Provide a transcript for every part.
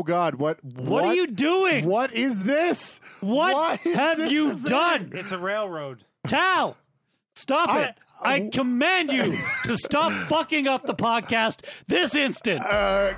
Oh God, what? What, are you doing? What is this? What, is have this you thing? done? It's a railroad. Tal, stop I- it. I command you to stop fucking up the podcast this instant. Uh,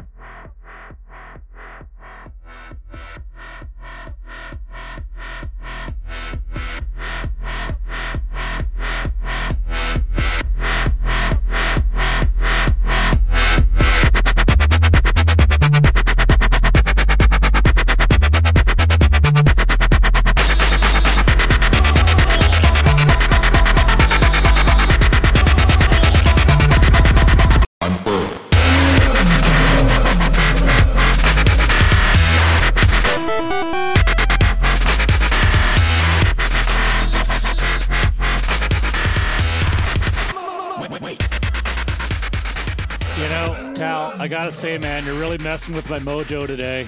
say, man, you're really messing with my mojo today.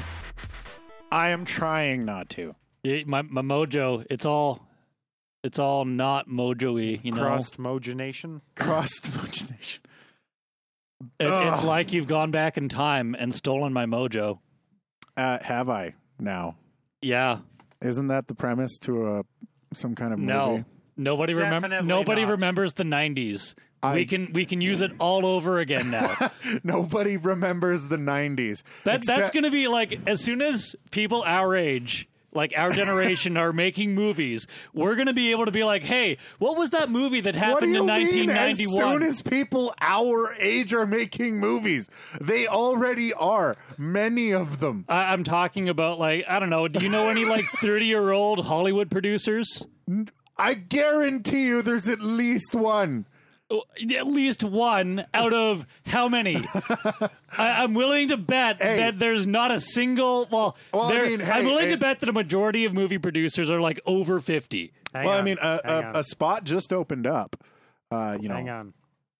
I am trying not to. Y- My my mojo, it's all, it's all not mojo-y. You know, Crossed mogenation. Cross imagination. It- it's like you've gone back in time and stolen my mojo. Uh, have I now? Yeah, Isn't that the premise to a some kind of movie? no, nobody remember. Definitely Nobody not. remembers the '90s. I- we can we can use it all over again now. Nobody remembers the '90s. That that's going to be like as soon as people our age, like our generation, are making movies, we're going to be able to be like, "Hey, what was that movie that happened in mean? As 1991?" soon as people our age are making movies, they already are. Many of them. I, I'm talking about like I don't know. Do you know any like 30 year old Hollywood producers? I guarantee you, there's at least one. Oh, At least one out of how many? I, I'm willing to bet Hey. that there's not a single. Well, Well, I there- mean, hey, I'm willing hey. to bet that a majority of movie producers are like over 50. Hang well, I mean, a, a, a spot just opened up. Uh, you hang know,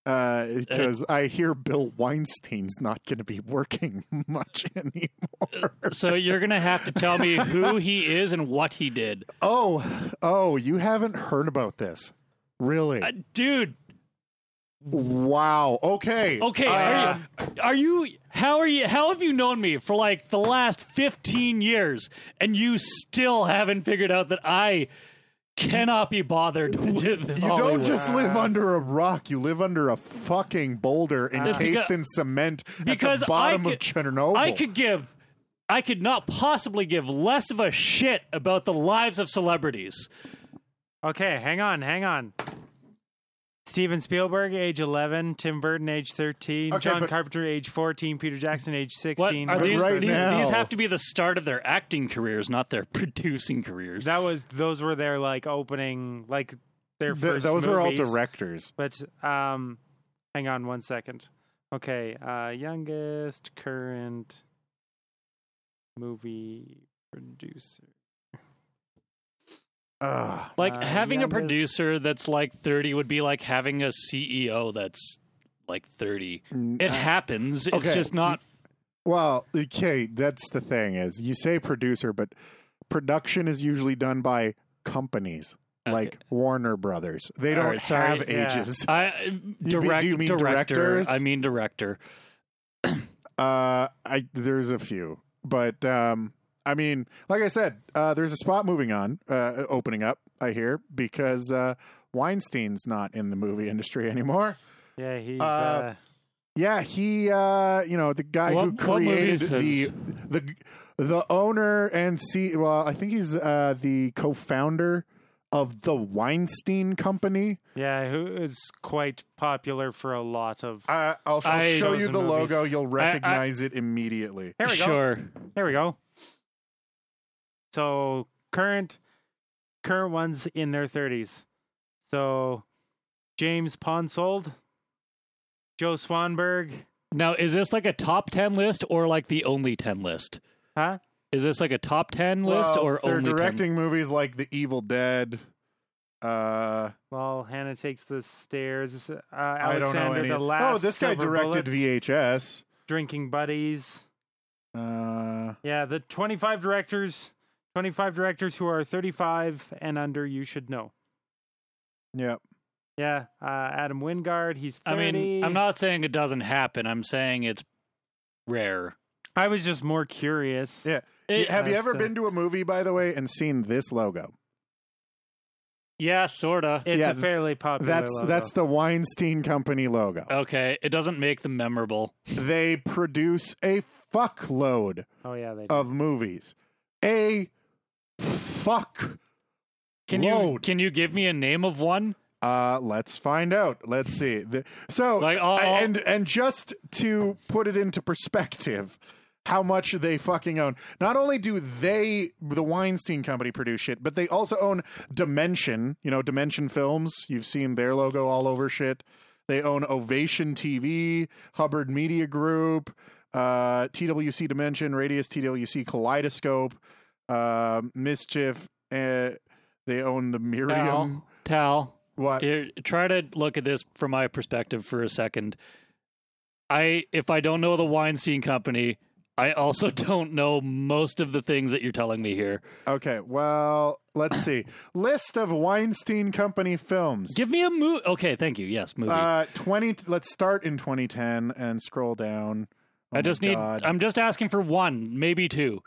on. because I hear Bill Weinstein's not going to be working much anymore. So you're gonna have to tell me who he is and what he did, oh, oh, you haven't heard about this, really? uh, dude. Wow. Okay. Okay, Uh, are you, are you? How are you? How have you known me for like the last 15 years, and you still haven't figured out that I cannot be bothered with You Hollywood? don't just live under a rock. You live under a fucking boulder encased because- in cement because at the bottom I of could- Chernobyl. I could give. I could not possibly give less of a shit about the lives of celebrities. Okay, hang on, hang on. Steven Spielberg, age 11. Tim Burton, age 13. Okay, John but- Carpenter, age 14. Peter Jackson, age What 16. are But these? right these, now- these have to be the start of their acting careers, not their producing careers. That was those were their like opening like their Th- first. those were all movies. directors. But um, hang on one second. Okay, uh, youngest current movie producer. Ugh. Like Uh, having a producer that's like 30 would be like having a CEO that's like 30. It happens. It's okay. just not. Well, okay, that's the thing is you say producer, but production is usually done by companies like Warner Brothers. They All don't right, sorry. have Yeah. ages. I do you mean director. directors? I mean director. Uh, I there's a few, but um, I mean, like I said, uh, there's a spot moving on, uh, opening up. I hear because uh, Weinstein's not in the movie industry anymore. Yeah, he's Uh, uh, Yeah, he, uh, you know, the guy who What- what created the has- the the owner and C. Well, I think he's uh, the co-founder of the Weinstein Company. yeah, who is quite popular for a lot of. Uh, I'll, I'll show you the movies. logo. You'll I- recognize it immediately. Here we go. Sure. There we go. So current current ones in their thirties. So James Ponsoldt, Joe Swanberg, Now, is this like a top 10 list or like the only 10 list? huh? Is this like a top 10 list Well, or they're only 10? directing movies like The Evil Dead. Uh, Well, Hannah takes the stairs. Uh, I don't know Alexander any. the last. oh, this guy directed Bullets, VHS. Drinking Buddies. Uh, Yeah, the twenty-five directors, twenty-five directors who are thirty-five and under. You should know. yep. Yeah, uh, Adam Wingard. He's I mean, I'm not saying it doesn't happen. I'm saying it's rare. I was just more curious. Yeah. It- Have you ever to- been to a movie, by the way, and seen this logo? Yeah, sorta. It's Yeah, a fairly popular. That's logo. that's the Weinstein Company logo. Okay, it doesn't make them memorable. They produce a fuckload Oh yeah, they. Do. of movies. A fuck. Can you can you give me a name of one? Uh, let's find out. Let's see. The, so, Like, I'll- I- I'll- and and just to put it into perspective, how much they fucking own. Not only do they, the Weinstein Company, produce shit, but they also own Dimension. You know, Dimension Films. You've seen their logo all over shit. They own Ovation TV, Hubbard Media Group, uh, TWC Dimension, Radius TWC Kaleidoscope, uh, Mischief. Uh, they own the Miriam. Tal, Tal, What? here, try to look at this from my perspective for a second. I if I don't know the Weinstein Company, I also don't know most of the things that you're telling me here. Okay, well, let's see. List of Weinstein Company films. Give me a movie. Okay, thank you. Yes, movie. Uh, 20 let's start in 2010 and scroll down. Oh I just need. God. I'm just asking for one, maybe two.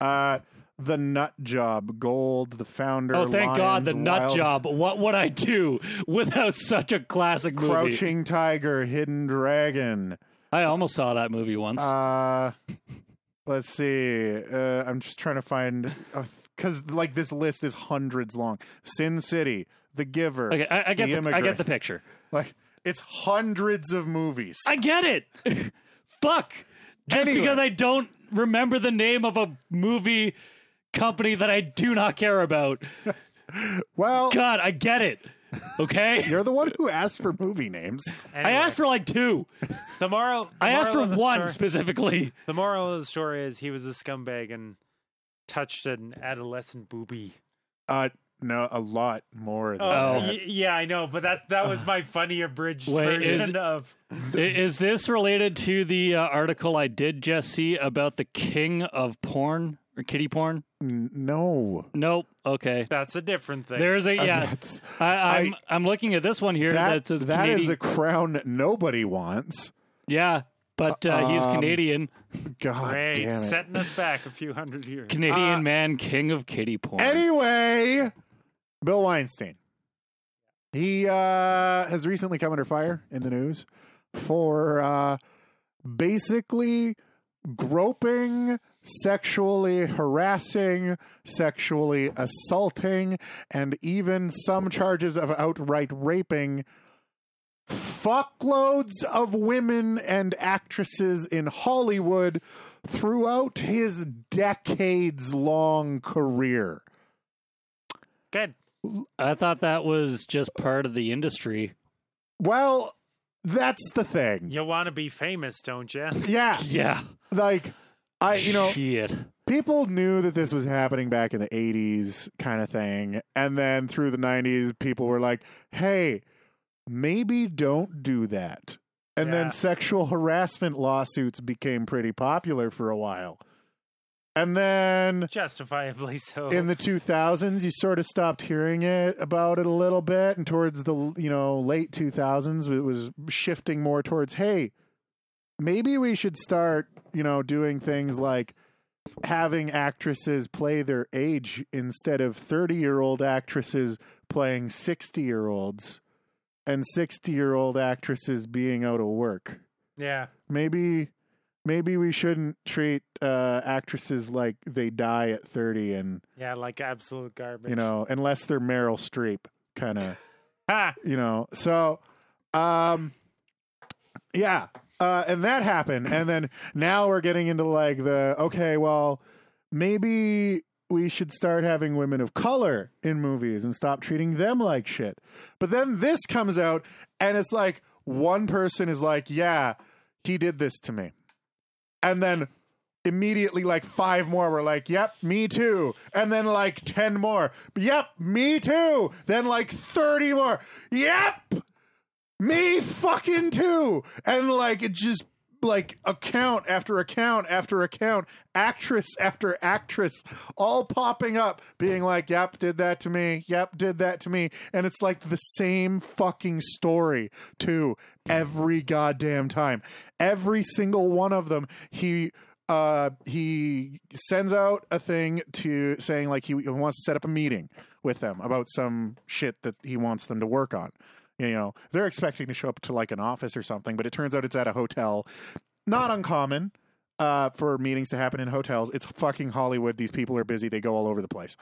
uh The Nut Job, Gold, The Founder, Oh, thank God, Lions, the Nut Wild- Job. What would I do without such a classic movie? Crouching Tiger, Hidden Dragon. I almost saw that movie once. Uh let's see. Uh I'm just trying to find cuz like this list is hundreds long. Sin City, The Giver. okay, I, I get The the, I get the picture. Like it's hundreds of movies. I get it. Fuck. Just Anyway. because I don't remember the name of a movie company that I do not care about. well, God, I get it. Okay? You're the one who asked for movie names. I asked for like two. the moral. the I asked for moral of the one story- specifically. The moral of the story is he was a scumbag and touched an adolescent booby. Uh, no, a lot more. Than Oh. that. y- yeah, I know, but that that was my funny abridged Wait, is- version of. Is this related to the uh, article I did just see about the king of porn or kitty porn? No. Nope. Okay. That's a different thing. There's a Uh, yeah. that's- I, I'm I'm looking at this one here that, that says that is Canadian. a crown nobody wants. yeah, but uh, he's Um, Canadian. God Great, damn it. setting us back a few hundred years. Canadian uh, man, king of kitty porn. Anyway, Bill Weinstein. He uh, has recently come under fire in the news for uh, basically groping, sexually harassing, sexually assaulting, and even some charges of outright raping fuckloads of women and actresses in Hollywood throughout his decades long career. Good. I thought that was just part of the industry. Well, that's the thing. You want to be famous, don't you? Yeah, Yeah. like I, you know, Shit. people knew that this was happening back in the 80s kind of thing. And then through the 90s, people were like, hey, maybe don't do that. And Yeah. then sexual harassment lawsuits became pretty popular for a while. And then Justifiably so. in the 2000s you sort of stopped hearing it about it a little bit and towards the you know late 2000s it was shifting more towards hey maybe we should start you know doing things like having actresses play their age instead of 30 year old actresses playing 60 year olds and 60 year old actresses being out of work yeah. maybe maybe we shouldn't treat uh actresses like they die at 30 and Yeah, like absolute garbage. you know unless they're Meryl Streep kind of Ha! you know so um yeah uh and that happened and then now we're getting into like the okay well maybe we should start having women of color in movies and stop treating them like shit but then this comes out and it's like one person is like yeah he did this to me and then immediately like five more were like yep me too. And then like 10 more. Yep me too. Then like 30 more. Yep me fucking too. And like it just like account after account after account actress after actress all popping up being like yep did that to me. Yep did that to me. And it's like the same fucking story too every goddamn time. Every single one of them he uh, he sends out a thing to saying like he wants to set up a meeting with them about some shit that he wants them to work on. You know, they're expecting to show up to like an office or something, but it turns out it's at a hotel. Not uncommon uh, for meetings to happen in hotels. It's fucking Hollywood. These people are busy. They go all over the place.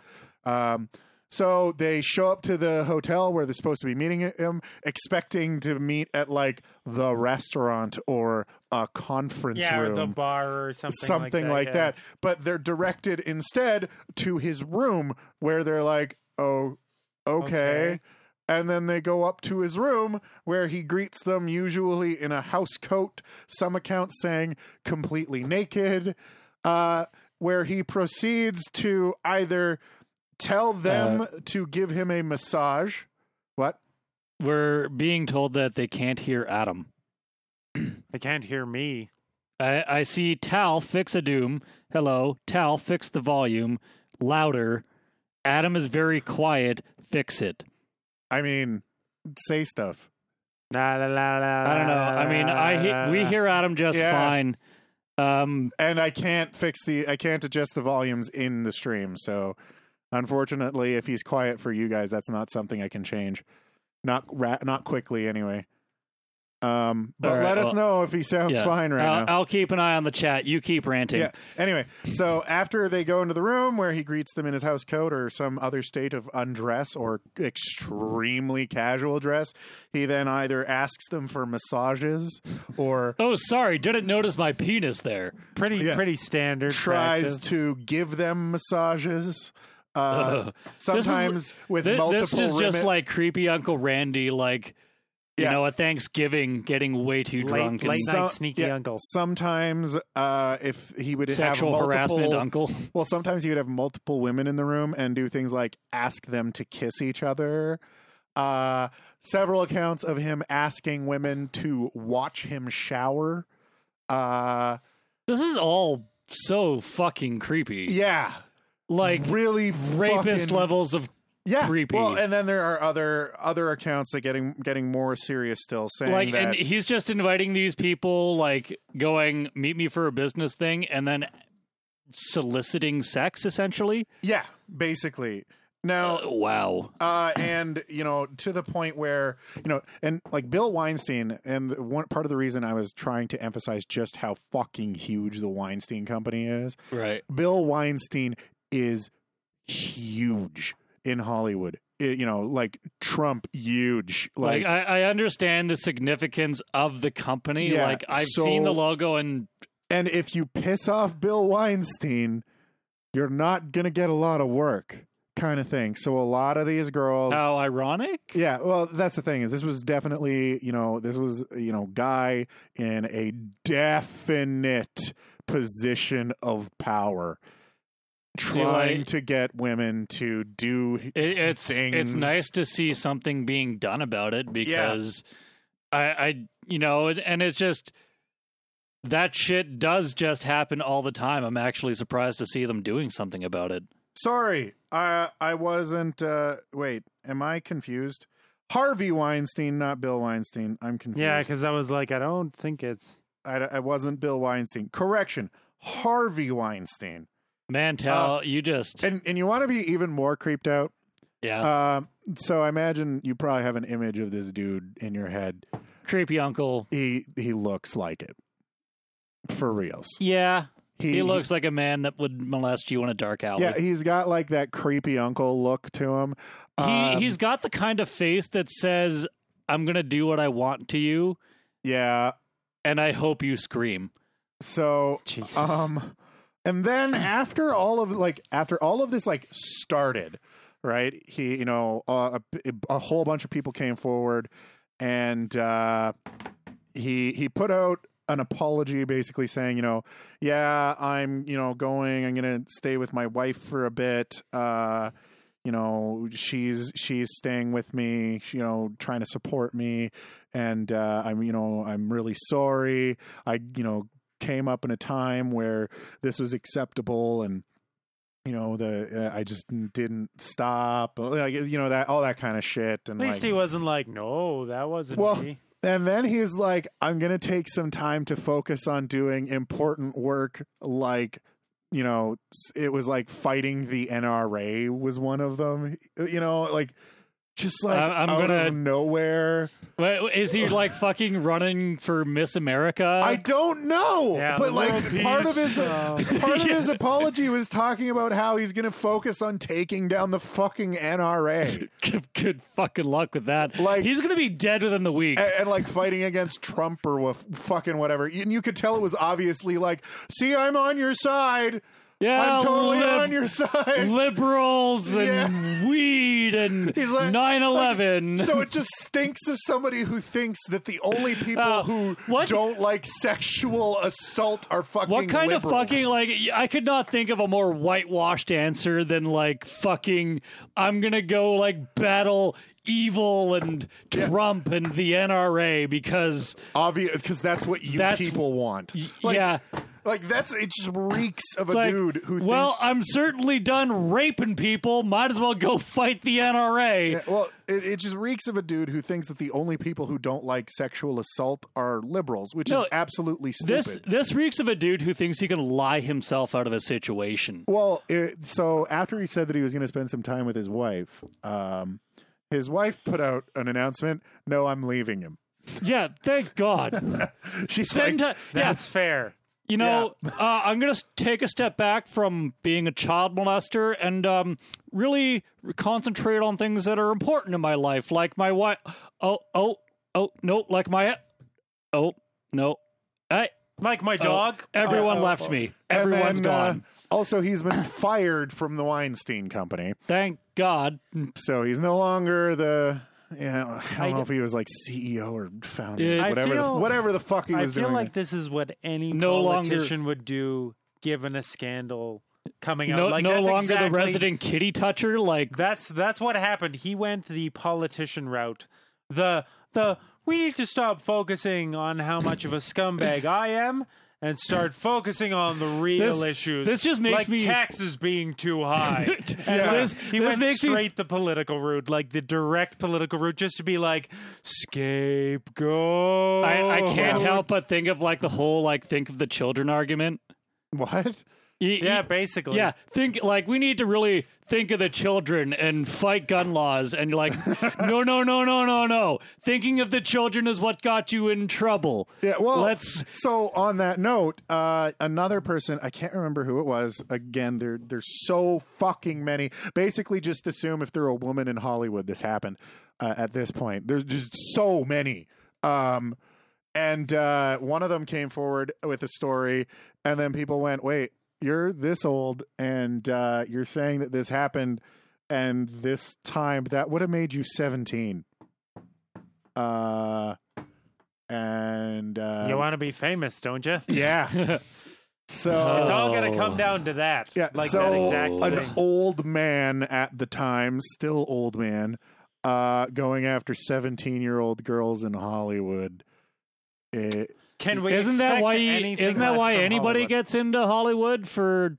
Um, so they show up to the hotel where they're supposed to be meeting him, expecting to meet at like the restaurant or a conference Yeah, or room the bar or something. something like like that. that. But they're directed instead to his room where they're like, oh, okay. Okay. And then they go up to his room where he greets them, usually in a house coat, some accounts saying completely naked, uh, where he proceeds to either tell them Uh, to give him a massage. What? We're being told that they can't hear Adam. They can't hear me. I, I see Tal fix a doom. Hello, Tal fix the volume louder. Adam is very quiet. Fix it. I mean, say stuff. La, la, la, la, I don't know. la, I mean, I he- we hear Adam just Yeah. fine. Um, and I can't fix the I can't adjust the volumes in the stream. So unfortunately, if he's quiet for you guys, that's not something I can change. Not ra- not quickly anyway. Um, but All right, let us well, know if he sounds yeah. fine right I'll, now. I'll keep an eye on the chat. You keep ranting. Yeah. Anyway, so after they go into the room where he greets them in his house coat or some other state of undress or extremely casual dress, he then either asks them for massages or Oh, sorry. Didn't notice my penis there. pretty Yeah. pretty standard. tries practice. to give them massages. Uh, Ugh. sometimes with Th- multiple this is just like creepy Uncle Randy, like you know, at Thanksgiving, getting way too Late- drunk and late night Some- sneaky yeah, uncle. Sometimes, uh, if he would sexual have multiple, harassment uncle. well, sometimes he would have multiple women in the room and do things like ask them to kiss each other. Uh, several accounts of him asking women to watch him shower. Uh, This is all so fucking creepy. yeah, Like really rapist fucking- levels of yeah, creepy. Well, and then there are other other accounts that getting getting more serious still, saying like that and he's just inviting these people like going meet me for a business thing and then soliciting sex essentially. yeah, basically. Now, Uh, wow. uh, and you know, to the point where you know, and like Bill Weinstein, and one part of the reason I was trying to emphasize just how fucking huge the Weinstein Company is. Right. Bill Weinstein is huge in Hollywood. It- you know, like Trump, huge. Like, Like, I, I understand the significance of the company. Yeah, like I've so- seen the logo and and if you piss off Bill Weinstein, you're not gonna get a lot of work, kind of thing. So a lot of these girls, how ironic. Yeah, well, that's the thing is this was definitely, you know, this was, you know, guy in a definite position of power trying like- to get women to do It, it's it's nice to see something being done about it because I, I you know and- and it's just that shit does just happen all the time. I'm actually surprised to see them doing something about it. Sorry, I I wasn't uh wait, am I confused? Harvey Weinstein, not Bill Weinstein. I'm confused. Yeah, because I was like, I don't think it's. I, I wasn't Bill Weinstein. Correction, Harvey Weinstein. Mantel, you just And and you want to be even more creeped out? yeah, Um, so I imagine you probably have an image of this dude in your head. creepy uncle. He he looks like it, for reals. Yeah, he, looks like a man that would molest you in a dark alley. Yeah, he's got like that creepy uncle look to him. he Um, he's got the kind of face that says, "I'm gonna do what I want to you, yeah. and I hope you scream." So Jesus. um, and then after all of like after all of this like started, right? He you know uh, a, a whole bunch of people came forward, and uh, he he put out an apology basically saying you know yeah i'm you know going i'm gonna stay with my wife for a bit uh you know she's she's staying with me you know trying to support me and uh i'm you know i'm really sorry i you know came up in a time where this was acceptable and you know the uh, i just didn't stop like you know that all that kind of shit and At least like, he wasn't like, no, that wasn't Well, me. And then he's like, I'm going to take some time to focus on doing important work like, you know, it was like fighting the NRA was one of them. You know, like just like I'm out gonna- of nowhere. Wait, is he like fucking running for Miss America? I don't know, Yeah, but like part of his uh, part of Yeah. his apology was talking about how he's going to focus on taking down the fucking NRA. good, good fucking luck with that. Like- he's gonna be dead within the week. and, and like fighting against Trump or fucking whatever. And you could tell it was obviously like, see, I'm on your side. Yeah, I'm totally lib- on your side. liberals and Yeah. weed and He's like- 9/11. So it just stinks of somebody who thinks that the only people Uh, who what- don't like sexual assault are fucking What kind liberals. of fucking like I could not think of a more whitewashed answer than like fucking I'm gonna go like battle evil and Trump and the NRA because obvious because that's what you That's- people want. Like, yeah like that's it. Just reeks of it's a like, dude who. well I'm certainly done raping people might as well go fight the NRA thinks, well, it, it just reeks of a dude who thinks that the only people who don't like sexual assault are liberals, which No, is absolutely stupid. this this reeks of a dude who thinks he can lie himself out of a situation Well, it, so after he said that he was going to spend some time with his wife, um, his wife put out an announcement. No, I'm leaving him. yeah thank God She's Send like, yeah That's fair. You know, uh, I'm going to take a step back from being a child molester and um, really concentrate on things that are important in my life, like my wife. Oh, oh, oh, no, like my. Oh, no. I, Like my oh, dog. everyone oh, left oh. me. Everyone's then, uh, gone. also, he's been fired from the Weinstein Company, Thank God. so he's no longer the. You know, I don't I know d- if he was like CEO or founder, Yeah. I whatever, feel- the, whatever the fuck he I was feel doing. like this is what any No longer- politician would do given a scandal coming out. No, like, no that's longer the exactly- resident kitty toucher. Like, That's that's what happened. He went the politician route. The the we need to stop focusing on how much of a scumbag I am and start focusing on the real This- issues. this just makes like me- taxes being too high. and Yeah. This- he this went makes me- straight the political route, like the direct political route, just to be like scapegoat. I, I can't help but think of like the whole like think of the children argument. what? Y- Yeah, basically. Yeah, think like we need to really think of the children and fight gun laws and you're like no no no no no no. Thinking of the children is what got you in trouble. Yeah, well, Let's- So on that note, uh, another person I can't remember who it was. Again, there there's so fucking many. Basically, just assume if they're a woman in Hollywood, this happened. Uh, at this point, there's just so many. Um, and uh, one of them came forward with a story, and then people went, "Wait, you're this old, and uh, you're saying that this happened, and this time that would have made you 17." Uh, and uh, You want to be famous, don't you? yeah. So It's all going Oh. to come down to that. yeah, like so that exact an thing. old man at the time, still old man, uh, going after seventeen-year-old girls in Hollywood. It, Can we? isn't that why you, isn't that why anybody Hollywood? gets into Hollywood for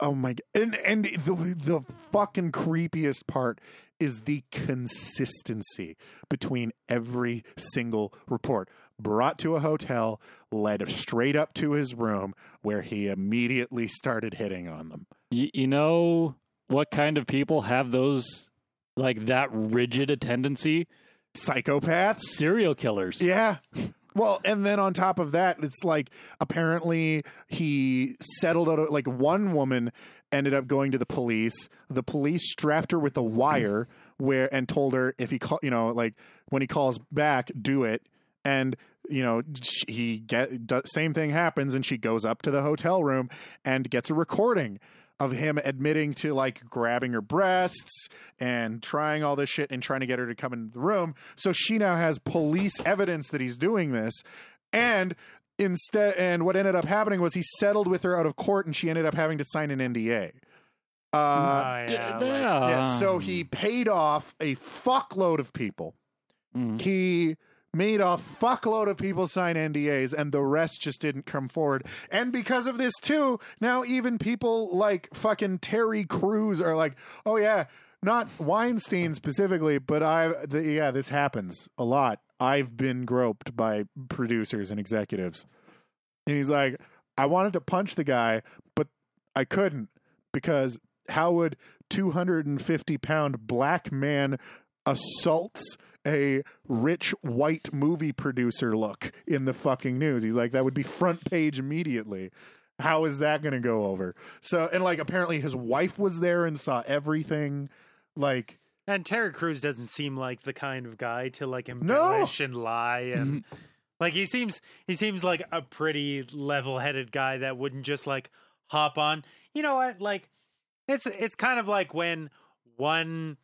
oh my god! And and the the fucking creepiest part is the consistency between every single report. Brought to a hotel, led straight up to his room, where he immediately started hitting on them. y- you know what kind of people have those like that rigid a tendency? Psychopaths. Serial killers. Yeah. Well, and then on top of that, it's like apparently he settled out. Of, Like one woman ended up going to the police. The police strapped her with a wire where and told her if he call, you know, like when he calls back, do it. And you know, he get same thing happens, and she goes up to the hotel room and gets a recording of him admitting to like grabbing her breasts and trying all this shit and trying to get her to come into the room. So she now has police evidence that he's doing this. And instead, and what ended up happening was he settled with her out of court and she ended up having to sign an NDA. Uh, Oh, D- yeah, like- yeah, so um, he paid off a fuckload of people. Mm. He made a fuckload of people sign NDAs and the rest just didn't come forward. And because of this too, now even people like fucking Terry Crews are like, "Oh yeah, not Weinstein specifically, but I yeah, this happens a lot. I've been groped by producers and executives. And he's like, I wanted to punch the guy, but I couldn't because how would 250 pound black man assaults a rich white movie producer look in the fucking news? He's like, that would be front page immediately. How is that going to go over? So, and like, apparently his wife was there and saw everything. Like, And Terry Crews doesn't seem like the kind of guy to like embellish and lie and mm-hmm. like he seems he seems like a pretty level-headed guy that wouldn't just like hop on. You know what? Like it's it's kind of like when one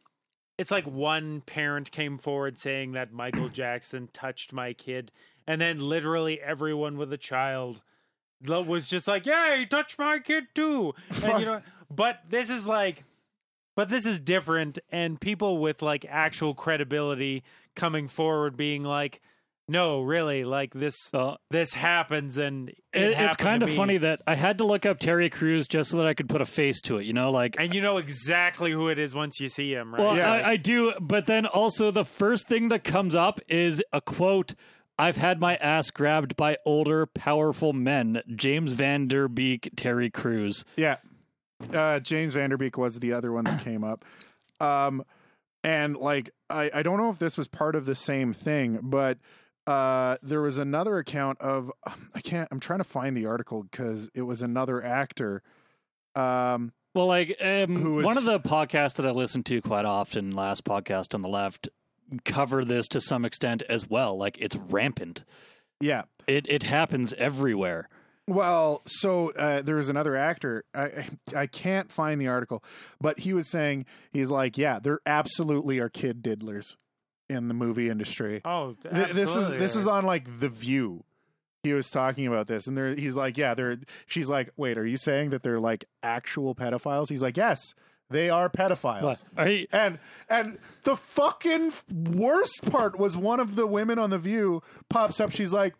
it's like one parent came forward saying that Michael Jackson touched my kid and then literally everyone with a child was just like, "Yeah, he touched my kid too." And you know, but this is like but this is different and people with like actual credibility coming forward being like no really like this So this happens and it it, it's kind of me. funny that I had to look up Terry Crews just so that I could put a face to it. You know, like and you know exactly who it is once you see him right Well, Yeah. I, I do, but then also the first thing that comes up is a quote. I've had my ass grabbed by older, powerful men. James Van Der Beek, Terry Crews. Yeah. Uh, James Van Der Beek was the other one that came up. Um, and like, I, I don't know if this was part of the same thing, but uh, there was another account of, I can't, I'm trying to find the article because it was another actor. Um, Well, like um, Who is- one of the podcasts that I listen to quite often, last podcast on the left, cover this to some extent as well. Like it's rampant. yeah. It it happens everywhere. Well, so uh, there was another actor. I I can't find the article, but he was saying he's like, yeah, there absolutely are kid diddlers in the movie industry. oh Th- this is this is on like the View. He was talking about this, and there he's like, yeah, they're. She's like, wait, are you saying that they're like actual pedophiles? He's like, yes, they are pedophiles. What? Are you, And and the fucking worst part was one of the women on the View pops up. She's like,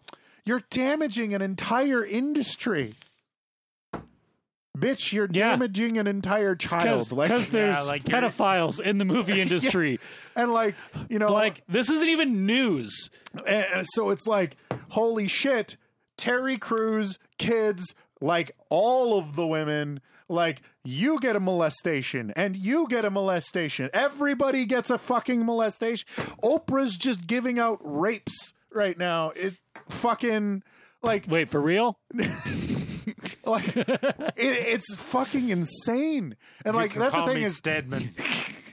"You're damaging an entire industry, bitch. You're Yeah. damaging an entire child." because Like there's like, you're- pedophiles in the movie industry. And like you know, Like this isn't even news. And so it's like, holy shit, Terry Crews, kids, like all of the women, like you get a molestation and you get a molestation. Everybody gets a fucking molestation. Oprah's just giving out rapes right now. It fucking like Wait, for real? like it, it's fucking insane. And like You can that's the thing me is Stedman.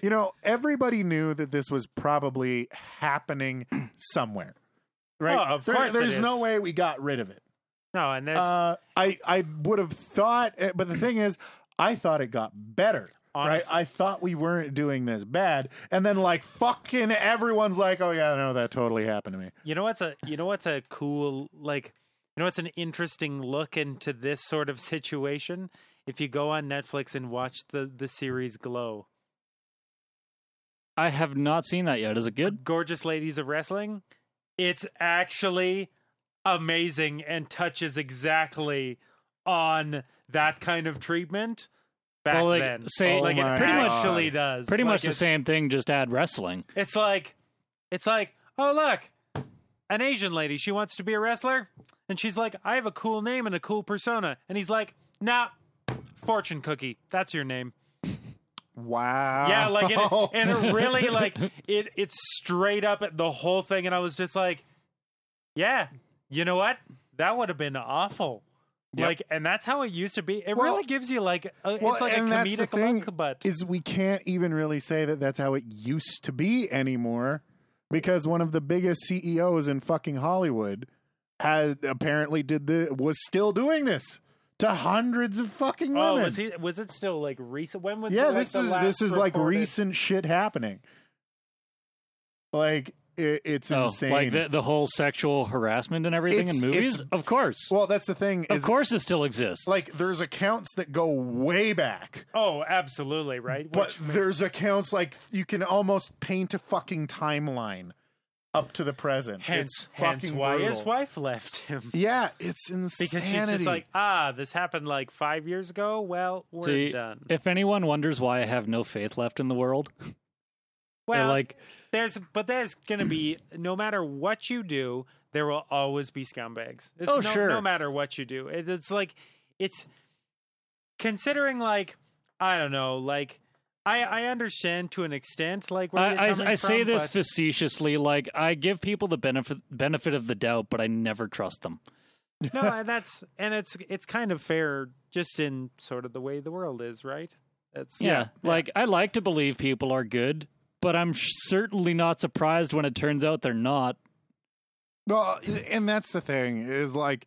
you know, everybody knew that this was probably happening somewhere. Right? Oh, of There- course there's no way we got rid of it. no and there's Uh, I I would have thought, eh, but the thing is, I thought it got better. Honest- Right? I thought we weren't doing this bad, and then like fucking everyone's like, "Oh yeah, no, that totally happened to me." You know what's a you know what's a cool like you know what's an interesting look into this sort of situation? If you go on Netflix and watch the the series Glow. I have not seen that yet. Is it good? Gorgeous Ladies of Wrestling, it's actually amazing and touches exactly on that kind of treatment back Well, like, then. say- like Oh it my pretty much actually does. Pretty Like, much the same thing, just add wrestling. It's like it's like, oh look, an Asian lady, she wants to be a wrestler, and she's like, I have a cool name and a cool persona. And he's like, nah, fortune cookie. That's your name. Wow. Yeah, like and it, and it really like it it's straight up at the whole thing, and I was just like, Yeah, you know what? That would have been awful. Yep. Like, and that's how it used to be. It Well- really gives you like a, Well, it's like a and that's the comedic thing look, but is we can't even really say that that's how it used to be anymore because one of the biggest CEOs in fucking Hollywood had apparently did the was still doing this to hundreds of fucking women. oh, was he? Was it still like recent? When was yeah, like, this the is this is like recent shit happening. Like it, it's Oh, insane. like the the whole sexual harassment and everything It's- in movies. Of course, well, that's the thing. of course, it still exists. like there's accounts that go way back. Oh, absolutely right. But Which- there's accounts like you can almost paint a fucking timeline up to the present. hence, it's hence fucking why his wife left him. Yeah, it's insanity. Because she's just like, ah, this happened like five years ago. Well, we're See, done. if anyone wonders why I have no faith left in the world, Well, like there's but there's gonna be no matter what you do, there will always be scumbags. It's Oh, no, sure. no matter what you do. It, it's like it's considering like I don't know, like I I understand to an extent like where you're I, I, coming I say from, this but- facetiously, like I give people the benefit benefit of the doubt, but I never trust them. no, and that's and it's it's kind of fair just in sort of the way the world is, right? That's Yeah, like I like to believe people are good, but I'm certainly not surprised when it turns out they're not. Well, and that's the thing is like,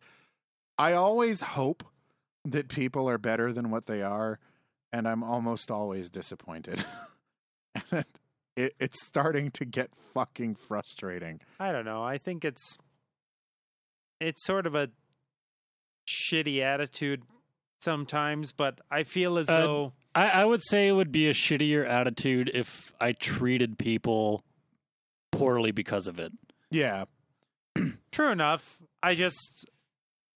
I always hope that people are better than what they are, and I'm almost always disappointed. and it, it's starting to get fucking frustrating. I don't know. I think it's it's sort of a shitty attitude sometimes, but I feel as Uh, though I, I would say it would be a shittier attitude if I treated people poorly because of it. Yeah, true enough. I just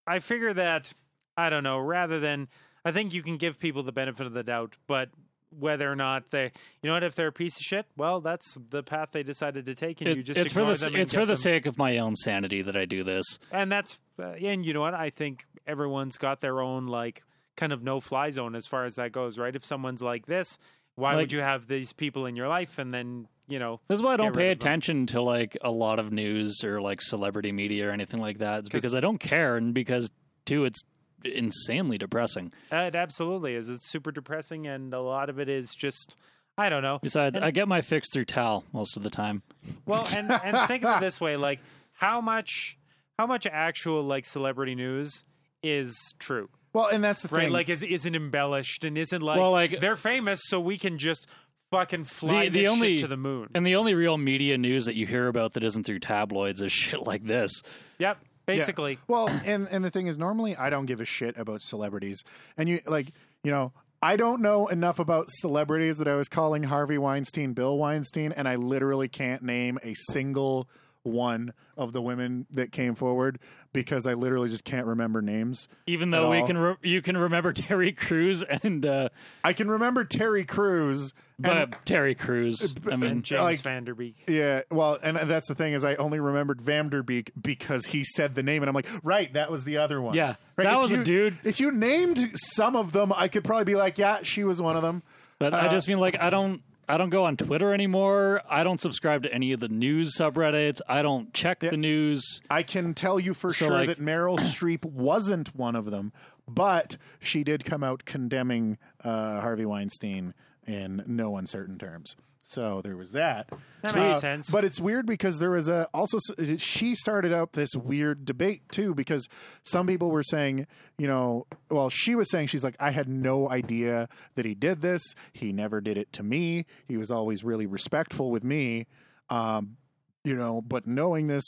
I figure that I don't know, rather than I think you can give people the benefit of the doubt, but whether or not they you know what if they're a piece of shit, well that's the path they decided to take and It- you just it's for the it's for the them- sake of my own sanity that I do this. and that's uh, and you know what i think everyone's got their own like kind of no fly zone as far as that goes right if someone's like this why Like- would you have these people in your life and then you know This is why I don't pay attention to like a lot of news or like celebrity media or anything like that. It's because 'Cause- I don't care, and because two, it's insanely depressing. it absolutely is it's super depressing and a lot of it is just i don't know Besides, And- I get my fix through Tal most of the time. well and and think of it this way like how much how much actual like celebrity news is true well, and that's the right thing. like is isn't embellished and isn't like, Well, like- they're famous so we can just fucking fly The- the this only- shit to the moon And the only real media news that you hear about that isn't through tabloids is shit like this. yep basically. Well, and and the thing is, normally I don't give a shit about celebrities, and you like, you know, I don't know enough about celebrities that I was calling Harvey Weinstein Bill Weinstein, and I literally can't name a single one of the women that came forward because I literally just can't remember names. Even though we all. can, re- you can remember Terry Crews and, uh, I can remember Terry Crews, but and, Terry Crews. I mean, James like- Van Der Beek. yeah, well, and that's the thing is I only remembered Van Der Beek because he said the name, and I'm like, right, that was the other one. yeah, Right, that if was you- a dude. If you named some of them, I could probably be like, yeah, she was one of them. But I Uh, just mean like I don't I don't go on Twitter anymore. I don't subscribe to any of the news subreddits. I don't check Yeah. the news. I can tell you for So, sure like- that Meryl Streep wasn't one of them, but she did come out condemning uh, Harvey Weinstein in no uncertain terms. So there was that. That Uh, makes sense. But it's weird because there was a also she started up this weird debate too because some people were saying, you know, well she was saying she's like I had no idea that he did this. He never did it to me. He was always really respectful with me. Um, you know, but knowing this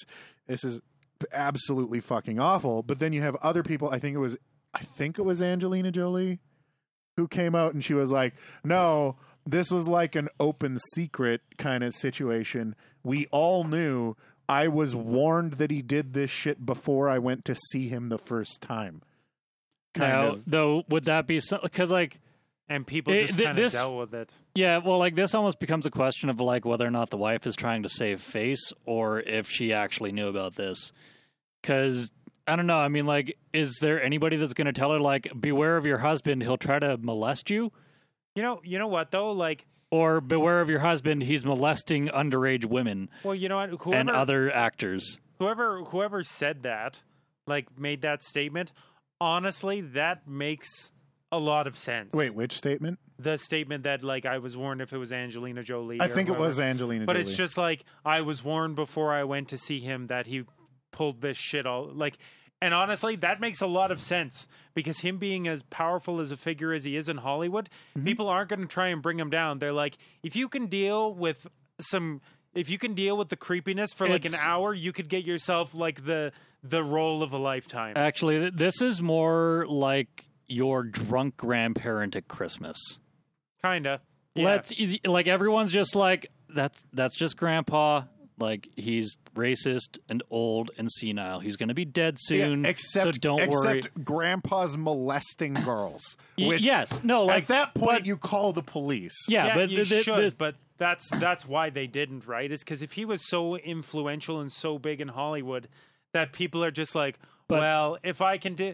this is absolutely fucking awful. But then you have other people, I think it was I think it was Angelina Jolie who came out and she was like, "No, this was like an open secret kind of situation. We all knew. I was warned that he did this shit before I went to see him the first time." Kind now, of. though, would that be because like and people It- just th- kind of dealt with it. yeah, well, like this almost becomes a question of like whether or not the wife is trying to save face or if she actually knew about this. Because I don't know. I mean, like, is there anybody that's going to tell her like, beware of your husband? He'll try to molest you. You know, you know what though? Like, Or beware of your husband, he's molesting underage women well, you know what? Whoever and other actors. whoever whoever said that, like, made that statement. Honestly, that makes a lot of sense. Wait, which statement? the statement that like I was warned if it was Angelina Jolie. I or think it was Angelina But Jolie. it's just like I was warned before I went to see him that he pulled this shit all like and honestly that makes a lot of sense because him being as powerful as a figure as he is in Hollywood, Mm-hmm. people aren't going to try and bring him down. They're like if you can deal with some if you can deal with the creepiness for like an hour, you could get yourself like the the role of a lifetime. Actually, this is more like your drunk grandparent at Christmas. Kinda. Yeah. Let's like everyone's just like that's that's just grandpa. Like he's racist and old and senile. He's going to be dead soon. Yeah, except, so don't except worry. grandpa's molesting girls. Which yes, no, like at that point but- you call the police. yeah, yeah, but you th- th- should, this- but that's that's why they didn't, right? Is because if he was so influential and so big in Hollywood that people are just like, But- well, if I can do,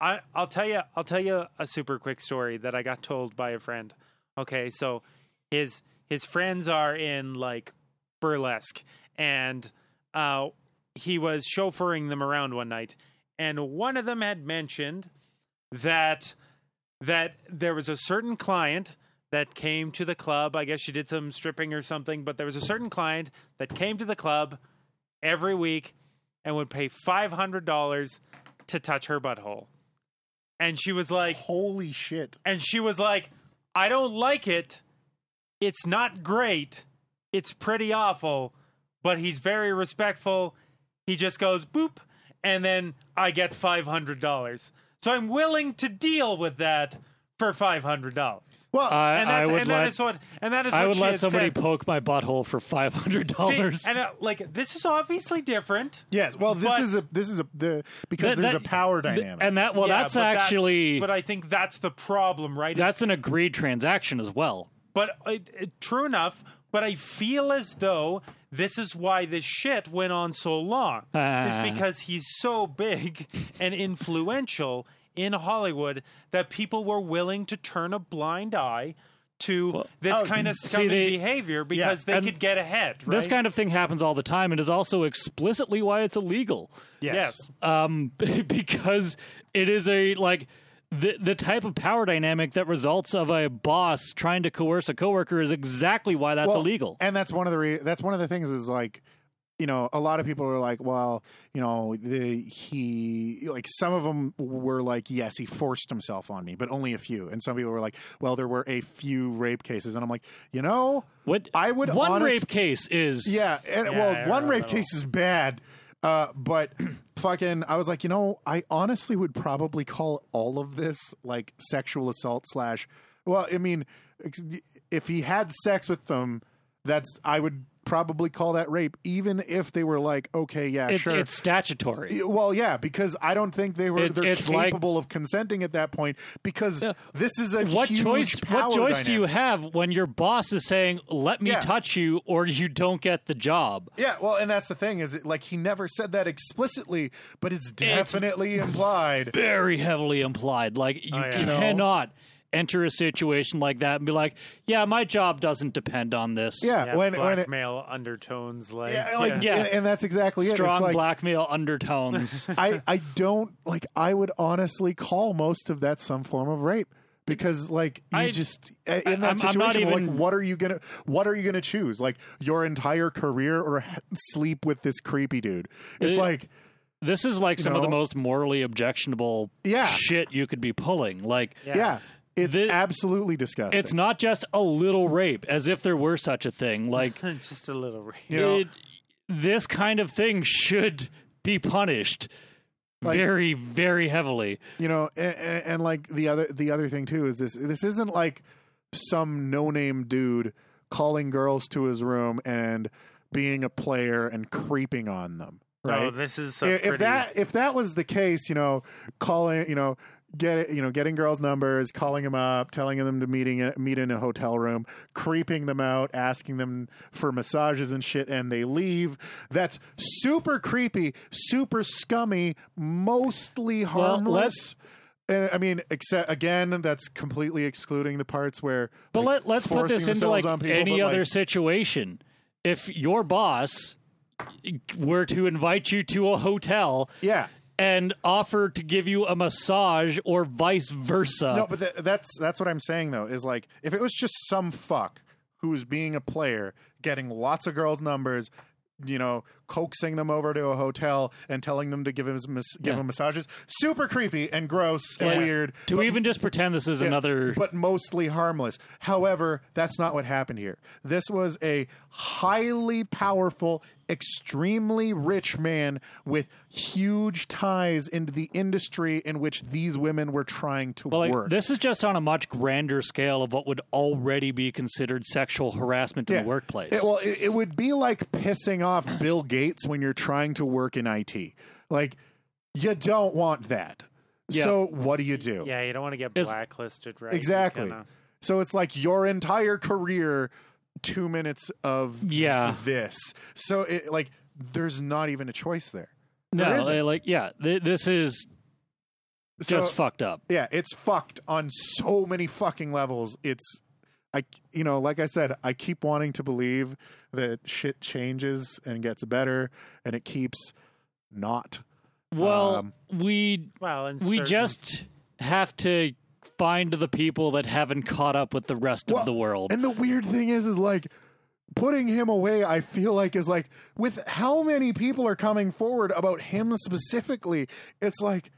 I I'll tell you I'll tell you a super quick story that I got told by a friend. Okay, so his his friends are in like burlesque, and uh, he was chauffeuring them around one night, and one of them had mentioned that that there was a certain client that came to the club. I guess she did some stripping or something, but there was a certain client that came to the club every week and would pay five hundred dollars to touch her butthole. And she was like, Holy shit! and she was like, I don't like it. It's not great. It's pretty awful, but he's very respectful. He just goes boop, and then I get $500. So I'm willing to deal with that for $500. Well, I, And I that's would and that let is what and that is I would she let somebody said. poke my butthole for five hundred dollars. and uh, like this is obviously different. yes. Well, this is a this is a the because That- there's that- a power dynamic. And that well, Yeah, that's but actually but I think that's the problem, right? Is that's an agreed transaction as well. But uh, uh, true enough, but I feel as though this is why this shit went on so long. it's Ah. because he's so big and influential in Hollywood that people were willing to turn a blind eye to this oh, kind of see, scummy they- behavior because they could get ahead. Right? This kind of thing happens all the time, and is also explicitly why it's illegal. yes. yes. um, because it is a like the the type of power dynamic that results of a boss trying to coerce a coworker is exactly why that's Well, illegal. And that's one of the re- that's one of the things is like you know a lot of people are like well you know the he like some of them were like yes he forced himself on me but only a few. And some people were like well there were a few rape cases. And I'm like you know what I would one honest- rape case is yeah and Yeah, well one rape case is bad uh, but fucking, I was like, you know, I honestly would probably call all of this like sexual assault slash. Well, I mean, if he had sex with them, that's I would probably call that rape, even if they were like, okay, yeah, it's, sure. it's statutory. Well, yeah, because I don't think they were It- they're it's like- capable of consenting at that point because Yeah. this is a What huge choice? power What choice do you have when your boss is saying, "Let me Yeah. touch you," or you don't get the job? Yeah, well, and that's the thing is, it, like he never said that explicitly, but it's definitely implied. Very heavily implied. Like you Oh, yeah. You know? Cannot enter a situation like that and be like, "Yeah, my job doesn't depend on this." Yeah, Yeah, when when it, blackmail undertones, like, yeah, like Yeah. and, and that's exactly it. strong It's like, blackmail undertones. I I don't like. I would honestly call most of that some form of rape. Because like you I- just in that I'm- I'm situation, not like what are you gonna what are you gonna choose? Like your entire career or sleep with this creepy dude? It's It- like This is like some of the most morally objectionable Yeah. shit you could be pulling. Like yeah, it's The- absolutely disgusting. it's not just a little rape, as if there were such a thing. Like just a little. rape. you know it, this kind of thing should be punished Like- very, very heavily. you know and, and like the other the other thing too is this this isn't like some no name dude calling girls to his room and being a player and creeping on them oh, right Oh, this is a if, if pretty- that if that was the case you know calling you know get you know getting girls numbers calling them up telling them to meeting meet in a hotel room creeping them out asking them for massages and shit and they leave that's super creepy super scummy mostly harmless Uh, I mean, except again, that's completely excluding the parts where. But like, let, let's put this into like people, any other like, situation. If your boss were to invite you to a hotel yeah, and offer to give you a massage or vice versa, no, but th- that's that's what I'm saying though. Is like if it was just some fuck who was being a player, getting lots of girls' numbers, you know, coaxing them over to a hotel and telling them to give him mas- give Yeah. him massages, super creepy and gross and Like, weird. to but- even just pretend this is another. but mostly harmless. However, that's not what happened here. This was a highly powerful, extremely rich man with huge ties into the industry in which these women were trying to well, like, work. this is just on a much grander scale of what would already be considered sexual harassment in Yeah. the workplace. It- well, it, it would be like pissing off Bill Gates when you're trying to work in IT. Like, you don't want that. Yeah. So, what do you do? Yeah, you don't want to get blacklisted, right? Exactly. kinda- So it's like your entire career two minutes of Yeah. this. So it like there's not even a choice there. There No, isn't. uh, like yeah, th- this is So just fucked up. yeah, it's fucked on so many fucking levels. It's I you know, like I said, I keep wanting to believe that shit changes and gets better and it keeps not. Well, Um, we Well, and we certain- just have to find the people that haven't caught up with the rest Well, of the world. And the weird thing is, is like putting him away. I feel like is like with how many people are coming forward about him specifically. It's like,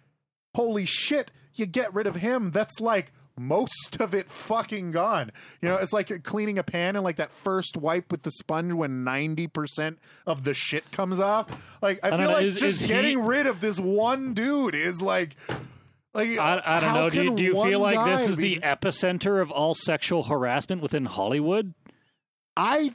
holy shit! You get rid of him. That's like most of it fucking gone. You know, it's like cleaning a pan and like that first wipe with the sponge when ninety percent of the shit comes off. Like I, don't feel know, like is- just is he- getting rid of this one dude is like. Like, I, I don't know. Do you, do you feel like this is be- the epicenter of all sexual harassment within Hollywood? I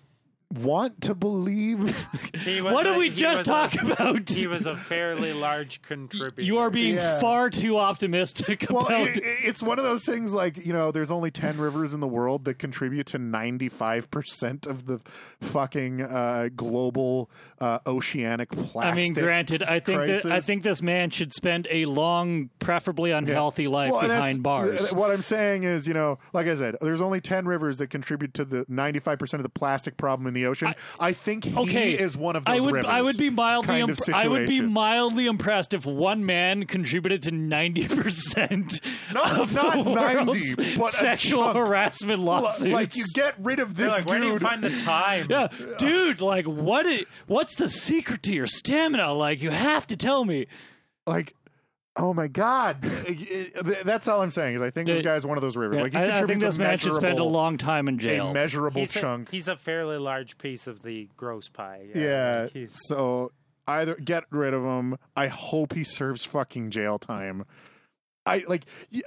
want to believe He was What a- did we just was a- talk about? He was a fairly large contributor. you are being Yeah. far too optimistic well about. it, it's one of those things like you know there's only 10 rivers in the world that contribute to 95% of the fucking uh, global uh, oceanic plastic I mean, granted, I think that I think this man should spend a long, preferably unhealthy life Well, behind bars. What I'm saying is, you know, like I said, there's only 10 rivers that contribute to the 95% of the plastic problem in the ocean. I, think he okay, is one of those I would rivers. I would be mildly kind of imp- I would be mildly impressed if one man contributed to ninety percent of not the 90, but sexual harassment lawsuits. like you get rid of this like, where do you dude. find the time? yeah, dude, like what? i- what's the secret to your stamina? Like you have to tell me. like oh my god. That's all i'm saying is i think this Yeah. guy's one of those rivers. Like he I, I think contributes this a man should spend a long time in jail. a measurable he's chunk. A, he's a fairly large piece of the gross pie. yeah like, so either get rid of him. I hope he serves fucking jail time. I like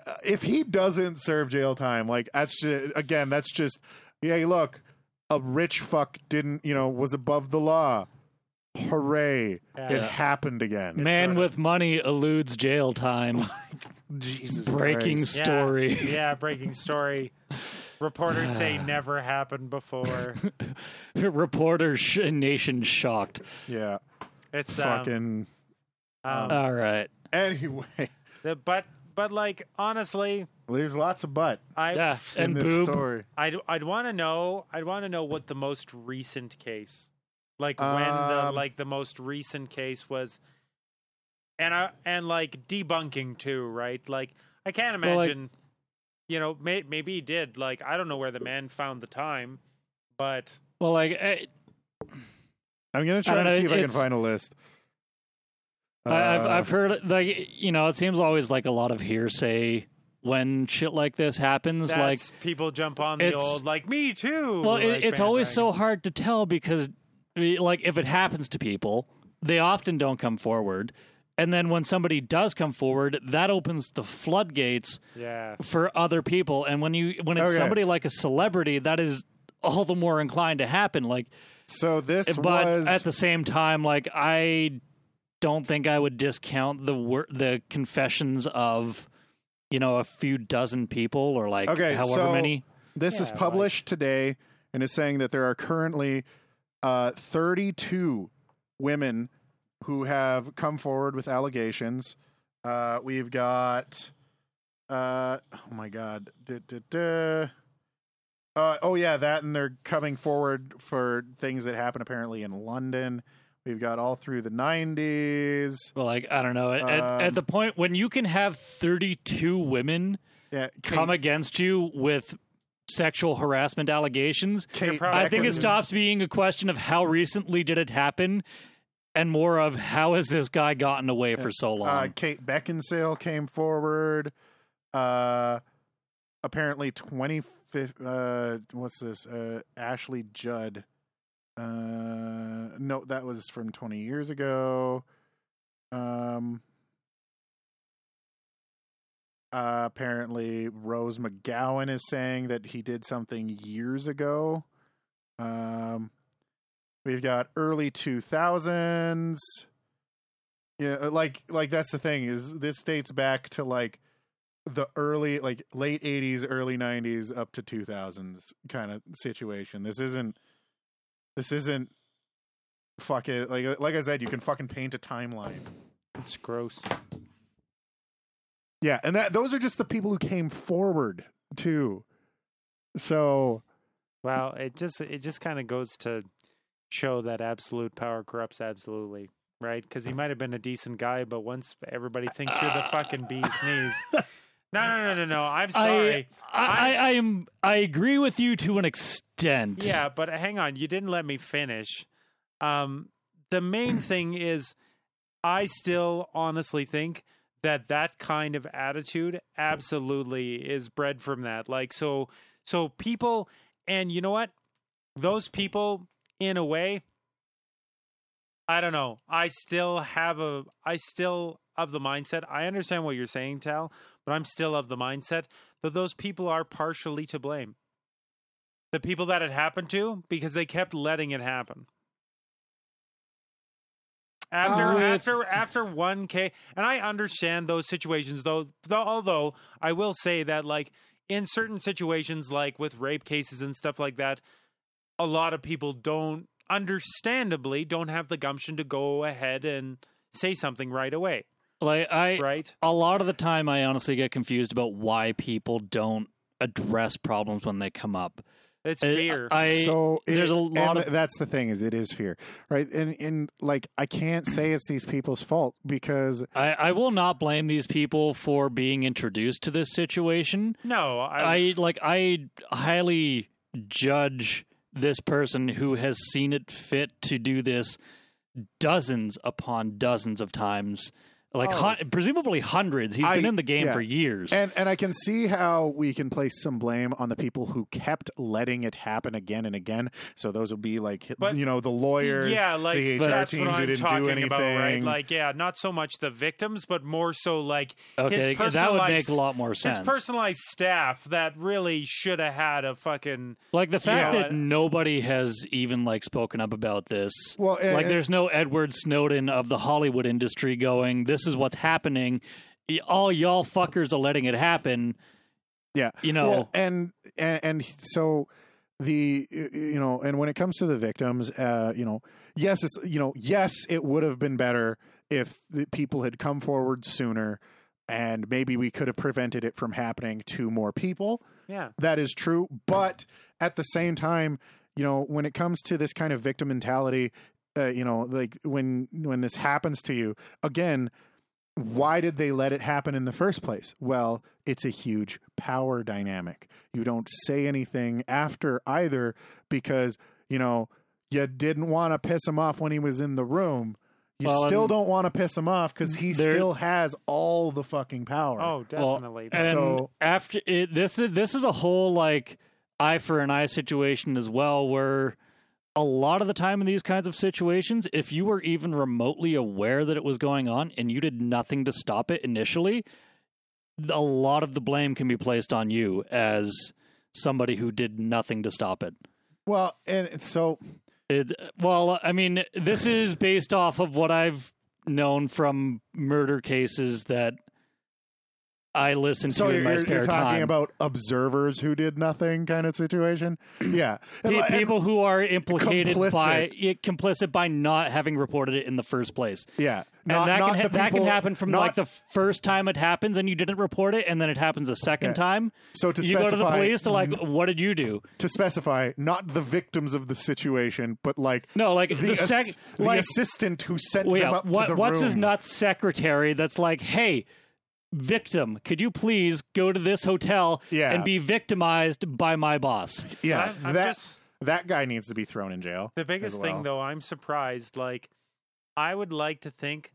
uh, if he doesn't serve jail time like that's just again that's just hey look a rich fuck didn't you know was above the law hooray it happened again man sort of- with money eludes jail time. jesus Breaking Christ. yeah, story. Yeah, breaking story. Reporters say never happened before. Reporters sh- nation shocked. yeah It's um, fucking um, All right. anyway the, but but like honestly, There's lots of butt I Yeah, in and this boob. story. I'd I'd want to know I'd want to know what the most recent case, like when the Um, like the most recent case was, and I and like debunking too, right? Like I can't Well, like- imagine, you know, may, maybe he did. Like I don't know where the man found the time, but Well, like eh, I'm gonna try don't to know, see if I can find a list. I, I've Uh, I've heard like you know it seems always like a lot of hearsay when shit like this happens. like people jump on the it's- old like me too. Well, it, it's always so hard to tell because, eh, like, if it happens to people, they often don't come forward. And then when somebody does come forward, that opens the floodgates Yeah, for other people. And when you when it's Okay. somebody like a celebrity, that is all the more inclined to happen. Like, so this but was at the same time, like, I don't think I would discount the wor- the confessions of, you know, a few dozen people or like Okay, however so- many. this is Yeah, like- published today, and it's saying that there are currently uh, 32 women who have come forward with allegations. Uh, we've got, uh, oh my god. Uh, oh yeah, that, and they're coming forward for things that happened apparently in London. We've got all through the 90s. Well, like I don't know. At, at- at Um, the point when you can have thirty-two women Yeah, come against you with sexual harassment allegations, Kate I think it Beckinsale- stops being a question of how recently did it happen, and more of how has this guy gotten away for so long. Uh, Kate Beckinsale came forward. Uh, apparently, twenty fifth. Uh, what's this? Uh, Ashley Judd. Uh, no, that was from twenty years ago. Um. Uh, apparently, Rose McGowan is saying that he did something years ago. Um, we've got early two thousands. Yeah, like like that's the thing is this dates back to like the early like late 80s early 90s up to 2000s kind of situation this isn't this isn't fucking like like i said you can fucking paint a timeline It's gross. Yeah and that those are just the people who came forward too so Well, it just it just kind of goes to show that absolute power corrupts absolutely, right? Because he might have been a decent guy, but once everybody thinks you're the fucking bee's knees. No, no, no, no, no. I'm sorry. I, I, I am. I agree with you to an extent. Yeah, but hang on, you didn't let me finish. Um, the main thing is, I still honestly think that that kind of attitude absolutely is bred from that. Like, so, so people, and you know what? Those people, in a way, I don't know. I still have a, I still of the mindset. I understand what you're saying, Tal, but I'm still of the mindset that those people are partially to blame the people that it happened to because they kept letting it happen. After Uh, after after one K, and I understand those situations though, though. Although I will say that, like in certain situations, like with rape cases and stuff like that, a lot of people don't, understandably, don't have the gumption to go ahead and say something right away, Like I, right? a lot of the time, I honestly get confused about why people don't address problems when they come up. It's fear. I so it- there's a lot of- that's the thing is it is fear right and and like i can't say it's these people's fault because I, I will not blame these people for being introduced to this situation. no, I, I like I highly judge this person who has seen it fit to do this dozens upon dozens of times. Like Oh. hun- presumably hundreds. He's I- been in the game yeah. for years. And and I can see how we can place some blame on the people who kept letting it happen again and again. So those would be like But- you know the lawyers, yeah, like the HR that's teams what who I'm didn't talking do anything. about, right? Like, yeah, not so much the victims, but more so like okay, his that would make a lot more sense. his personalized staff that really should have had a fucking. like the fact Yeah. that nobody has even like spoken up about this. Well, and- like and- there's no Edward Snowden of the Hollywood industry going, "This is what's happening." All y'all fuckers are letting it happen. Yeah. You know, Well, and, and and so the you know, and when it comes to the victims, uh, you know, yes, it's you know, yes, it would have been better if the people had come forward sooner, and maybe we could have prevented it from happening to more people. Yeah, That is true, but at the same time, you know, when it comes to this kind of victim mentality, uh, you know, like when when this happens to you, again, why did they let it happen in the first place? Well, it's a huge power dynamic. You don't say anything after either because, you know, you didn't want to piss him off when he was in the room. You Well, still don't want to piss him off because he There- still has all the fucking power. oh, Well, definitely. And So- after it, this is this is a whole like eye for an eye situation as well, where a lot of the time in these kinds of situations, if you were even remotely aware that it was going on and you did nothing to stop it initially, a lot of the blame can be placed on you as somebody who did nothing to stop it. Well, and so It, well, I mean, this is based off of what I've known from murder cases that I listen So to in my you're talking time. about observers who did nothing kind of situation? Yeah. And Pe- and- people who are implicated Complicit. by it, complicit by not having reported it in the first place, yeah. and Not, that not can ha- the that can happen from not- like the first time it happens and you didn't report it, and then it happens a second Yeah. time. So to you go to the police to like, mm-hmm. what did you do? to specify not the victims of the situation, but like No, like the, the, sec, ass- the assistant who sent well, them up what, to the what's room. his nuts secretary that's like, hey. Victim, could you please go to this hotel Yeah. and be victimized by my boss? Yeah, I'm- I'm that just- that guy needs to be thrown in jail. The biggest as thing, though, I'm surprised. Like, I would like to think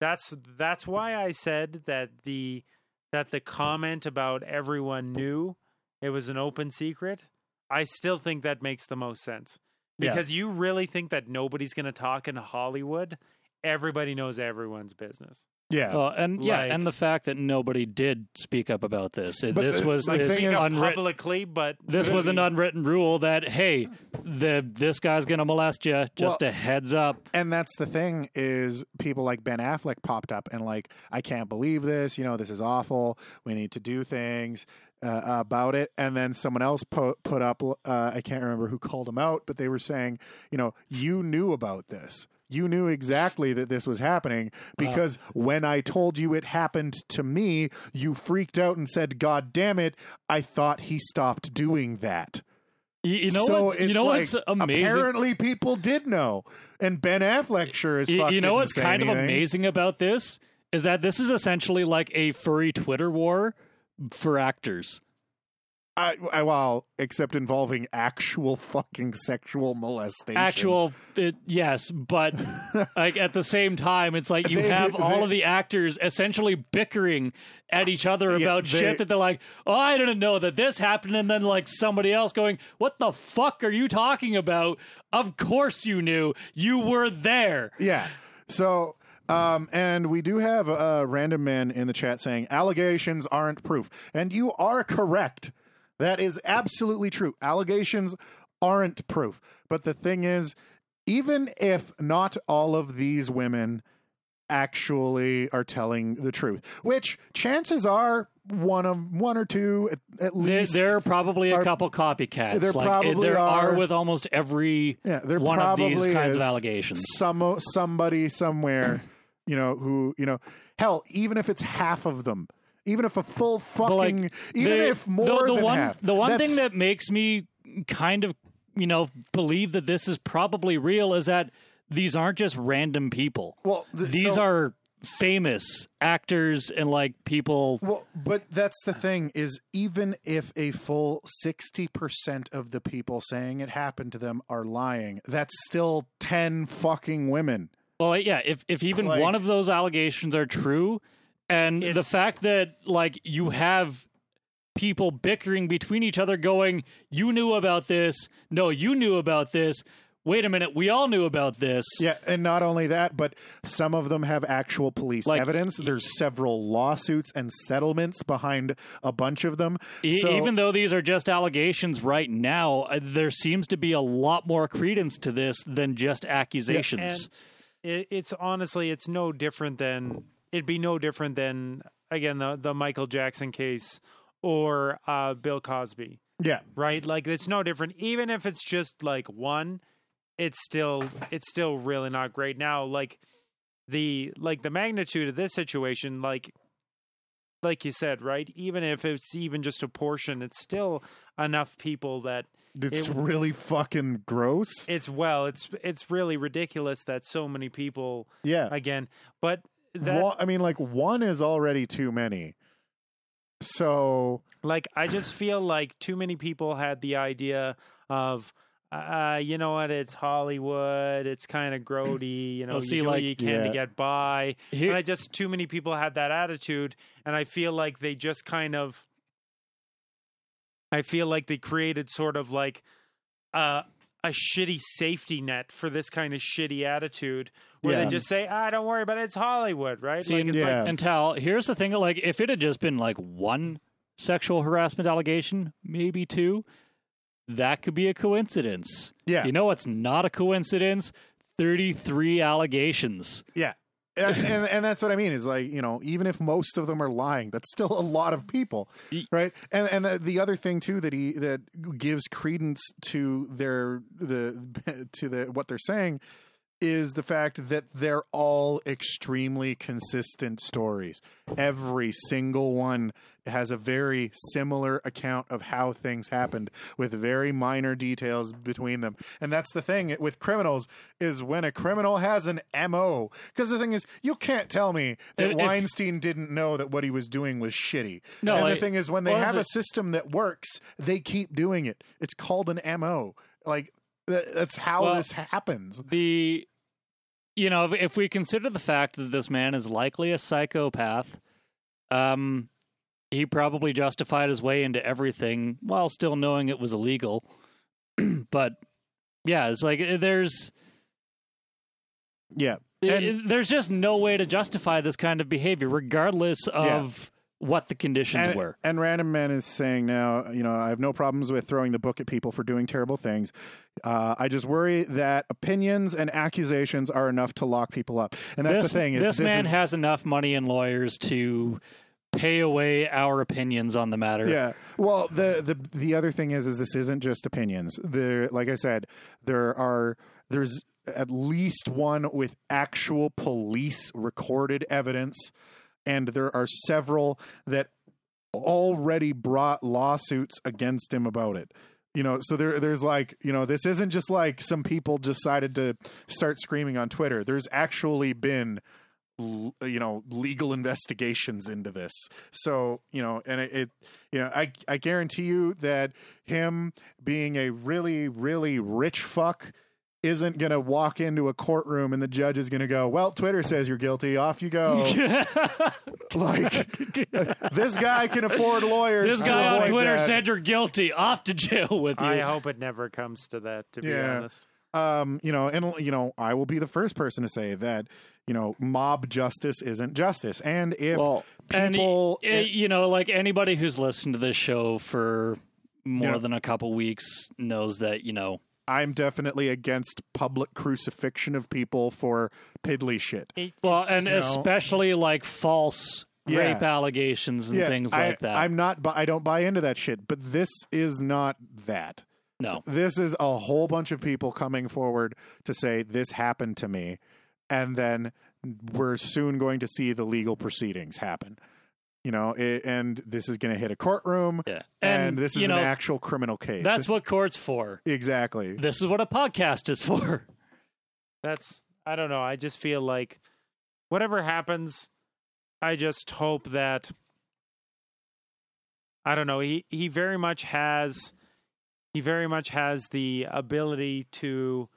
that's that's why I said that the that the comment about everyone knew it was an open secret. I still think that makes the most sense Yeah. because you really think that nobody's going to talk in Hollywood. Everybody knows everyone's business. Yeah, Uh, and yeah, Like- and the fact that nobody did speak up about this. But this was like this thing Speak is- unwritten. publicly, but This was an unwritten rule that hey, the this guy's gonna molest you. Just Well- a heads up. and that's the thing is people like Ben Affleck popped up and like I can't believe this. You know, this is awful. We need to do things uh, about it. And then someone else po- put up. Uh, I can't remember who called him out, but they were saying, you know, you knew about this. You knew exactly that this was happening because uh. when I told you it happened to me, you freaked out and said, "God damn it! I thought he stopped doing that." You, you know so what's you know like, what's amazing. Apparently, people did know, and Ben Affleck sure is. You, you know what's kind of amazing about this is that this is essentially like a furry Twitter war for actors. I, I, well, except involving actual fucking sexual molestation. Actual, it, yes, but like at the same time, it's like you They- have all they- of the actors essentially bickering at each other Yeah, about they- shit that they're like, "Oh, I didn't know that this happened," and then like somebody else going, "What the fuck are you talking about? Of course you knew. You were there." Yeah. So, um, and we do have a random man in the chat saying allegations aren't proof, and you are correct. That is absolutely true. Allegations aren't proof. But the thing is, even if not all of these women actually are telling the truth, which chances are one of one or two at, at least. there are probably a are- couple copycats. there like, probably there are. with almost every yeah, there one of probably these kinds of allegations. Some somebody somewhere, you know, who you know, hell, even if it's half of them, even if a full fucking, like, even the- if more the, the than one half, the one thing that makes me kind of you know believe that this is probably real is that these aren't just random people. well, th- These so- are famous actors and like people. Well, but that's the thing is even if a full 60% of the people saying it happened to them are lying, that's still 10 fucking women. Well, yeah, if if even Like- one of those allegations are true, and the fact that like you have people bickering between each other, going, "You knew about this," "No, you knew about this." Wait a minute, we all knew about this. Yeah, and not only that, but some of them have actual police Like- evidence. There's several lawsuits and settlements behind a bunch of them. E- So- Even though these are just allegations right now, uh, there seems to be a lot more credence to this than just accusations. it, it's honestly it's no different than it'd be no different than again the the Michael Jackson case or uh, Bill Cosby, yeah, right? Like it's no different. Even if it's just like one, it's still it's still really not great. Now, like the like the magnitude of this situation, like like you said, right? Even if it's even just a portion, it's still enough people that it's It- really fucking gross. it's well, it's it's really ridiculous that so many people yeah. again, but that One- I mean, like, one is already too many. So, like I just feel like too many people had the idea of uh you know what? It's Hollywood. It's kind of grody. You know Well, see, you do what you can to get by. Here- and I just too many people had that attitude and I feel like they just kind of I feel like they created sort of like uh a shitty safety net for this kind of shitty attitude where Yeah. they just say ah don't worry about it it's Hollywood right See, like and, it's yeah. like and Tal, here's the thing: like, if it had just been like one sexual harassment allegation, maybe two, that could be a coincidence. yeah. You know what's not a coincidence? Thirty-three allegations. Yeah. And, and and that's what I mean is like you know even if most of them are lying, that's still a lot of people, right? And and the, the other thing too that he that gives credence to their the to the what they're saying is the fact that they're all extremely consistent stories. Every single one has a very similar account of how things happened with very minor details between them. And that's the thing with criminals is when a criminal has an MO because the thing is you can't tell me that If- Weinstein didn't know that what he was doing was shitty. No, and the thing is when they have a system that works, they keep doing it. It's called an MO. Like that's how Well, this happens. the you know if, if we consider the fact that this man is likely a psychopath um he probably justified his way into everything while still knowing it was illegal but yeah it's like uh, there's Yeah. it- And- it- there's just no way to justify this kind of behavior regardless of what the conditions and, were. And Random Man is saying now, you know, I have no problems with throwing the book at people for doing terrible things. Uh, I just worry that opinions and accusations are enough to lock people up. And that's this, the thing is this, this man is, has enough money and lawyers to pay away our opinions on the matter. Yeah. Well, the the the other thing is is this isn't just opinions. There like I said, there are there's at least one with actual police recorded evidence and there are several that already brought lawsuits against him about it. You know, so there there's like, you know, this isn't just like some people decided to start screaming on Twitter. There's actually been you know legal investigations into this so you know and it, it you know i i guarantee you that him being a really really rich fuck isn't going to walk into a courtroom and the judge is going to go well twitter says you're guilty off you go like this guy can afford lawyers this guy on Twitter that. said you're guilty. Off to jail with you. I hope it never comes to that. To be Yeah. honest, um you know and you know i will be the first person to say that you know mob justice isn't justice and if well, and people y- you know, like anybody who's listened to this show for more Yeah. than a couple weeks knows that you know I'm definitely against public crucifixion of people for piddly shit. Well, and just- especially like false Yeah. rape allegations and things I, like that. I'm not. I don't buy into that shit. But this is not that. no, This is a whole bunch of people coming forward to say this happened to me, and then we're soon going to see the legal proceedings happen. You know, it, and this is going to hit a courtroom, yeah, and, this is you an know actual criminal case. that's what court's for. exactly. This is what a podcast is for. that's I don't know. I just feel like whatever happens, I just hope that I don't know. He he very much has he very much has the ability to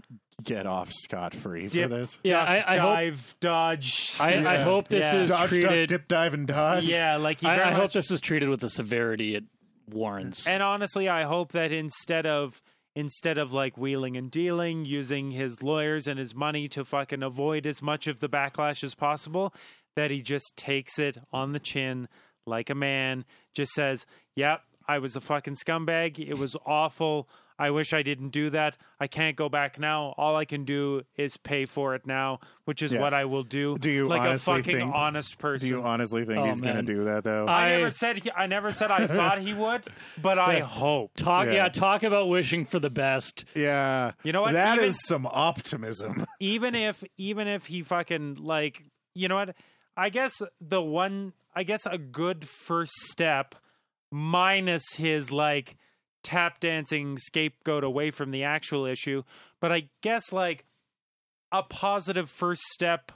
Get off scot free for Dip. this. Yeah, duck, I, I hope dodge. I, I hope this Yeah. is Dodge, duck, treated. dip, dive, and dodge. yeah, like he I, very I hope this is treated with the severity it warrants. And honestly, I hope that instead of instead of like wheeling and dealing, using his lawyers and his money to fucking avoid as much of the backlash as possible, that he just takes it on the chin like a man, just says, "Yep, I was a fucking scumbag. It was awful. I wish I didn't do that. I can't go back now. All I can do is pay for it now, which is Yeah. what I will do. Do you like a fucking think- honest person? Do you honestly think Oh, he's going to do that though? I- I never said he, I never said I thought he would, but I hope. talk, yeah. Yeah. talk about wishing for the best. yeah, You know what? That is Even- some optimism. even if even if he fucking like you know what i guess the one i guess a good first step minus his like tap dancing scapegoat away from the actual issue but i guess like a positive first step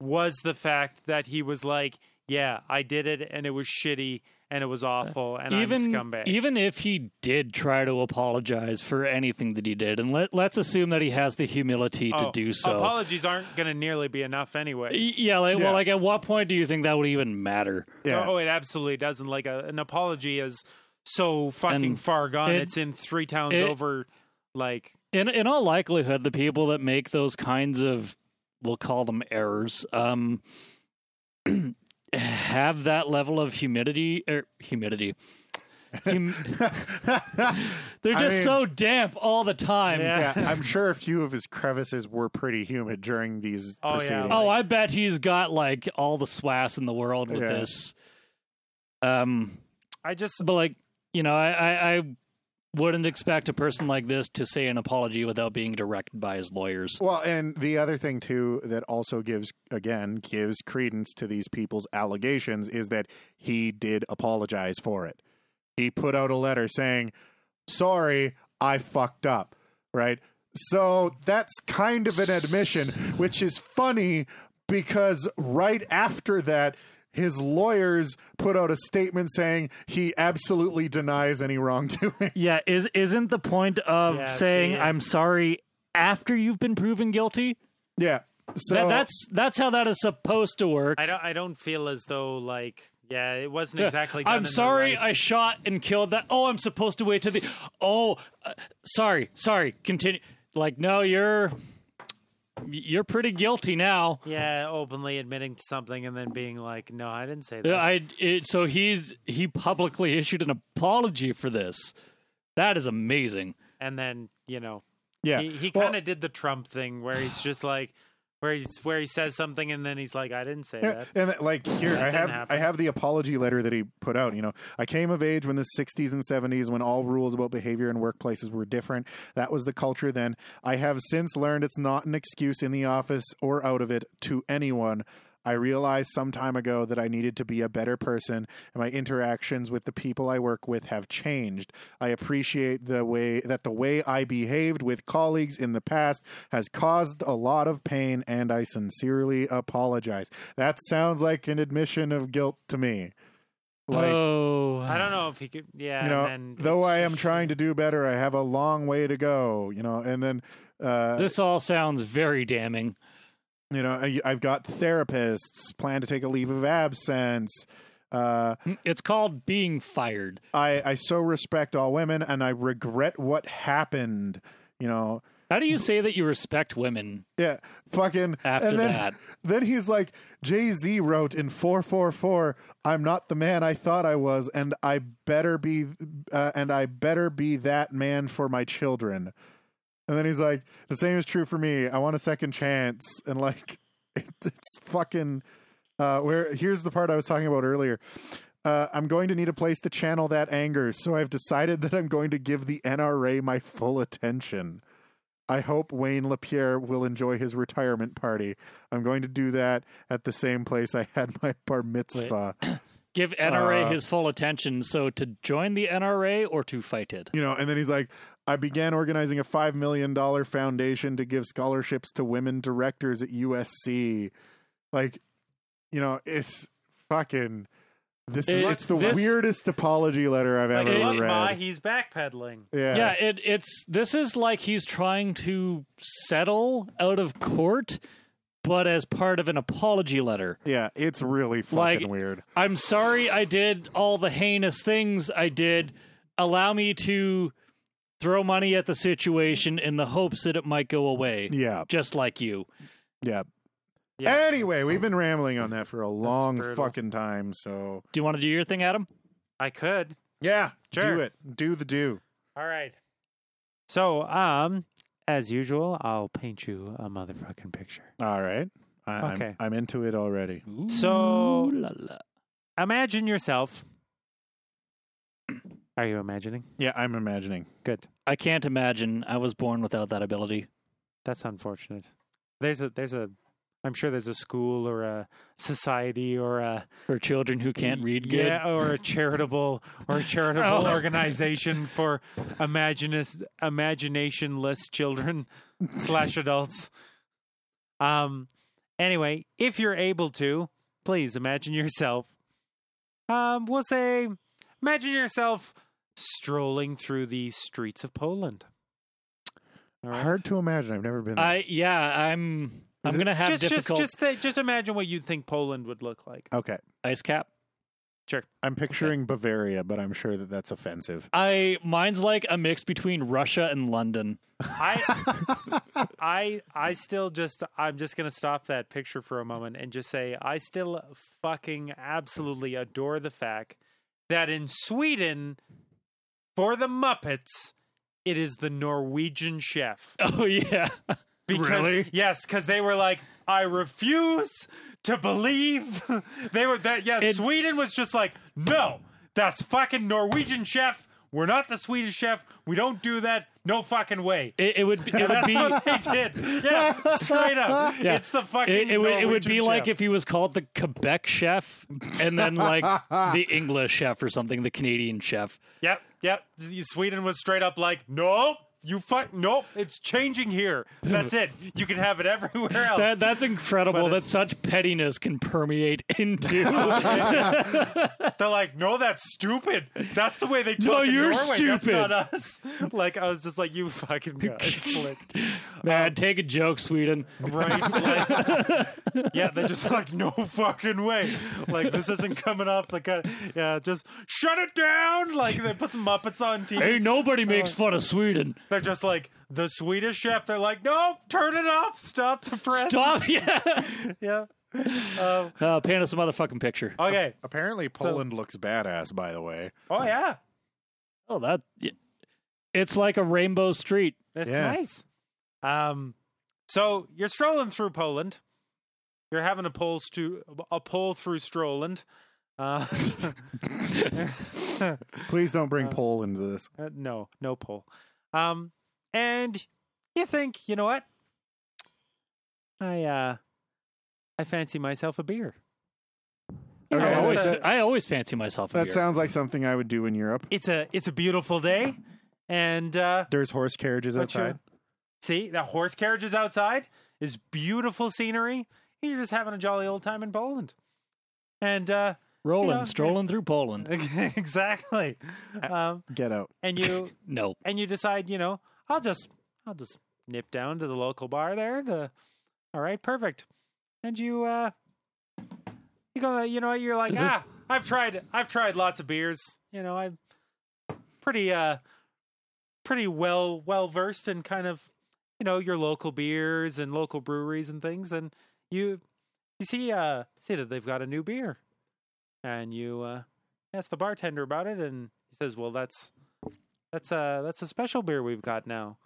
was the fact that he was like yeah i did it and it was shitty and it was uh, awful and even i'm a scumbag even if he did try to apologize for anything that he did, and let let's assume that he has the humility to Oh, do so. apologies aren't going to nearly be enough anyway. Y- yeah, like, Yeah. well, like at what point do you think that would even matter? Yeah. Oh, it absolutely doesn't. Like a, an apology is so fucking And far gone. it- it's in three towns it- over. Like In in all likelihood, the people that make those kinds of we'll call them errors, um, have that level of humidity or humidity. Hum- they're I just mean- so damp all the time. Yeah. yeah, I'm sure a few of his crevices were pretty humid during these Oh, yeah. Oh, I bet he's got like all the swass in the world with Yeah. this. Um, I just but like you know, I, I wouldn't expect a person like this to say an apology without being directed by his lawyers. Well, and the other thing too that also gives again gives credence to these people's allegations is that he did apologize for it. He put out a letter saying, "Sorry, I fucked up." Right? So that's kind of an admission, which is funny because right after that his lawyers put out a statement saying he absolutely denies any wrongdoing. Yeah, is isn't the point of Yeah, saying see, I'm sorry after you've been proven guilty? yeah. So That, that's that's how that is supposed to work. I don't I don't feel as though like yeah it wasn't exactly. Done I'm the sorry right- I shot and killed that. Oh, I'm supposed to wait to the. Oh, uh, sorry, sorry. Continue. Like no, you're you're pretty guilty now. Yeah, openly admitting to something and then being like, "No, I didn't say that." I it, so he's he publicly issued an apology for this. That is amazing. and then you know, Yeah. he, he kind of did the Trump thing where he's just like, where he's where he says something and then he's like, "I didn't say Yeah, that." and that, like here, That I have happen. I have the apology letter that he put out. You know, I came of age when the '60s and '70s, when all rules about behavior in workplaces were different. That was the culture then. I have since learned it's not an excuse in the office or out of it to anyone. I realized some time ago that I needed to be a better person, and my interactions with the people I work with have changed. I appreciate the way that the way I behaved with colleagues in the past has caused a lot of pain, and I sincerely apologize. That sounds like an admission of guilt to me. Like, oh, I don't know if he could. Yeah, you know, and then though I am trying to do better, I have a long way to go. You know, and then uh, This all sounds very damning. You know, I, I've got therapists plan to take a leave of absence. Uh, It's called being fired. I I so respect all women, and I regret what happened. You know, How do you say that you respect women yeah, fucking. after and then, that? Then he's like, Jay Z wrote in four four four, "I'm not the man I thought I was, and I better be, uh, and I better be that man for my children." And then he's like, "The same is true for me. I want a second chance." And like, it, it's fucking. Uh, where here's the part I was talking about earlier. Uh, I'm going to need a place to channel that anger, so I've decided that I'm going to give the NRA my full attention. I hope Wayne LaPierre will enjoy his retirement party. I'm going to do that at the same place I had my bar mitzvah. Give NRA Uh, his full attention. So to join the NRA or to fight it? You know, and then he's like, I began organizing a $5 million foundation to give scholarships to women directors at USC. Like, you know, it's fucking. This is It- it's the this- weirdest apology letter I've Like, ever look, read. Ma, he's backpedaling. yeah. Yeah, it, it's this is like he's trying to settle out of court, but as part of an apology letter. Yeah, it's really fucking Like- weird. I'm sorry I did all the heinous things I did. Allow me to throw money at the situation in the hopes that it might go away. Yeah, Just like you. yeah. Yeah, Anyway, we've been rambling on that for a long brutal. fucking time, so Do you want to do your thing, Adam? I could. yeah, do it. Do the do. All right. So, um, as usual, I'll paint you a motherfucking picture. All right. I, Okay. I'm, I'm into it already. So- la la. Imagine yourself. Are you imagining? Yeah, I'm imagining. Good. I can't imagine I was born without that ability. That's unfortunate. There's a there's a I'm sure there's a school or a society or a For children who can't read good. yeah or a charitable or a charitable Oh. organization for imaginous imaginationless children slash adults. Um. Anyway, if you're able to, please imagine yourself. Um. We'll say, imagine yourself strolling through the streets of Poland. All right? Hard to imagine. I've never been. There. I yeah, I'm I'm it- gonna have just, just, difficult just, th- just imagine what you'd think Poland would look like. okay, ice cap. Sure. I'm picturing Bavaria, but I'm sure that that's offensive. I mine's like a mix between Russia and London. I, I, I still just, I'm just gonna stop that picture for a moment and just say, I still fucking absolutely adore the fact that in Sweden, for the Muppets, it is the Norwegian chef. Oh yeah. Because, Really? Yes, because they were like, I refuse to believe they were that. Yes, It- Sweden was just like, no, that's fucking Norwegian chef. We're not the Swedish chef. We don't do that. No fucking way. It, it would it would That's be what they did. Yeah, straight up. Yeah. It's the fucking. it, it would it would be Norwegian like if he was called the Quebec chef and then like the English chef or something, the Canadian chef. Yep, yep. Sweden was straight up like, nope. You fuck. Nope. It's changing here. That's it. You can have it everywhere else. That that's incredible that such pettiness can permeate into They're like, no, that's stupid. That's the way they talk. No, you're Norway. stupid. That's not us. Like I was just like, you fucking guys. Man, um, take a joke, Sweden. Right? Like, yeah, they're just like, no fucking way. Like this isn't coming off the cut. Yeah, just shut it down. Like they put the Muppets on TV. Hey, nobody makes uh, fun of Sweden. They they're just like the Swedish chef. They're like, no, turn it off, stop the press. Stop! Yeah. Yeah. Um, Uh, paint us a motherfucking picture. okay. Apparently, Poland looks badass. By the way, Oh yeah, Oh, that. It's like a rainbow street. that's Yeah. nice. Um, so you're strolling through Poland. You're having a pull stu- a pull through Stroland. Uh, please don't bring Uh, Pole into this. Uh, no, no pull. Um, and you think, you know what? I uh, I fancy myself a beer. You Okay, I always, a, I always fancy myself a That beer. sounds like something I would do in Europe. it's a it's a beautiful day, and uh, There's horse carriages outside. see the horse carriages outside is beautiful scenery. and You're just having a jolly old time in Poland, and uh, Rolling, Yeah. strolling through Poland. exactly. Um, Get out. and you No. and you decide, you know, I'll just I'll just nip down to the local bar there. The all right, perfect. And you uh you go you know, you're like, Is this- ah, I've tried I've tried lots of beers. You know, I'm pretty uh pretty well well versed in kind of you know, your local beers and local breweries and things and you you see uh see that they've got a new beer. And you uh ask the bartender about it and he says, Well that's that's a that's a special beer we've got now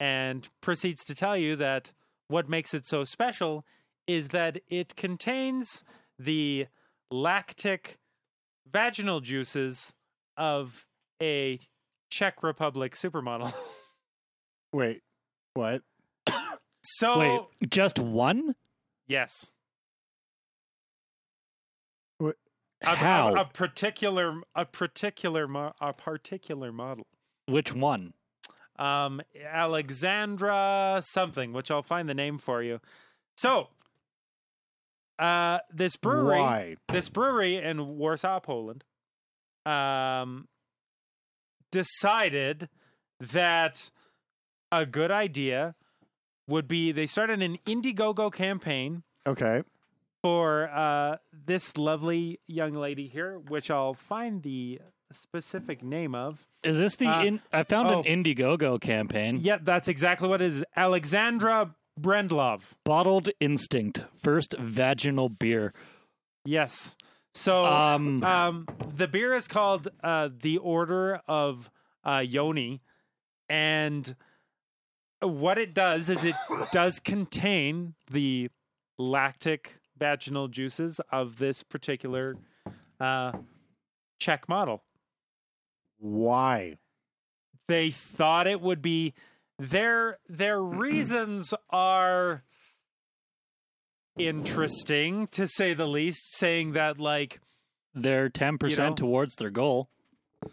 and proceeds to tell you that what makes it so special is that it contains the lactic vaginal juices of a Czech Republic supermodel. Wait, what? so Wait, just one? yes, What? a, How? a, a particular a particular mo- a particular model. Which one? um, Alexandra something, which I'll find the name for you. So, uh, this brewery, Why? this brewery in Warsaw, Poland, um, decided that a good idea would be they started an Indiegogo campaign Okay. For uh, this lovely young lady here, which I'll find the specific name of. Is this the? Uh, in, I found oh. an Indiegogo campaign. Yep, that's exactly what it is. Alexandra Brendlov. Bottled Instinct, first vaginal beer. Yes. So Um, um, the beer is called uh, the Order of uh, Yoni, and what it does is it does contain the lactic vaginal juices of this particular uh, Czech model. Why? They thought it would be their their reasons are interesting to say the least saying that like they're ten percent You know? towards their goal.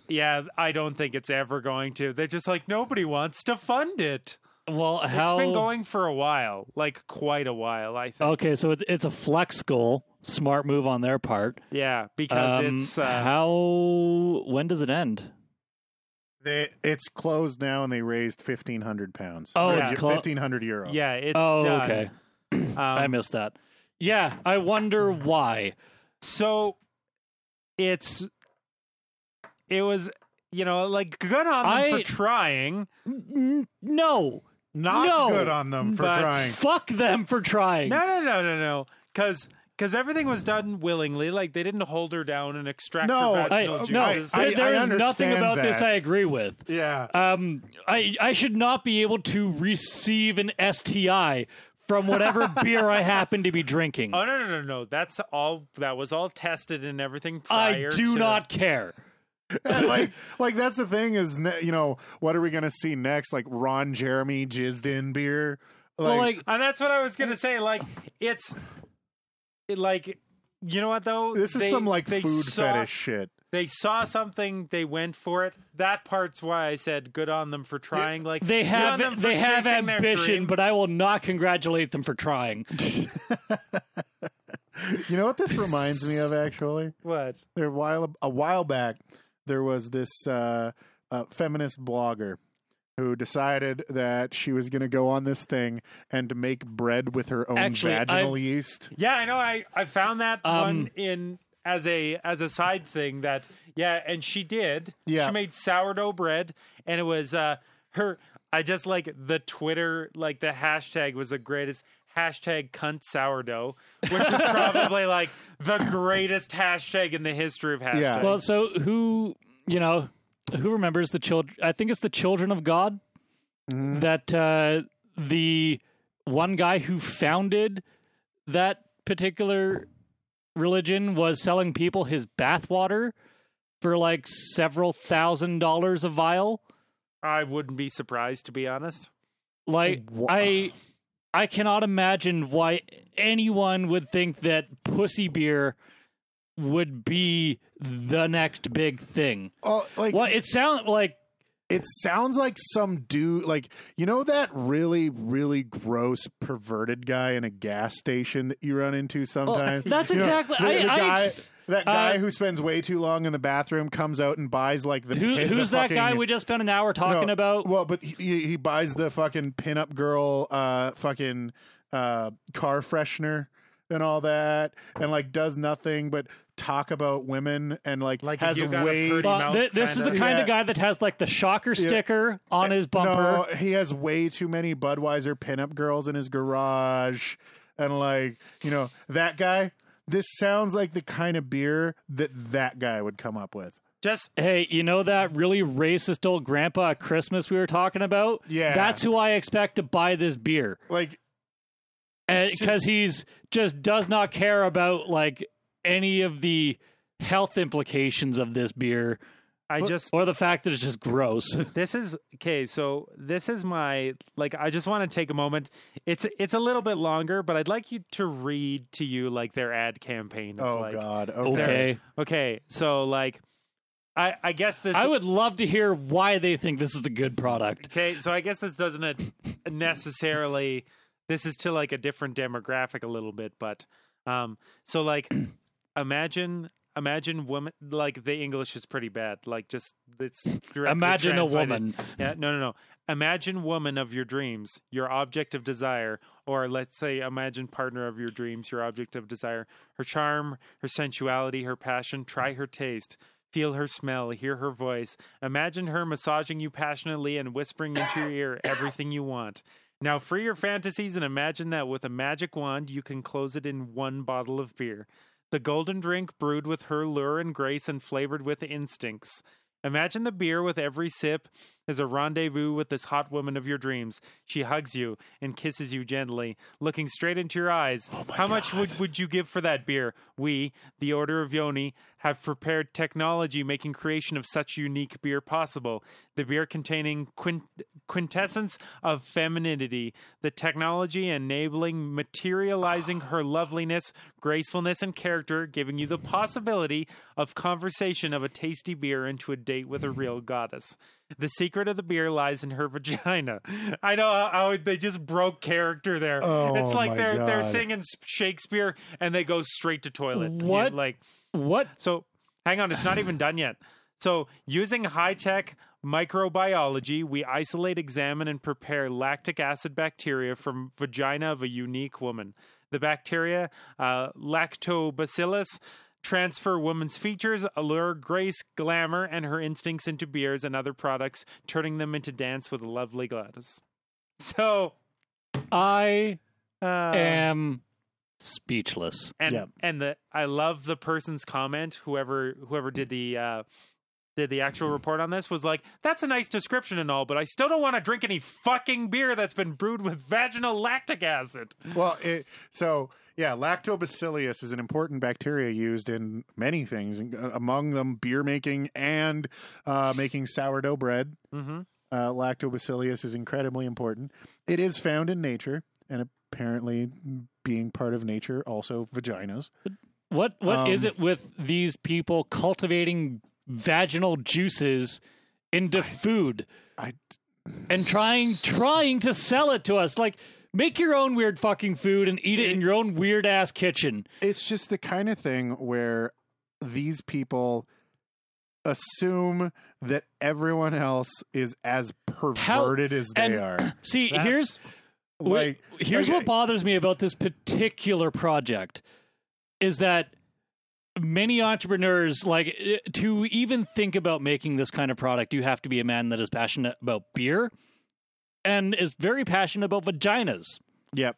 Yeah, I don't think it's ever going to. They're just like nobody wants to fund it. Well, how? It's been going for a while, like quite a while. I think. Okay, so it's it's a flex goal. Smart move on their part. Yeah, because Um, it's uh, how? When does it end? They, it's closed now, and they raised fifteen hundred pounds. Oh, Yeah. it's closed. fifteen hundred euro. yeah, it's oh, done. okay. Um, I missed that. Yeah, I wonder why. So it's it was you know like good on them I- for trying. N- no, Not No, good on them for but- trying. fuck them for trying. No, no, no, no, no, because. Because everything was done willingly, like they didn't hold her down and extract No, her I, vaginal no, juices. I- there is nothing understand about this. I agree with. Yeah. Um, I I should not be able to receive an STI from whatever beer I happen to be drinking. Oh no no no no! That's all. That was all tested and everything. I do to- not care. like, like that's the thing is, ne- you know, what are we gonna see next? Like Ron Jeremy jizzed in beer. well, like And that's what I was gonna say. Like it's, it, like you know what though? this is They- some like food saw, fetish shit. They saw something, they went for it. That part's why I said good on them for trying. Like they good them have they have ambition, but I will not congratulate them for trying. You know what this reminds me of? Actually, what? there a while a while back, there was this uh, uh, feminist blogger who decided that she was going to go on this thing and to make bread with her own Actually, vaginal I- yeast. Yeah, I know. I I found that Um, one in as a as a side thing that yeah, and she did. Yeah. she made sourdough bread, and it was uh her I just like the Twitter, like the hashtag was the greatest hashtag cunt sourdough, which is probably like the greatest hashtag in the history of hashtags. Yeah. Well, so who you know who remembers the children? I think it's the Children of God Mhm. that uh, the one guy who founded that particular religion was selling people his bathwater for like several thousand dollars a vial. I wouldn't be surprised to be honest. Like Wha- I I cannot imagine why anyone would think that pussy beer would be the next big thing. Oh, like Well, it sounds like it sounds like some dude like you know that really really gross perverted guy in a gas station that you run into oh, sometimes that's You know, exactly- the, I- the I ex- that guy uh, who spends way too long in the bathroom comes out and buys like the who, pin- the who's that guy we just spent an hour talking No, about? well but he, he buys the fucking pinup girl uh fucking uh car freshener and all that and like does nothing but talk about women and like, Like has you got a way pretty Well, mouth thi- this is the kinda- kind Yeah. of guy that has like the shocker sticker on his bumper. No, he has way too many Budweiser pinup girls in his garage, and like you know that guy. This sounds like the kind of beer that that guy would come up with. Just Hey, you know that really racist old grandpa at Christmas we were talking about? Yeah. That's who I expect to buy this beer. Like, Because he's just does not care about like any of the health implications of this beer I But- just or the fact that it's just gross. this is okay so this is my like i just want to take a moment it's it's a little bit longer but i'd like you to read to you like their ad campaign of, oh like, god, okay. okay. okay so like i i guess this I would love to hear why they think this is a good product. okay so i guess this doesn't uh, necessarily this is to like a different demographic a little bit but um so like imagine imagine women like the english is pretty bad like just it's Imagine a woman. Yeah, no, no, no. Imagine woman of your dreams, your object of desire, or let's say imagine partner of your dreams, your object of desire. Her charm, her sensuality, her passion. Try her taste. Feel her smell, hear her voice. Imagine her massaging you passionately and whispering into your ear everything you want. Now, free your fantasies and imagine that with a magic wand, you can close it in one bottle of beer. The golden drink brewed with her lure and grace and flavored with instincts. Imagine the beer with every sip is a rendezvous with this hot woman of your dreams. She hugs you and kisses you gently, looking straight into your eyes. Oh How much would, would you give for that beer? We, the Order of Yoni, have prepared technology making creation of such unique beer possible. The beer containing quint- quintessence of femininity, the technology enabling materializing ah. her loveliness, gracefulness, and character, giving you the possibility of conversation of a tasty beer into a date with a real goddess. The secret of the beer lies in her vagina. I know how, how they just broke character there. Oh, it's like my they're they're singing Shakespeare and they go straight to toilet. What? Like What? so, hang on, it's not even done yet. So, using high tech microbiology, we isolate, examine, and prepare lactic acid bacteria from vagina of a unique woman. The bacteria, uh, lactobacillus, transfer woman's features, allure, grace, glamour, and her instincts into beers and other products, turning them into dance with lovely goddess. So, I uh, am speechless. and Yep. and the I love the person's comment. Whoever whoever did the uh, did the actual report on this was like, "That's a nice description and all, but I still don't want to drink any fucking beer that's been brewed with vaginal lactic acid." Well, it, so yeah, lactobacillus is an important bacteria used in many things, in- uh, among them beer making and uh, making sourdough bread. Mm-hmm. Uh, lactobacillus is incredibly important. It is found in nature, and apparently, being part of nature, also vaginas. What What is Um, it with these people cultivating vaginal juices into food I and trying trying to sell it to us? Like, make your own weird fucking food and eat it in your own weird ass kitchen. it's just the kind of thing where these people assume that everyone else is as perverted as they and- are. See, That's- here's Like, here's like, what bothers me about this particular project is that many entrepreneurs like to even think about making this kind of product you have to be a man that is passionate about beer and is very passionate about vaginas. Yep.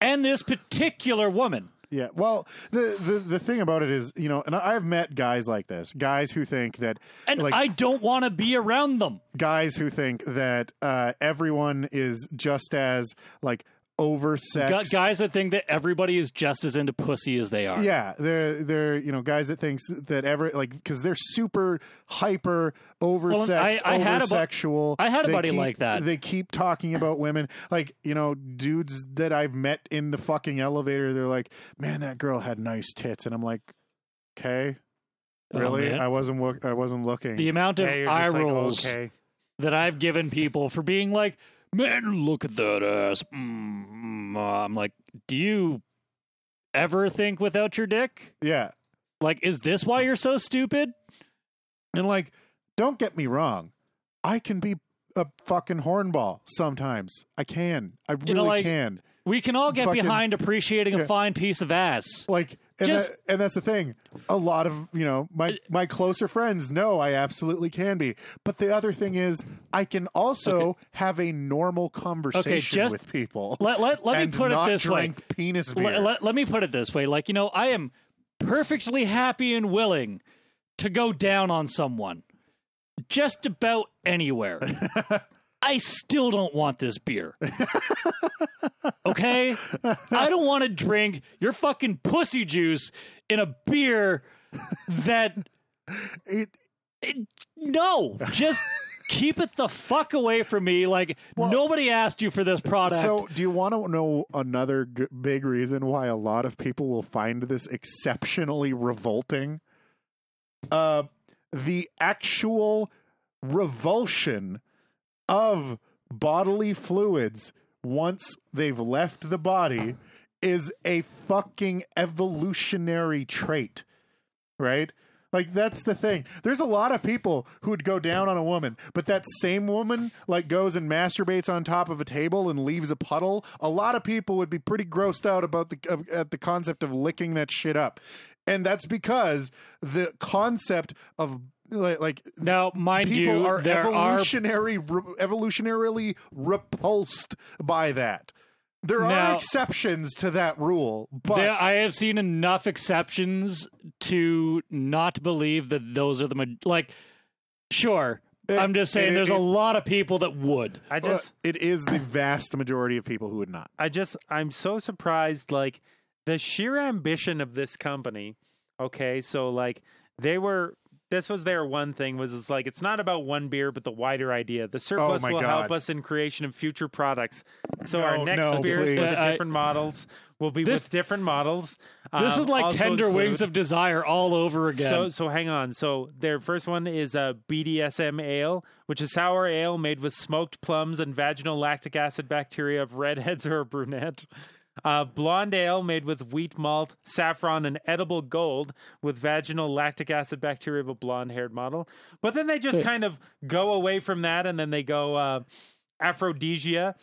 And this particular woman. Yeah. Well, the, the the thing about it is, you know, and I've met guys like this, guys who think that, And like, I don't want to be around them. guys who think that uh, everyone is just as like oversexed. guys that think that everybody is just as into pussy as they are. Yeah, they're they're you know guys that thinks that ever like because they're super hyper oversexed, I- I had a oversexual. I had a They buddy keep- like that. They keep talking about women, like you know dudes that I've met in the fucking elevator. They're like, man, that girl had nice tits, and I'm like, okay, Oh, really? man. I wasn't look, I wasn't looking. The amount of Yeah, you're eye just like, rolls okay. that I've given people for being like, man, look at that ass. Mm, uh," I'm like, do you ever think without your dick? yeah, Like, is this why you're so stupid? and like, don't get me wrong, I can be a fucking hornball sometimes. I can. I really You know, like, can. We can all get Fucking- behind appreciating Yeah. a fine piece of ass. like and, Just- that, and that's the thing a lot of you know my uh, my closer friends know i absolutely can be but the other thing is i can also have a normal conversation just with people Let, let, let me put it this way. penis beer. Let, let, let me put it this way. Like, you know, I am perfectly happy and willing to go down on someone just about anywhere. I still don't want this beer. Okay? I don't want to drink your fucking pussy juice in a beer that. It- it- no, just keep it the fuck away from me. Like, nobody asked you for this product. so do you want to know another g- big reason why a lot of people will find this exceptionally revolting uh the actual revulsion of bodily fluids once they've left the body is a fucking evolutionary trait, right? Like that's the thing. There's a lot of people who would go down on a woman, but that same woman like goes and masturbates on top of a table and leaves a puddle. A lot of people would be pretty grossed out about the of, at the concept of licking that shit up. And that's because the concept of like, like now, mind people you, are there are evolutionary re- evolutionarily repulsed by that. There are exceptions to that rule, but There, I have seen enough exceptions to not believe that those are the like. Sure, It- I'm just saying. it- there's a lot of people that would. I Well, just, it is the vast majority of people who would not. I just, I'm so surprised. Like the sheer ambition of this company. Okay, so like they were. This was their one thing was it's like it's not about one beer, but the wider idea. The surplus Oh will God. help us in creation of future products. So No, our next no, beers please. with I- different models will be This- with different models. This Um, is like Tender include- Wings of Desire all over again. So so hang on. So their first one is a BDSM ale, which is sour ale made with smoked plums and vaginal lactic acid bacteria of redheads or a brunette. Uh, blonde ale made with wheat malt, saffron, and edible gold with vaginal lactic acid bacteria of a blonde haired model. But then they just kind of go away from that and then they go uh, aphrodisia,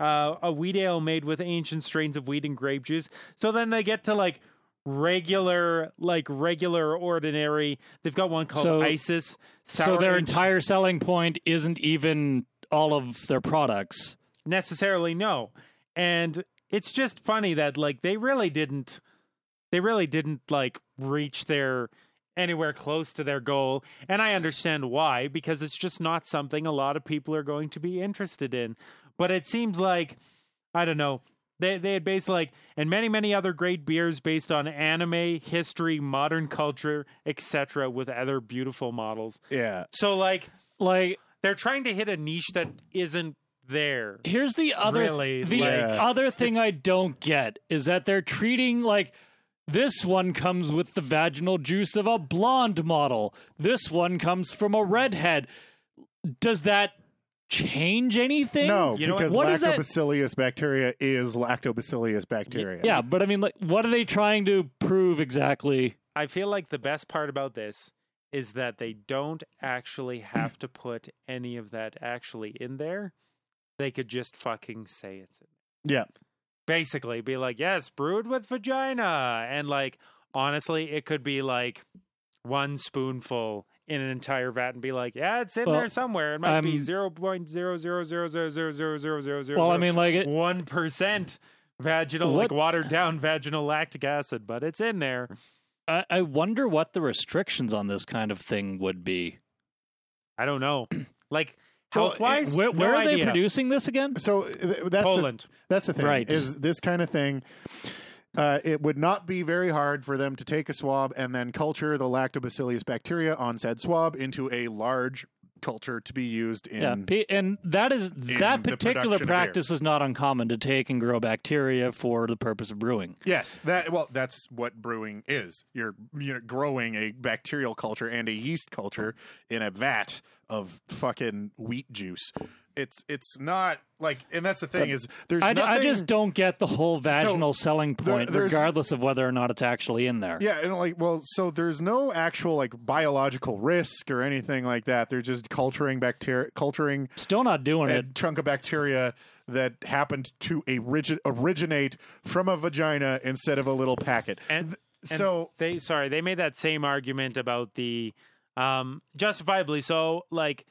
uh, a wheat ale made with ancient strains of wheat and grape juice. So then they get to like regular, like regular, ordinary. They've got one called So- Isis. so their aged- entire selling point isn't even all of their products. necessarily no, and it's just funny that like they really didn't, they really didn't like reach their anywhere close to their goal. And i understand why because it's just not something a lot of people are going to be interested in. But it seems like i don't know they they had based like and many many other great beers based on anime history modern culture etc with other beautiful models. Yeah. so like Like, they're trying to hit a niche that isn't there here's the other Really, the like- other thing I don't get is that they're treating like this one comes with the vaginal juice of a blonde model. This one comes from a redhead. Does that change anything? No, You know because what is that- lactobacillus bacteria is lactobacillus bacteria. Yeah, but I mean, like, what are they trying to prove exactly? I feel like the best part about this is that they don't actually have to put any of that actually in there they could just fucking say it's in there. Yeah. Basically, be like, yes, brewed with vagina. And like, honestly, it could be like one spoonful in an entire vat and be like, yeah, it's in well, there somewhere. It might be 0.000000000. Well, I mean, like, it, 1% vaginal, what, like watered down vaginal lactic acid, but it's in there. I, I wonder what the restrictions on this kind of thing would be. I don't know. like, health wise, Where, where no are they producing this again? So that's the, Poland. that's the thing. Right. Is this kind of thing? Uh, it would not be very hard for them to take a swab and then culture the lactobacillus bacteria on said swab into a large culture to be used in. Yeah, and that is that particular production of beer. practice is not uncommon to take and grow bacteria for the purpose of brewing. Yes, that well, that's what brewing is. You're you're growing a bacterial culture and a yeast culture in a vat of fucking wheat juice. It's it's not like, and that's the thing is there's I, d- I nothing- just don't get the whole vaginal selling point, there's- regardless of whether or not it's actually in there. Yeah, and like, well, so there's no actual like biological risk or anything like that. They're just culturing bacteria, culturing Still not doing a it. chunk of bacteria that happened to origi- originate from a vagina instead of a little packet. And, and so they sorry they made that same argument about the um justifiably so like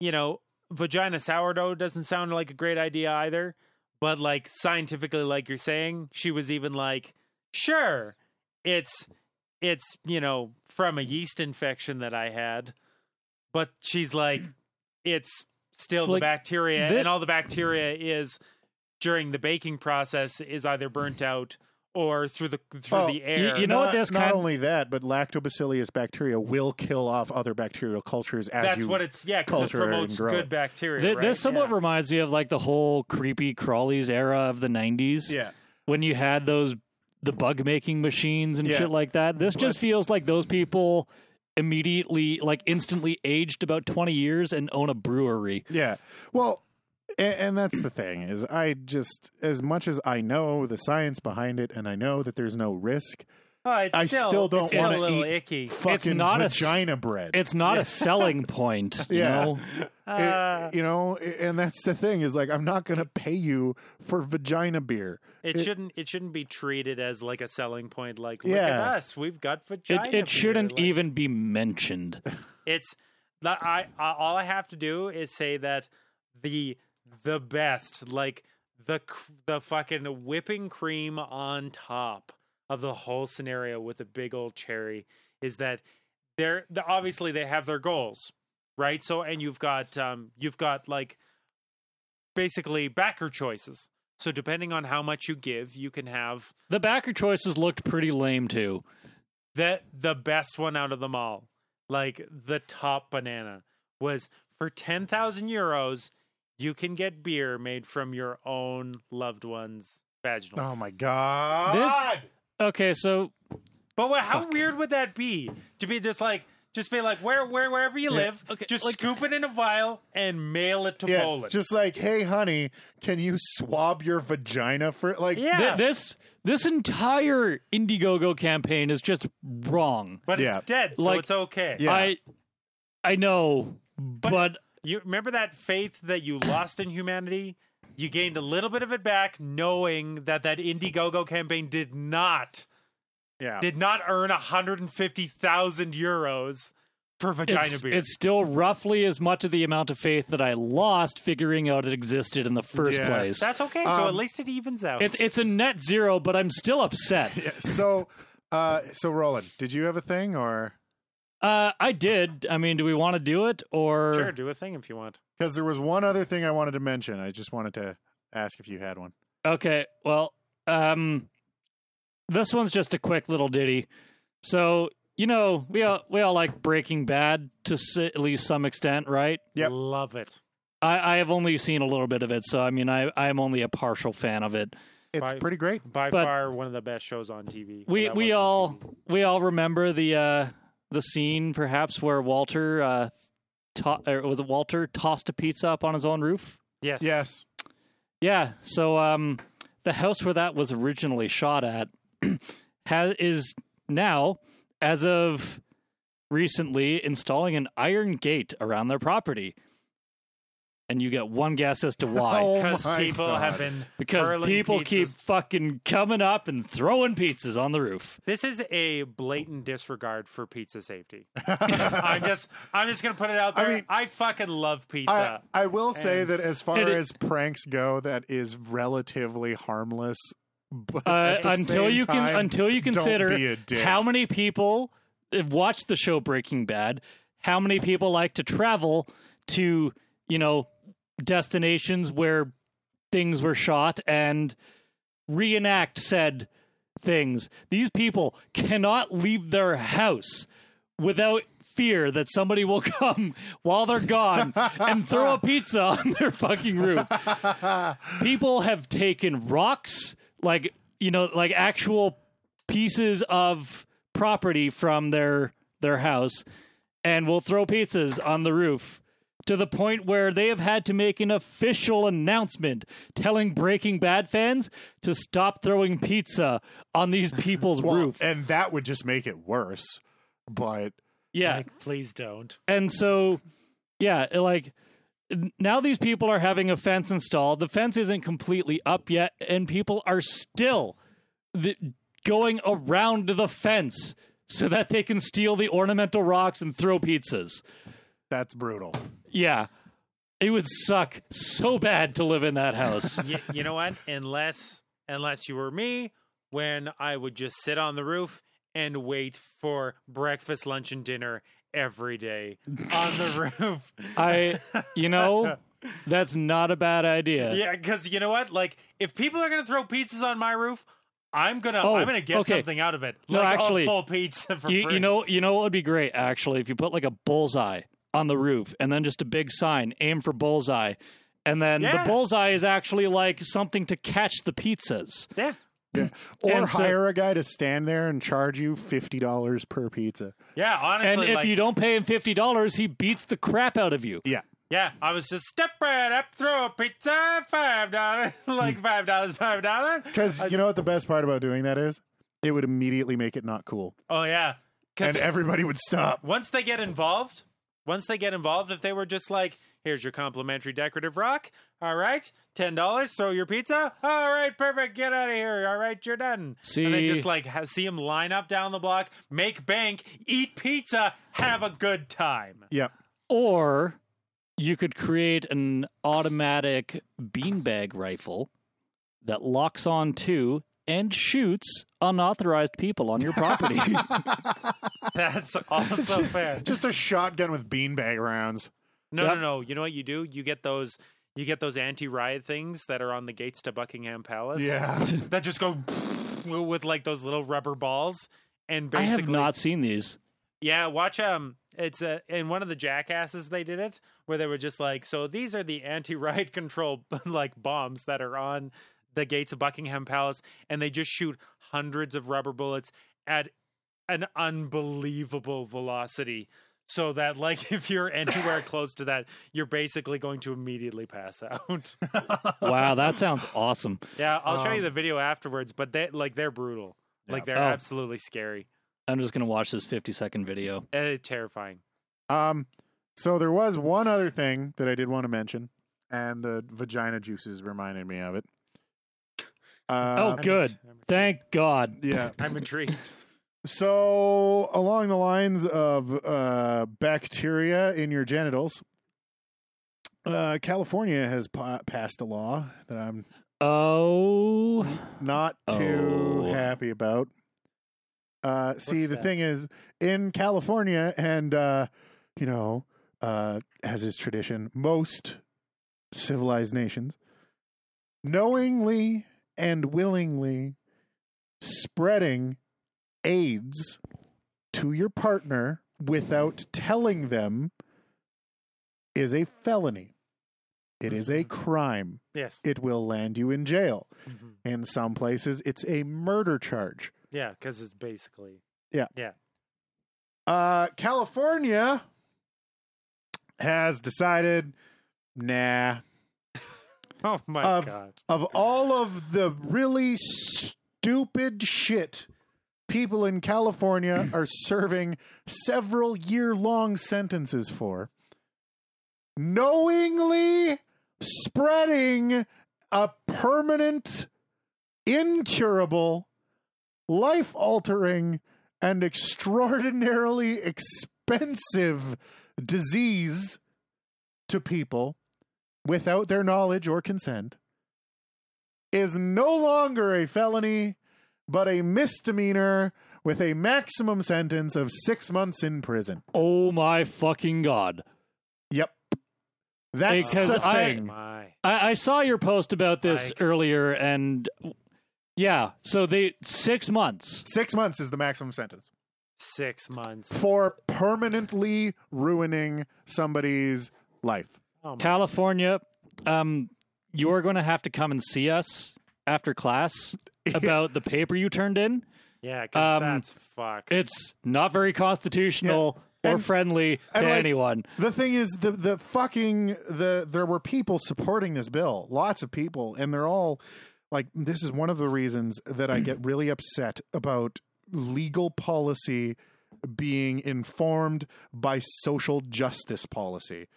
you know vagina sourdough doesn't sound like a great idea either but like scientifically like you're saying she was even like sure it's it's you know from a yeast infection that i had but she's like it's still the bacteria and all the bacteria is during the baking process is either burnt out or through the through Oh, the air you know what not, this not kind- only that, but lactobacillus bacteria will kill off other bacterial cultures as That's you. what it's yeah because it culture and promotes grow good bacteria. Th- right? This somewhat Yeah. reminds me of like the whole creepy crawlies era of the '90s, yeah, when you had those the bug making machines and Yeah. shit like that. This just feels like those people immediately, like instantly aged about 20 years and own a brewery. yeah. Well, and, and that's the thing is, I just as much as I know the science behind it, and I know that there's no risk. Oh, it's I still, still don't it's still wanna a little eat icky. Fucking not a s- vagina bread. It's not a selling point, you Yeah. know? It- Uh, you know, and that's the thing is like I'm not going to pay you for vagina beer. it, it- shouldn't it shouldn't be treated as like a selling point. Like, look Yeah. at us, we've got vagina. It, beer. it shouldn't Like, even be mentioned. It's that I, I all I have to do is say that the the best like the the fucking whipping cream on top of the whole scenario with a big old cherry is that they're the, obviously they have their goals right so and you've got um you've got like basically backer choices so depending on how much you give you can have The backer choices looked pretty lame too. the the best one out of them all, like the top banana, was for ten thousand euros. You can get beer made from your own loved one's vaginal. Oh my god! This, Okay, so But what, how weird would that be to be just like just be like where where wherever you Yeah. live, Okay, just like- scoop it in a vial and mail it to yeah, Poland. just like, hey, honey, can you swab your vagina for like? yeah, th- this this entire Indiegogo campaign is just wrong. but yeah. it's dead, so Like- it's okay. Yeah. I I know, but, but, You remember that faith that you lost in humanity? You gained a little bit of it back, knowing that that Indiegogo campaign did not yeah. did not earn 150,000 euros for vagina it's, beer. it's still roughly as much of the amount of faith that I lost figuring out it existed in the first Yeah. place. That's okay. so Um, at least it evens out. it's it's a net zero, but I'm still upset. Yeah, so, uh, so Roland, did you have a thing or Uh, I did. I mean, do we want to do it or sure do a thing if you want. because there was one other thing I wanted to mention. I just wanted to ask if you had one. Okay, well, um, this one's just a quick little ditty. So you know, we all we all like Breaking Bad to s- at least some extent, right? Yep. Love it. I, I have only seen a little bit of it, so I mean, I I am only a partial fan of it. It's Bye. pretty great. By But- far one of the best shows on TV. We That we was on all TV. we all remember the uh the scene, perhaps where Walter uh, to- or was it Walter tossed a pizza up on his own roof? Yes. Yes. Yeah. So um, the house where that was originally shot at has is now, as of recently, installing an iron gate around their property. And you get one guess as to why. Oh Because my people God. have been because hurling people keep fucking coming up and throwing pizzas on the roof. This is a blatant disregard for pizza safety. I'm just I'm just gonna put it out there. I, mean- fucking love I, pizza. I will say that as far it- as pranks go, that is relatively harmless. But Uh, at the until same you can time, until you don't consider be a dick. how many people have watched the show Breaking Bad, how many people like to travel to, you know, destinations where things were shot and reenact said things. These people cannot leave their house without fear that somebody will come while they're gone and throw a pizza on their fucking roof. People have taken rocks, like, you know, like actual pieces of property from their their house and will throw pizzas on the roof to the point where they have had to make an official announcement telling Breaking Bad fans to stop throwing pizza on these people's Well, roof. and that would just make it worse. But Yeah. Like, please don't. And so, yeah, like now these people are having a fence installed. The fence isn't completely up yet, and people are still th- going around the fence so that they can steal the ornamental rocks and throw pizzas. that's brutal. Yeah. It would suck so bad to live in that house. you, you know what? Unless unless you were me, when I would just sit on the roof and wait for breakfast, lunch, and dinner every day on the roof. I, you know, that's not a bad idea. yeah, because you know what? Like, if people are gonna throw pizzas on my roof, I'm gonna Oh, I'm gonna get okay. something out of it. No, like actually, a full pizza for You, free. you know, you know what would be great actually if you put like a bullseye on the roof and then just a big sign, aim for bullseye, and then Yeah. the bullseye is actually like something to catch the pizzas. yeah, Or And so- hire a guy to stand there and charge you fifty dollars per pizza. yeah. Honestly, And if like, you don't pay him fifty dollars, he beats the crap out of you. Yeah. yeah, I was just step right up, throw a pizza, five dollars, like hmm. five dollars, five dollars. Because you know what the best part about doing that is? It would immediately make it not cool. Oh yeah, because And everybody would stop. once they get involved, once they get involved, if they were just like, here's your complimentary decorative rock, all right, ten dollars, throw your pizza, all right, perfect, get out of here, all right, you're done. See, and they See- just like ha- see them line up down the block, make bank, eat pizza, have a good time. Yep. Or you could create an automatic beanbag rifle that locks on to and shoots unauthorized people on your property. That's also just, fair. just a shotgun with beanbag rounds. No, Yep. no, no. You know what you do? You get those. You get those anti-riot things that are on the gates to Buckingham Palace. Yeah. that just go with like those little rubber balls. And I basically, have not seen these. Yeah, watch um it's uh, in one of the jackasses they did it where they were just like so these are the anti-riot control like bombs that are on the gates of Buckingham Palace and they just shoot hundreds of rubber bullets at an unbelievable velocity so that like if you're anywhere close to that you're basically going to immediately pass out. Wow, that sounds awesome. yeah, I'll show you Um, the video afterwards but they like they're brutal. Like they're Oh. absolutely scary. I'm just gonna watch this 50 second video. Uh, terrifying. Um, so there was one other thing that I did want to mention, and the vagina juices reminded me of it. Uh, Oh, I'm good. int- Thank God. yeah. I'm intrigued. So along the lines of uh, bacteria in your genitals, uh, California has pa- passed a law that I'm Oh, not too Oh. happy about. Uh, see, What's the that? thing is, in California, and uh, you know, uh, as is tradition, most civilized nations, knowingly and willingly spreading AIDS to your partner without telling them is a felony. It is a crime. Yes. It will land you in jail. Mhm. In some places, it's a murder charge. Yeah, because it's basically Yeah. Yeah. Uh, California has decided, nah. Oh my Of- god. Of all of the really stupid shit people in California are serving several year long sentences for, knowingly spreading a permanent, incurable, life altering, and extraordinarily expensive disease to people without their knowledge or consent is no longer a felony, but a misdemeanor with a maximum sentence of six months in prison. Oh my fucking god! Yep. That's Because a I- thing. My. I, I saw your post about this Mike. earlier, and yeah, so they six months. Six months is the maximum sentence Six months. for permanently ruining somebody's life. Oh. California, um, you're going to have to come and see us after class about the paper you turned in. Yeah, because Um, that's fucked. It's not very constitutional or And- friendly to like, anyone. The thing is, the the fucking the there were people supporting this bill, lots of people, and they're all like, this is one of the reasons that I get really upset about legal policy being informed by social justice policy,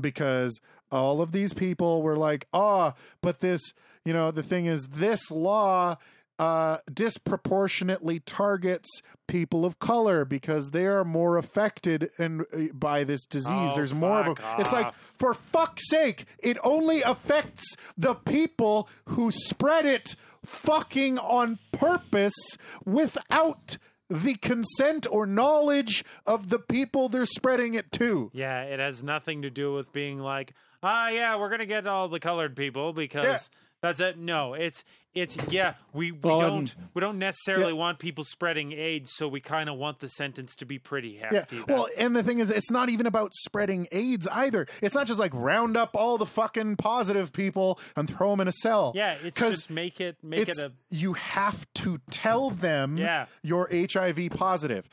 because all of these people were like, oh, but this, you know, the thing is, this law uh, disproportionately targets people of color because they are more affected and uh, by this disease. Oh, There's more of a. fuck It's like for fuck's sake, it only affects the people who spread it fucking on purpose without the consent or knowledge of the people they're spreading it to. yeah, it has nothing to do with being like, ah, yeah, we're gonna get all the colored people because. That's it. No, it's it's yeah, we, we Well, don't and- we don't necessarily Yeah. want people spreading AIDS, so we kind of want the sentence to be pretty hefty. Yeah. Well, and the thing is, it's not even about spreading AIDS either. It's not just like round up all the fucking positive people and throw them in a cell. yeah, it's 'cause just make it make it's it a you have to tell them Yeah. you're HIV positive.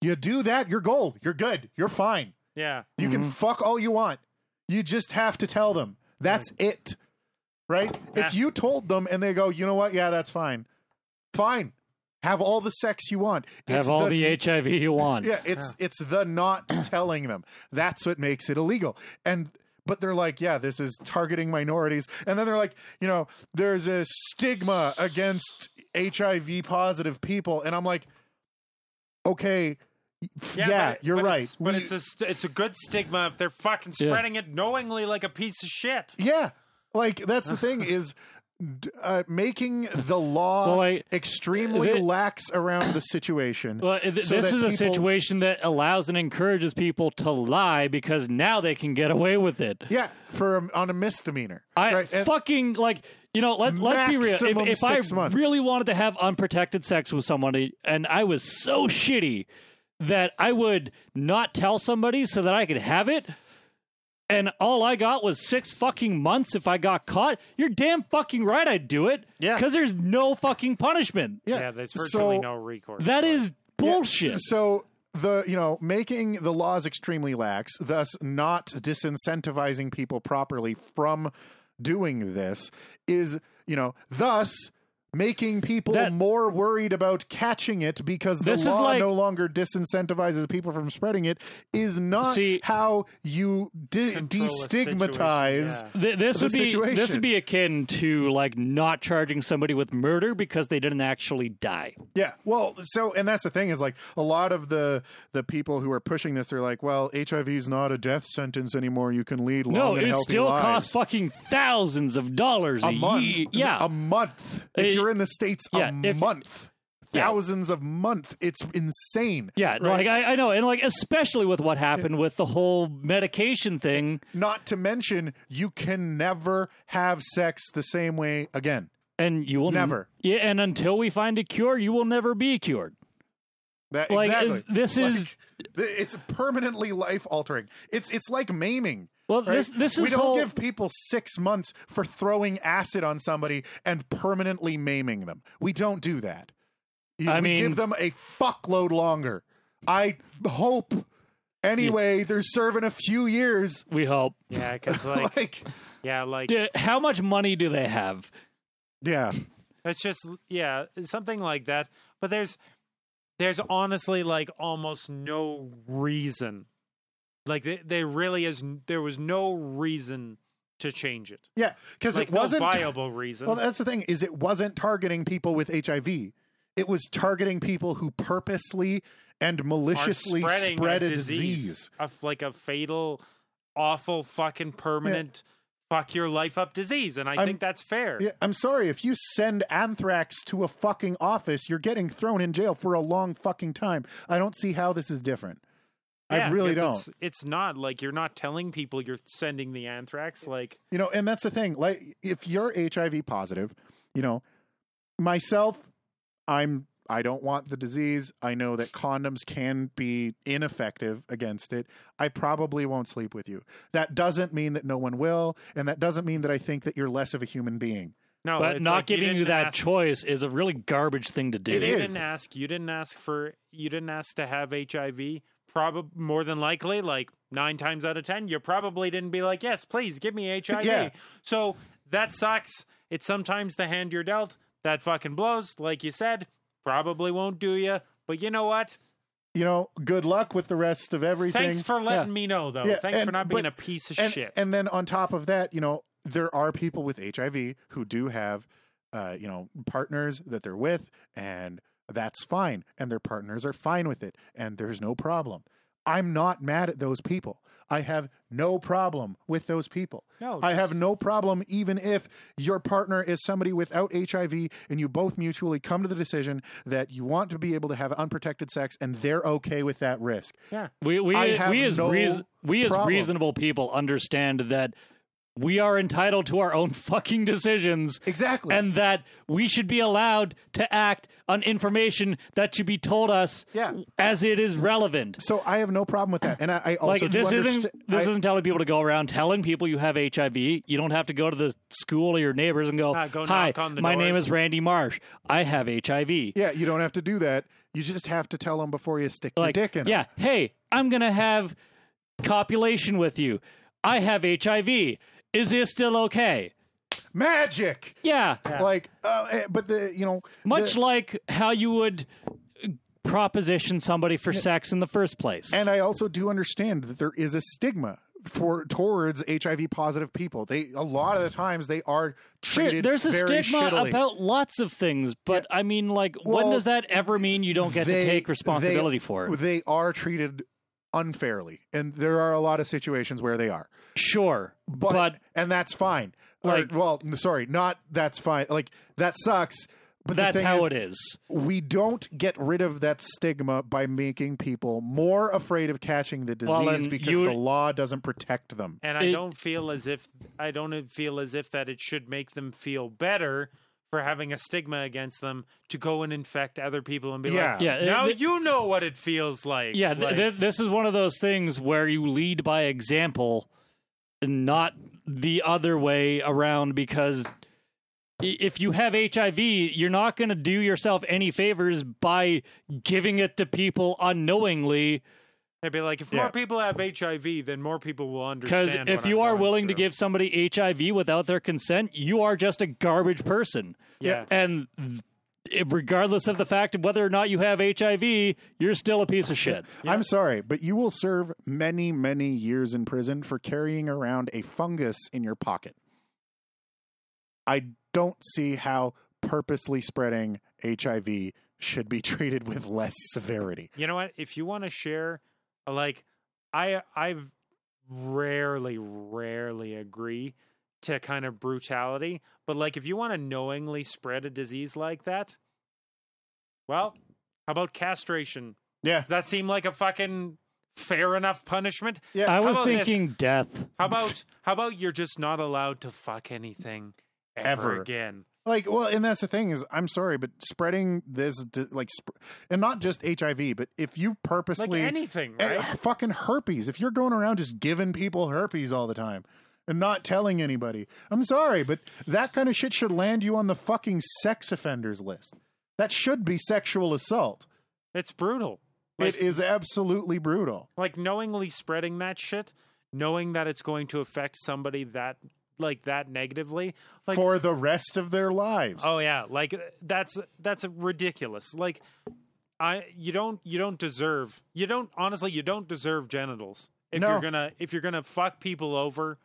You do that, you're gold. You're good. You're fine. yeah. You can mm-hmm. fuck all you want. You just have to tell them. That's it. Right? Yeah. If you told them and they go, you know what? Yeah, that's fine. Fine. Have all the sex you want. It's Have all the, HIV you want. yeah, it's it's the not telling them. That's what makes it illegal. And but they're like, yeah, this is targeting minorities. And then they're like, you know, there's a stigma against HIV positive people. And I'm like, okay, yeah, but- you're but right. It's, but We- it's a st- it's a good stigma if they're fucking Yeah. spreading it knowingly like a piece of shit. Yeah, like that's the thing is uh, making the law Well, like, extremely lax around the situation. Well, th- so this is a situation that allows and encourages people to lie because now they can get away with it. Yeah, for a, on a misdemeanor. I right? Fucking like you know. Let let's be real. If, if I months. really wanted to have unprotected sex with somebody, and I was so shitty that I would not tell somebody so that I could have it. And all I got was six fucking months if I got caught. You're damn fucking right I'd do it. Yeah. Because there's no fucking punishment. yeah, Yeah, there's virtually so, no recourse. That is for it. is bullshit. So the you know making the laws extremely lax, thus not disincentivizing people properly from doing this, is you know thus making people That- more worried about catching it because the This is law like- no longer disincentivizes people from spreading it is not See- how you de- destigmatize yeah. Th- this the would be this would be akin to like not charging somebody with murder because they didn't actually die. Yeah, well, so and that's the thing is like a lot of the the people who are pushing this, they're like, well, HIV is not a death sentence anymore. You can lead long No, and it healthy still lives. costs fucking thousands of dollars a, a month. ye- Yeah, a month. If Uh, you're in the states, yeah, a if- month, Yeah. thousands of month. It's insane. yeah. right? Like I, I know, and like especially with what happened with the whole medication thing, Not to mention, you can never have sex the same way again. and you will Never. Yeah, and until we find a cure, you will never be cured. That, Like, exactly. this Like, is- it's permanently life altering. It's it's like maiming. Well, right? this this is we don't whole. give people six months for throwing acid on somebody and permanently maiming them. We don't do that. You- I we mean- give them a fuckload longer. I hope. Anyway, they're serving a few years. we hope. Yeah, because like, like, yeah, like D- How much money do they have? yeah, it's just yeah, something like that. But there's there's honestly like almost no reason Like they, they really is there was no reason to change it. Yeah, because Like it wasn't no viable reason. Well, that's the thing is it wasn't targeting people with HIV. It was targeting people who purposely and maliciously spread a disease, disease. a, like a fatal, awful, fucking permanent, fuck your life up disease, and I I'm- think that's fair. Yeah, I'm sorry if you send anthrax to a fucking office, you're getting thrown in jail for a long fucking time. I don't see how this is different. I really don't. It's, it's not like you're not telling people you're sending the anthrax. Like, You know, and that's the thing. Like, if you're HIV positive, you know, myself, I'm. I don't want the disease. I know that condoms can be ineffective against it. I probably won't sleep with you. That doesn't mean that no one will, and that doesn't mean that I think that you're less of a human being. no, but not like giving you, didn't that ask- choice is a really garbage thing to do. It You is. didn't ask. You didn't ask for. You didn't ask to have HIV. Probably more than likely, like nine times out of ten, you probably didn't be like, "Yes, please give me HIV." Yeah. So that sucks. It's sometimes the hand you're dealt that fucking blows. Like you said, probably won't do you. But you know what? You know, good luck with the rest of everything. Thanks for letting Yeah. me know, though. Yeah, Thanks for not being but- a piece of and, shit. and then on top of that, you know, there are people with HIV who do have, uh, you know, partners that they're with, and that's fine, and their partners are fine with it, and there's no problem. I'm not mad at those people. I have no problem with those people. no, I have no problem even if your partner is somebody without HIV and you both mutually come to the decision that you want to be able to have unprotected sex and they're okay with that risk. yeah. We we we as no reas- we as problem. reasonable people understand that we are entitled to our own fucking decisions Exactly. and that we should be allowed to act on information that should be told us Yeah. as it is relevant. so I have no problem with that. And I, I also Like this isn't understa- this I- isn't telling people to go around telling people you have HIV. You don't have to go to the school or your neighbors and go, Ah, go "Hi, knock on the my name is Randy Marsh. I have HIV." Yeah, you don't have to do that. You just have to tell them before you stick like, your dick in 'em. yeah, hey, I'm gonna have copulation with you. I have HIV. Is this still okay? Magic. Yeah. Like, uh, eh, but the you know much the- like how you would proposition somebody for sex in the first place. and I also do understand that there is a stigma for towards HIV positive people. They a lot of the times they are treated. Sure, there's a very stigma shittily. about lots of things, but I mean, like, when Well, does that ever mean you don't get to take responsibility they, for it? They are treated unfairly, and there are a lot of situations where they are. Sure, But, but and that's fine. like- or, well, sorry, not that's fine. Like that sucks. But the that's thing how is, it is. we don't get rid of that stigma by making people more afraid of catching the disease Well, because you- the law doesn't protect them. And I It- don't feel as if I don't feel as if that it should make them feel better for having a stigma against them to go and infect other people and be Yeah. like, Yeah, now th- you know what it feels like. Yeah, th- Like, th- this is one of those things where you lead by example, and not the other way around. Because if you have HIV, you're not going to do yourself any favors by giving it to people unknowingly. I'd be like, if Yeah. more people have HIV, then more people will understand. Because understand. if what you I'm are going willing to give somebody HIV without their consent, you are just a garbage person. yeah, And regardless of the fact of whether or not you have HIV, you're still a piece of shit. I'm sorry, but you will serve many, many years in prison for carrying around a fungus in your pocket. I don't see how purposely spreading HIV should be treated with less severity. you know what? If you want to share, like, I I've rarely, rarely agree to kind of brutality, but like, if you want to knowingly spread a disease like that, well, how about castration? Yeah. Does that seem like a fucking fair enough punishment? Yeah. I was about this? thinking death. How about how about you're just not allowed to fuck anything ever, Ever. again? Like, well, and that's the thing is, I'm sorry, but spreading this, like, sp- and not just HIV, but if you Like purposely, anything, Eh, right? fucking herpes, if you're going around just giving people herpes all the time and not telling anybody, I'm sorry, but that kind of shit should land you on the fucking sex offenders list. That should be sexual assault. It's brutal. it is absolutely brutal. Like knowingly spreading that shit, knowing that it's going to affect somebody that like that negatively. Like for the rest of their lives. oh yeah, like uh, that's that's ridiculous. Like I you don't you don't deserve you don't honestly you don't deserve genitals if No. you're gonna if you're gonna fuck people over,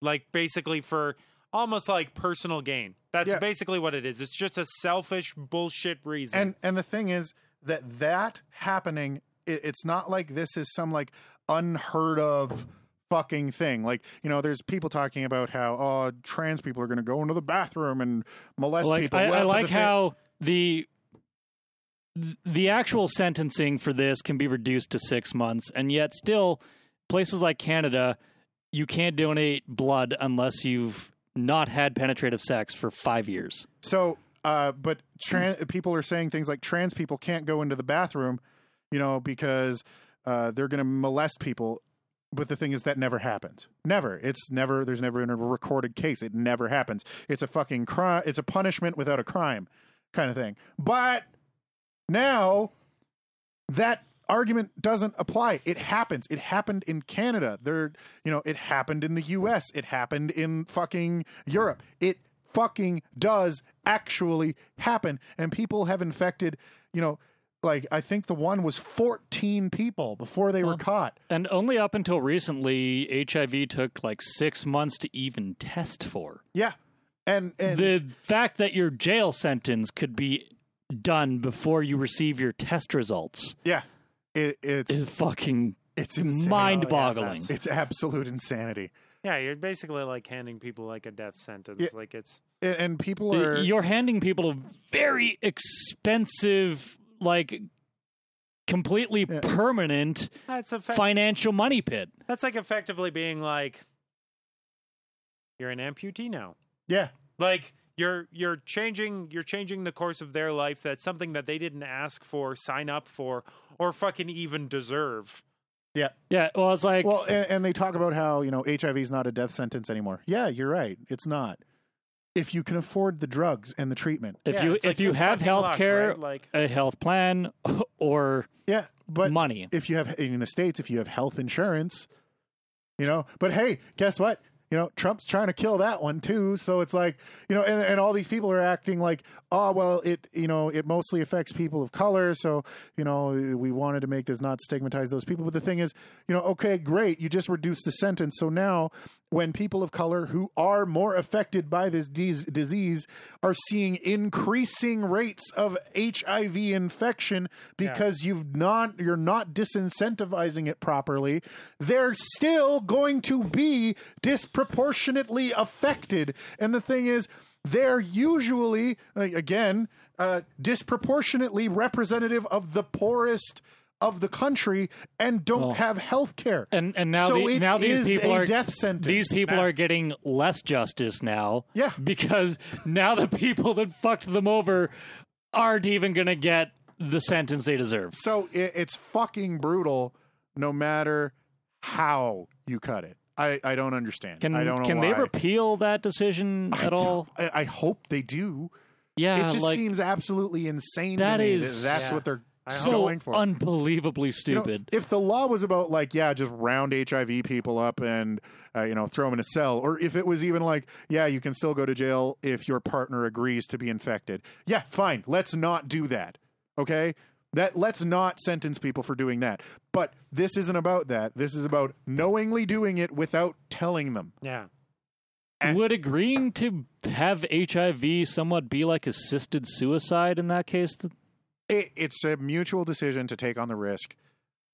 like basically for almost like personal gain. That's Yeah. basically what it is. It's just a selfish bullshit reason. And and the thing is that that happening, it, it's not like this is some like unheard of fucking thing. Like you know, there's people talking about how oh trans people are going to go into the bathroom and molest like people. I, Well, I like the how the the actual sentencing for this can be reduced to six months, and yet still places like Canada, you can't donate blood unless you've not had penetrative sex for five years. So, uh, but trans people are saying things like trans people can't go into the bathroom, you know, because uh, they're going to molest people. But the thing is, that never happened. Never. It's never. There's never been a recorded case. It never happens. It's a fucking crime. It's a punishment without a crime, kind of thing. But now that argument doesn't apply. It happens. It happened in Canada. There, you know, it happened in the US. It happened in fucking Europe. It fucking does actually happen. And people have infected, you know, like I think the one was 14 people before they were caught. And only up until recently, HIV took like six months to even test for. Yeah. And and the fact that your jail sentence could be done before you receive your test results yeah. It, it's is fucking it's insane. Oh, mind-boggling. that's- It's absolute insanity. yeah, you're basically like handing people like a death sentence. Yeah. Like it's And, and people are You're handing people a very expensive, like completely Yeah. permanent that's a financial money pit. that's like effectively being like you're an amputee now. yeah. Like you're you're changing you're changing the course of their life. That's something that they didn't ask for, sign up for, or fucking even deserve. Yeah. Yeah, well, it's like Well, and, and they talk about how you know HIV is not a death sentence anymore. Yeah, you're right. It's not. If you can afford the drugs and the treatment. if Yeah, you it's if like you have fucking health care, right? like a health plan, or Yeah, but money. if you have in the states, if you have health insurance, you know. But hey, guess what? You know, Trump's trying to kill that one too. So it's like, you know, and, and all these people are acting like, oh, well, it, you know, it mostly affects people of color. So, you know, we wanted to make this not stigmatize those people. But the thing is, you know, okay, great. You just reduced the sentence. So now when people of color who are more affected by this dis- disease are seeing increasing rates of HIV infection because you've not you're not disincentivizing it properly, they're still going to be disproportionately affected. And the thing is, they're usually uh, again uh, disproportionately representative of the poorest of the country and don't Well, have health care. and and now so the, now these people are death sentence. these people Yeah. are getting less justice now. Yeah. because now the people that fucked them over aren't even going to get the sentence they deserve. So it, it's fucking brutal, no matter how you cut it. I, I don't understand. Can I don't know can why. they repeal that decision I at all? I, I hope they do. Yeah, it just like seems absolutely insane. me is- that that's Yeah. what they're I so going for. unbelievably You know, stupid. if the law was about like, yeah, just round HIV people up and uh, you know throw them in a cell, or if it was even like, yeah, you can still go to jail if your partner agrees to be infected. Yeah, fine. Let's not do that. Okay, that let's not sentence people for doing that. But this isn't about that. This is about knowingly doing it without telling them. yeah. eh. Would agreeing to have HIV somewhat be like assisted suicide in that case? It, it's a mutual decision to take on the risk.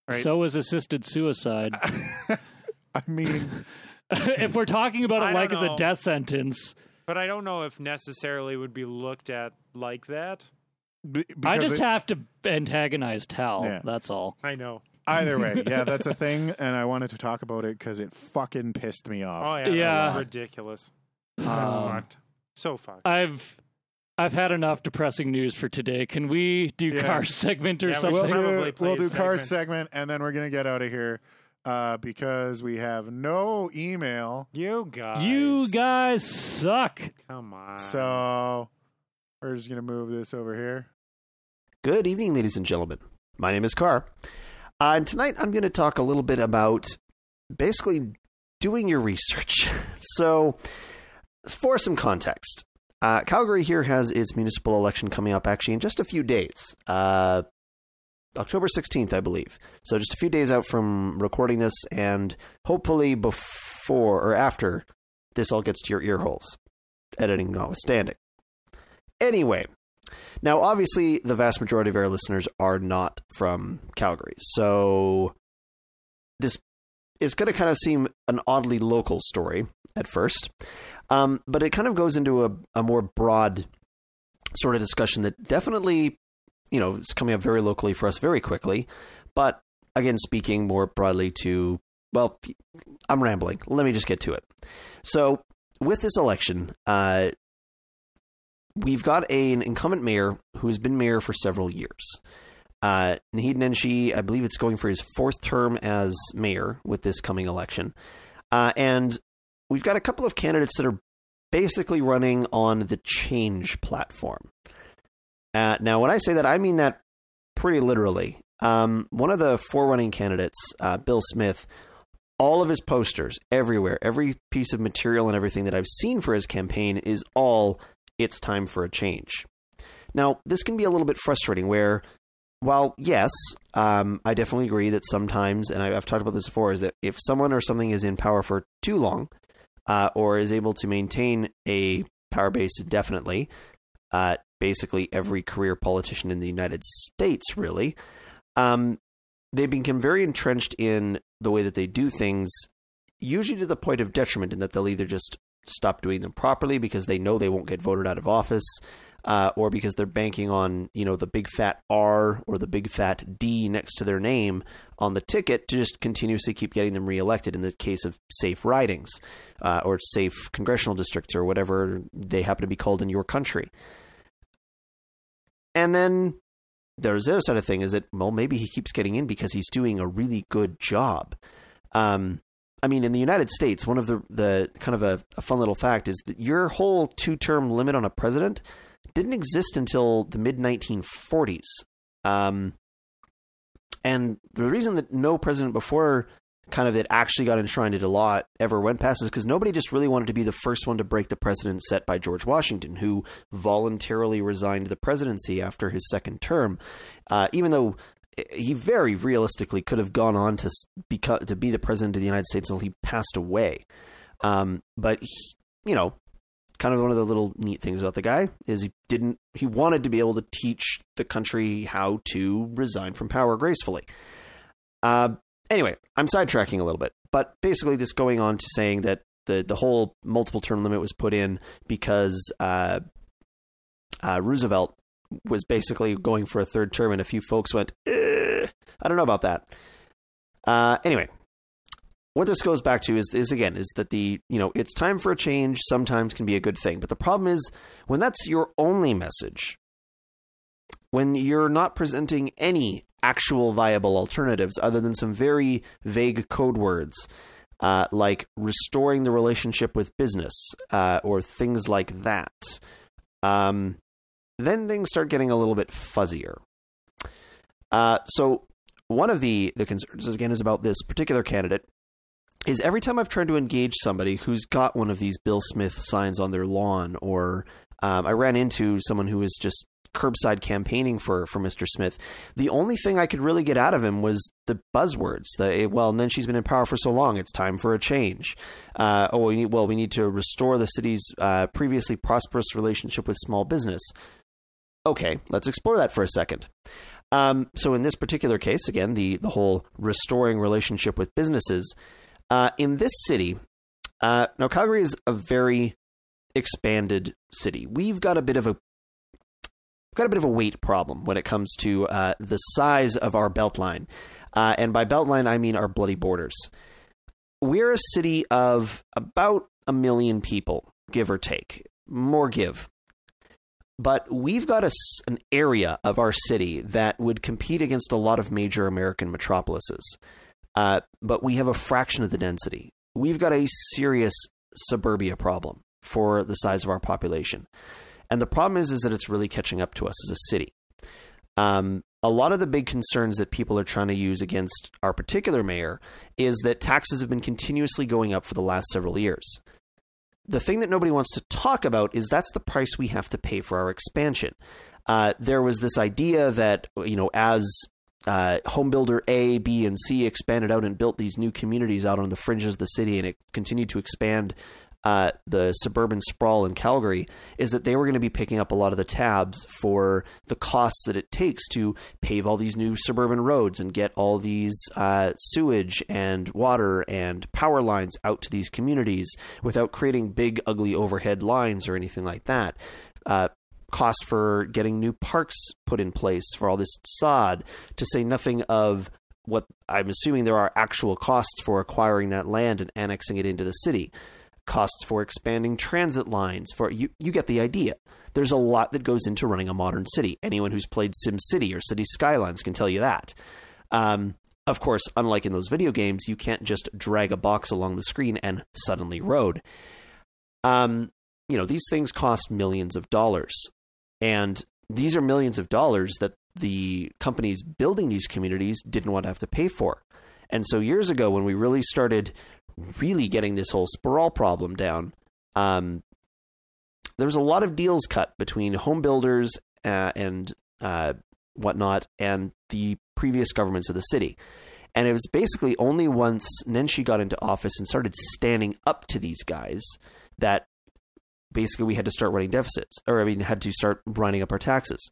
Right. So is assisted suicide. I mean, if we're talking about it don't like it's a death sentence, But I don't know if necessarily would be looked at like that. b- I just it- have to antagonize Tal. Yeah. That's all. I know. Either way, yeah, that's a thing, and I wanted to talk about it because it fucking pissed me off. Oh yeah, Yeah. that's ridiculous. That's Um, fucked. So fucked. I've I've had enough depressing news for today. Can we do Yeah. car segment or Yeah, something? we'll probably do play we'll a do car segment. segment, and then we're gonna get out of here uh, because we have no email. you guys. you guys suck. Come on. So we're just gonna move this over here. Good evening, ladies and gentlemen. My name is Carr. Uh, and tonight I'm going to talk a little bit about basically doing your research. so, for some context, uh, Calgary here has its municipal election coming up actually in just a few days. Uh, October 16th, I believe. So just a few days out from recording this, and hopefully before or after this all gets to your ear holes, editing notwithstanding. Anyway, now obviously the vast majority of our listeners are not from Calgary, so this is going to kind of seem an oddly local story at first, um, but it kind of goes into a, a more broad sort of discussion that definitely, you know, is coming up very locally for us very quickly. But again, speaking more broadly to, well, I'm rambling. Let me just get to it. So, with this election, uh, we've got a, an incumbent mayor who's been mayor for several years. Uh, Naheed Nenshi, I believe it's going for his fourth term as mayor with this coming election. Uh, and we've got a couple of candidates that are basically running on the change platform. Uh, now, when I say that, I mean that pretty literally. Um, one of the forerunning candidates, uh, Bill Smith, all of his posters everywhere, every piece of material and everything that I've seen for his campaign is all it's time for a change. Now, this can be a little bit frustrating where, while yes, um, I definitely agree that sometimes, and I've talked about this before, is that if someone or something is in power for too long, uh, or is able to maintain a power base indefinitely, uh, basically every career politician in the United States, really, um, they become very entrenched in the way that they do things, usually to the point of detriment, in that they'll either just stop doing them properly because they know they won't get voted out of office, uh, or because they're banking on you know the big fat R or the big fat D next to their name on the ticket to just continuously keep getting them reelected. In the case of safe ridings uh, or safe congressional districts or whatever they happen to be called in your country, and then there's the other side of thing is that well maybe he keeps getting in because he's doing a really good job. Um, I mean, in the United States, one of the the kind of a, a fun little fact is that your whole two term limit on a president didn't exist until the mid 1940s. Um, and the reason that no president before kind of it actually got enshrined into law ever went past is because nobody just really wanted to be the first one to break the precedent set by George Washington, who voluntarily resigned the presidency after his second term, uh, even though he very realistically could have gone on to be to be the president of the United States until he passed away. Um, but he, you know, kind of one of the little neat things about the guy is he didn't he wanted to be able to teach the country how to resign from power gracefully. Uh, anyway, I'm sidetracking a little bit, but basically, this going on to saying that the the whole multiple term limit was put in because uh, uh, Roosevelt was basically going for a third term, and a few folks went, eh, I don't know about that. Uh, anyway, what this goes back to is, is again is that the you know it's time for a change sometimes can be a good thing. But the problem is when that's your only message when you're not presenting any actual viable alternatives other than some very vague code words uh, like restoring the relationship with business uh, or things like that um, then things start getting a little bit fuzzier. Uh, so one of the the concerns again is about this particular candidate is every time I've tried to engage somebody who's got one of these Bill Smith signs on their lawn, or um, I ran into someone who was just curbside campaigning for for Mr. Smith. The only thing I could really get out of him was the buzzwords. The well, and Nenshi's been in power for so long, it's time for a change. Uh, oh, we need, well, we need to restore the city's uh, previously prosperous relationship with small business. Okay, let's explore that for a second. Um, so in this particular case, again, the the whole restoring relationship with businesses uh, in this city, uh, now Calgary is a very expanded city. We've got a bit of a got a bit of a weight problem when it comes to uh, the size of our beltline, uh, and by beltline I mean our bloody borders. We're a city of about a million people, give or take, more give. But we've got a, an area of our city that would compete against a lot of major American metropolises. Uh, but we have a fraction of the density. We've got a serious suburbia problem for the size of our population. And the problem is, is that it's really catching up to us as a city. Um, a lot of the big concerns that people are trying to use against our particular mayor is that taxes have been continuously going up for the last several years. The thing that nobody wants to talk about is that's the price we have to pay for our expansion. Uh, there was this idea that you know as uh, home builder A, B, and C expanded out and built these new communities out on the fringes of the city, and it continued to expand uh, the suburban sprawl in Calgary, is that they were going to be picking up a lot of the tabs for the costs that it takes to pave all these new suburban roads and get all these uh, sewage and water and power lines out to these communities without creating big, ugly overhead lines or anything like that. Uh, cost for getting new parks put in place for all this sod, to say nothing of what I'm assuming there are actual costs for acquiring that land and annexing it into the city, costs for expanding transit lines. For you, you get the idea. There's a lot that goes into running a modern city. Anyone who's played Sim City or City Skylines can tell you that. Um, of course, unlike in those video games, you can't just drag a box along the screen and suddenly road. Um, you know, these things cost millions of dollars. And these are millions of dollars that the companies building these communities didn't want to have to pay for. And so years ago, when we really started really getting this whole sprawl problem down, um, there was a lot of deals cut between home builders uh, and uh, whatnot and the previous governments of the city. And it was basically only once Nenshi got into office and started standing up to these guys that basically we had to start running deficits, or I mean, had to start running up our taxes.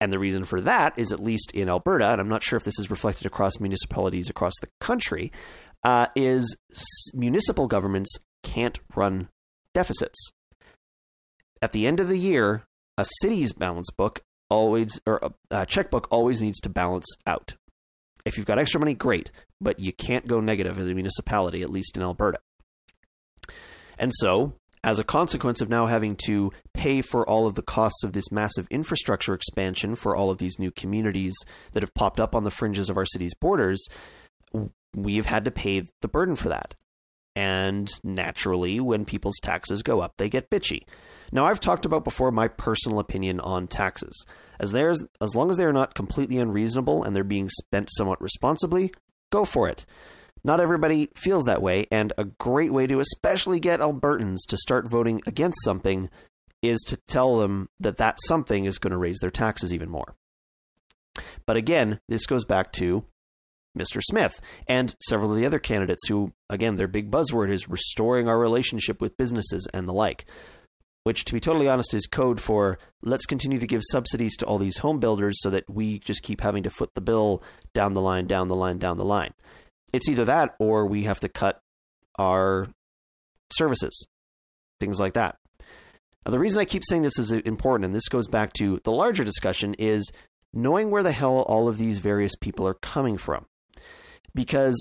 And the reason for that is, at least in Alberta, and I'm not sure if this is reflected across municipalities across the country, uh, is municipal governments can't run deficits. At the end of the year, a city's balance book always, or a, a checkbook always needs to balance out. If you've got extra money, great, but you can't go negative as a municipality, at least in Alberta. And so as a consequence of now having to pay for all of the costs of this massive infrastructure expansion for all of these new communities that have popped up on the fringes of our city's borders, we've had to pay the burden for that. And naturally, when people's taxes go up, they get bitchy. Now, I've talked about before my personal opinion on taxes. As there's as long as they are not completely unreasonable and they're being spent somewhat responsibly, go for it. Not everybody feels that way, and a great way to especially get Albertans to start voting against something is to tell them that that something is going to raise their taxes even more. But again, this goes back to Mr. Smith and several of the other candidates who, again, their big buzzword is restoring our relationship with businesses and the like, which, to be totally honest, is code for let's continue to give subsidies to all these home builders so that we just keep having to foot the bill down the line, down the line, down the line it's either that or we have to cut our services, things like that. Now, the reason I keep saying this is important, and this goes back to the larger discussion, is knowing where the hell all of these various people are coming from. Because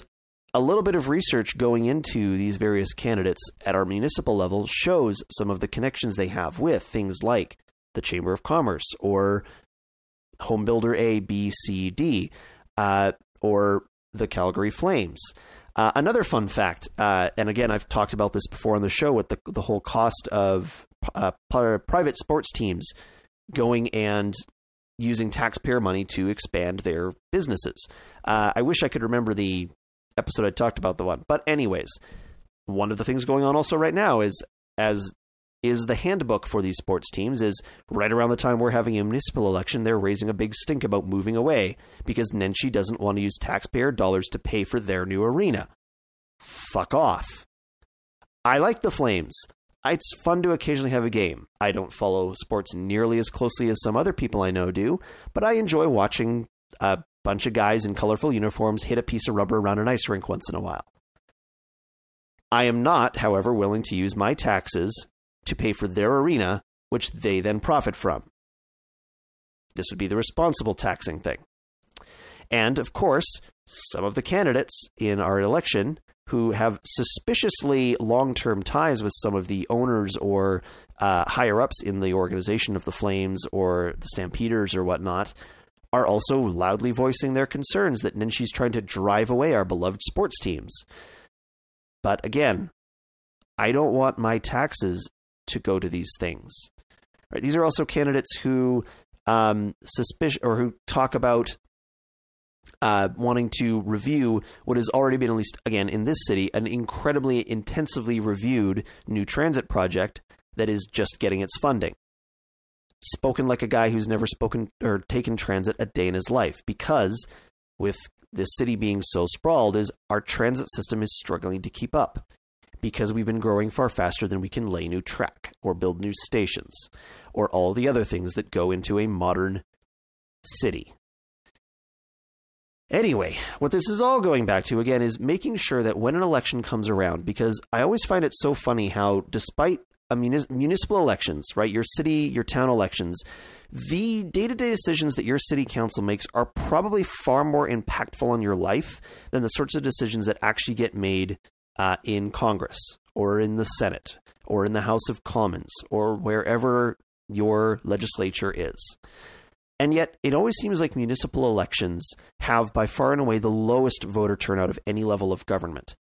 a little bit of research going into these various candidates at our municipal level shows some of the connections they have with things like the Chamber of Commerce or Home Builder A, B, C, D, uh, or the Calgary Flames. Uh, another fun fact, uh, and again, I've talked about this before on the show with the the whole cost of uh, private sports teams going and using taxpayer money to expand their businesses. Uh, I wish I could remember the episode I talked about the one, but anyways, one of the things going on also right now is as is the handbook for these sports teams is right around the time we're having a municipal election they're raising a big stink about moving away because Nenshi doesn't want to use taxpayer dollars to pay for their new arena. Fuck off. I like the Flames. It's fun to occasionally have a game. I don't follow sports nearly as closely as some other people I know do, but I enjoy watching a bunch of guys in colorful uniforms hit a piece of rubber around an ice rink once in a while. I am not, however, willing to use my taxes to pay for their arena, which they then profit from. This would be the responsible taxing thing. And of course, some of the candidates in our election who have suspiciously long term ties with some of the owners or uh, higher ups in the organization of the Flames or the Stampeders or whatnot are also loudly voicing their concerns that Nenshi's trying to drive away our beloved sports teams. But again, I don't want my taxes to go to these things. Right? These are also candidates who um, suspicion or who talk about uh, wanting to review what has already been, at least again in this city, an incredibly intensively reviewed new transit project that is just getting its funding. spoken like a guy who's never spoken or taken transit a day in his life because with this city being so sprawled is our transit system is struggling to keep up because we've been growing far faster than we can lay new track or build new stations or all the other things that go into a modern city. Anyway, what this is all going back to again is making sure that when an election comes around, because I always find it so funny how, despite munis- municipal elections, right, your city, your town elections, the day to day decisions that your city council makes are probably far more impactful on your life than the sorts of decisions that actually get made uh, in Congress or in the Senate or in the House of Commons or wherever your legislature is. And yet, it always seems like municipal elections have by far and away the lowest voter turnout of any level of government.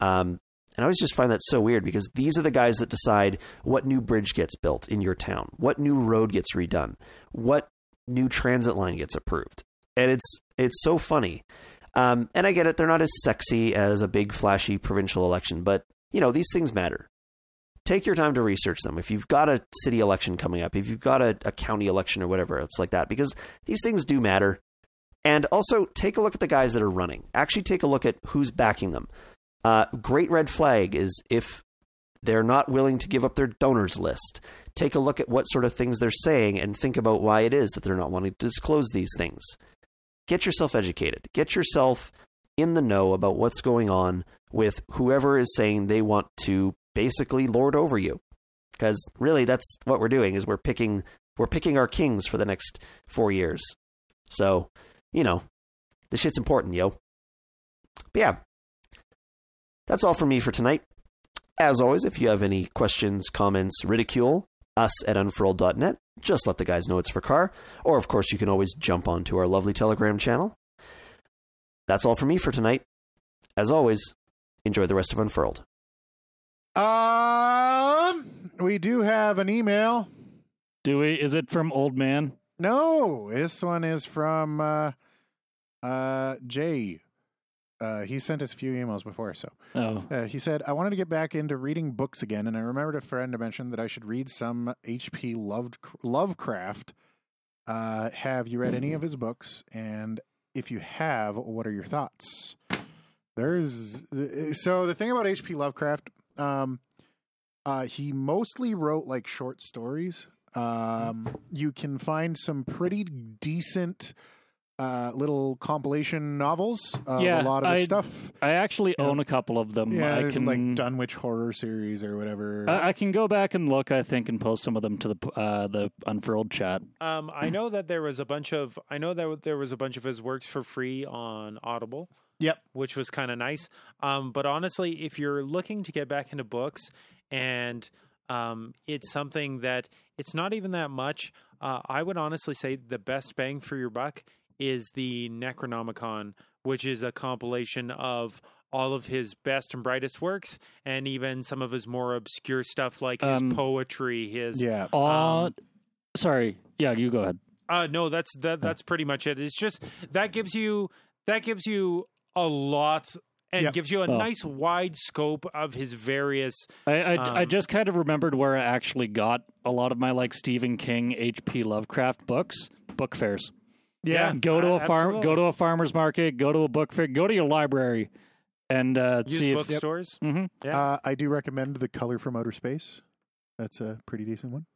Um, and I always just find that so weird because these are the guys that decide what new bridge gets built in your town, what new road gets redone, what new transit line gets approved. And it's it's so funny. Um, and I get it; they're not as sexy as a big flashy provincial election, but you know these things matter take your time to research them. If you've got a city election coming up, if you've got a, a county election or whatever, it's like that because these things do matter. And also take a look at the guys that are running. Actually, take a look at who's backing them. Uh, great red flag is if they're not willing to give up their donors list. Take a look at what sort of things they're saying and think about why it is that they're not wanting to disclose these things. Get yourself educated. Get yourself in the know about what's going on with whoever is saying they want to basically lord over you. Because really, that's what we're doing is we're picking we're picking our kings for the next four years. So, you know, this shit's important, yo. But yeah, that's all for me for tonight. As always, if you have any questions, comments, ridicule, us at unfurled.net, just let the guys know it's for car. Or, of course, you can always jump onto our lovely Telegram channel. That's all for me for tonight. As always, enjoy the rest of Unfurled. Um, we do have an email. Do we? Is it from Old Man? No, this one is from uh, uh, Jay. Uh, he sent us a few emails before, so Oh, uh, he said, "I wanted to get back into reading books again, and I remembered a friend to mention that I should read some H.P. Loved Lovecraft. Uh, have you read any of his books? And if you have, what are your thoughts?" There's so the thing about H.P. Lovecraft, um, uh, he mostly wrote like short stories. Um, you can find some pretty decent uh, little compilation novels of Yeah, a lot of his I- stuff. I actually Yeah. own a couple of them. Yeah, I can like Dunwich Horror series or whatever. I, I can go back and look. I think and post some of them to the uh, the unfurled chat. Um, I know that there was a bunch of I know that there was a bunch of his works for free on Audible. Yep. which was kind of nice. Um, but honestly, if you're looking to get back into books and um, it's something that it's not even that much, uh, I would honestly say the best bang for your buck is the Necronomicon, which is a compilation of all of his best and brightest works, and even some of his more obscure stuff like his Um, poetry, his yeah. Uh, Um, sorry. Yeah, you go ahead. uh no, that's that that's pretty much it. It's just that gives you that gives you a lot and Yep. gives you a Oh. nice wide scope of his various I I, I Um, just kind of remembered where I actually got a lot of my like Stephen King, H.P. Lovecraft books. Book fairs. Yeah. Go to Uh, a farm. Go to a farmer's market. Go to a book fair. Go to your library, and uh, used see if. bookstores. Mhm. Yeah. Uh, I do recommend The Color from Outer Space. That's a pretty decent one.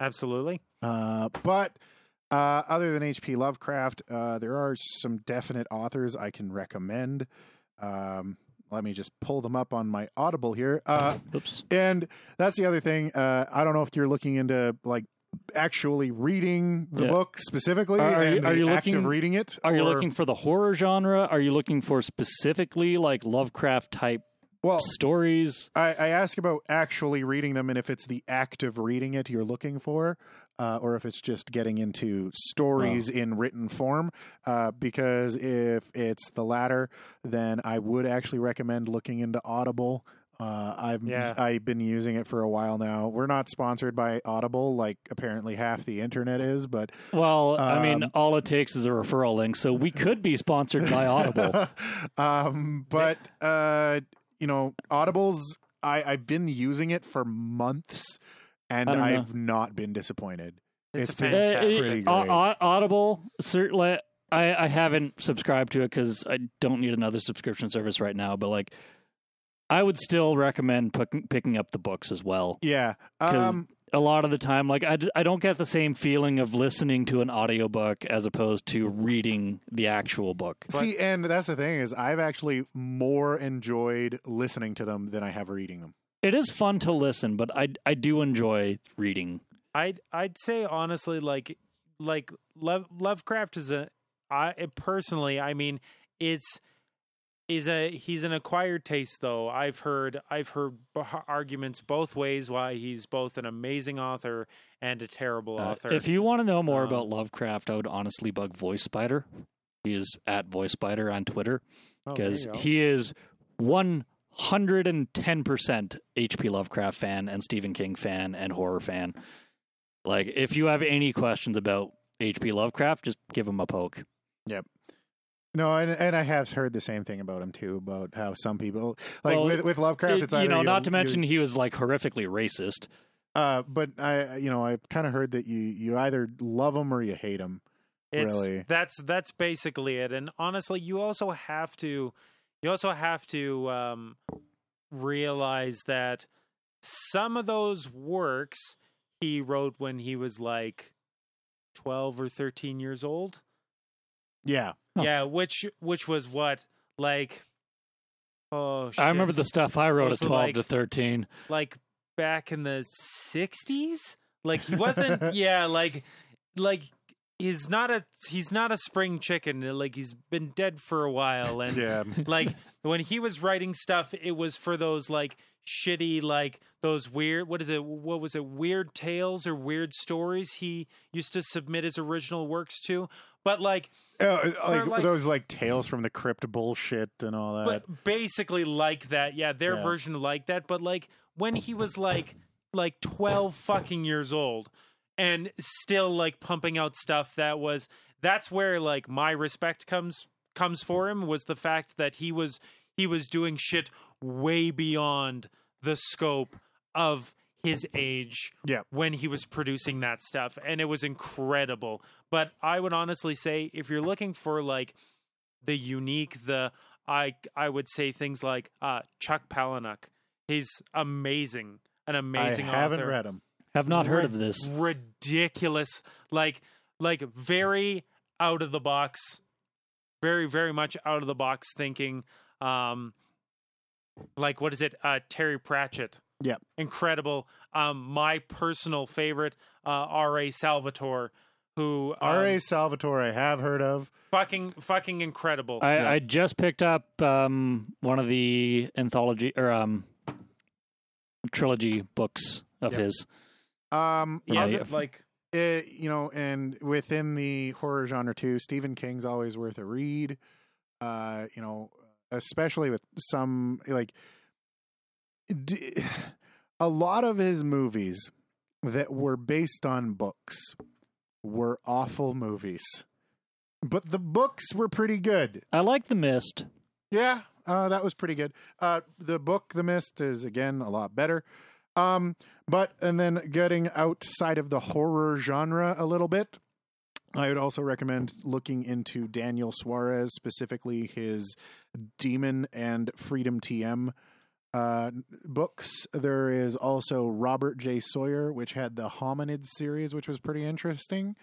Absolutely. Uh, but uh, other than H.P. Lovecraft, uh, there are some definite authors I can recommend. Um, let me just pull them up on my Audible here. Uh, Oops. and that's the other thing. Uh, I don't know if you're looking into like actually reading the Yeah. book specifically Are- are are the you act looking- of reading it. Are you looking for the horror genre? Are you looking for specifically like Lovecraft type well? stories? I, I ask about actually reading them and if it's the act of reading it you're looking for, uh, or if it's just getting into stories in written form. Uh, because if it's the latter, then I would actually recommend looking into Audible. Uh, I've Yeah. I've been using it for a while now. We're not sponsored by Audible, like apparently half the internet is, but Well, I mean, Um, all it takes is a referral link, so we could be sponsored by Audible. um, but uh, you know, Audible's I I've been using it for months, and I don't know. I've not been disappointed. It's, It's a been Uh, fantastic. pretty it- great. Au- Au- Audible certainly. I, I haven't subscribed to it because I don't need another subscription service right now. But like, I would still recommend pick, picking up the books as well. Yeah. 'Cause- Um, A lot of the time, like I, d- I don't get the same feeling of listening to an audiobook as opposed to reading the actual book. see, and that's the thing is, I've actually more enjoyed listening to them than I have reading them. It is fun to listen, but I I do enjoy reading. I'd I'd say honestly, like like Love, Lovecraft is a I it personally, I mean, it's is a he's an acquired taste though. I've heard I've heard b- arguments both ways why he's both an amazing author and a terrible Uh, author. if you want to know more Um, about Lovecraft, I would honestly bug Voice Spider. He is at Voice Spider on Twitter Oh, there you because go. he is one hundred and ten percent HP Lovecraft fan and Stephen King fan and horror fan. Like, if you have any questions about HP Lovecraft, just give him a poke. No, and and I have heard the same thing about him too. About how some people like Well, with with Lovecraft, it's you know, not to mention he was like horrifically racist. Uh, but I, you know, I kind of heard that you you either love him or you hate him. It's, really. That's that's basically it. And honestly, you also have to you also have to um, realize that some of those works he wrote when he was like twelve or thirteen years old. Yeah, Huh. Yeah, which which was what like. Oh, shit. I remember the stuff I wrote at twelve like- to thirteen. like back in the 60s like he wasn't yeah like like he's not a he's not a spring chicken uh, like he's been dead for a while and yeah. like when he was writing stuff it was for those like shitty like those weird what is it what was it weird tales or weird stories he used to submit his original works to but like Uh, like, like- those like tales from the crypt bullshit and all that. but basically like that yeah their Yeah. version like that but like when he was like like 12 fucking years old and still like pumping out stuff that was that's where like my respect comes comes for him was the fact that he was he was doing shit way beyond the scope of his age Yeah. when he was producing that stuff and it was incredible but i would honestly say if you're looking for like the unique the i i would say things like uh chuck palahniuk he's amazing an amazing I haven't author read him. Have not heard Rid- of this. ridiculous like like very out of the box very very much out of the box thinking um like what is it uh terry pratchett Yep. incredible um my personal favorite uh ra salvatore who um, R.A. Salvatore, I have heard of. fucking fucking incredible I, Yeah. I just picked up um, one of the anthology or um, trilogy books of Yeah. his. Um, Yeah, other- yeah. like it, you know, and within the horror genre too, Stephen King's always worth a read. Uh, you know, especially with some like d- a lot of his movies that were based on books were awful movies. But the books were pretty good. I like The Mist. Yeah, uh, that was pretty good. Uh, the book, The Mist, is again a lot better. Um, but and then getting outside of the horror genre a little bit, I would also recommend looking into Daniel Suarez, specifically his Daemon and Freedom TM uh, books. There is also Robert J. Sawyer, which had the Hominids series, which was pretty interesting.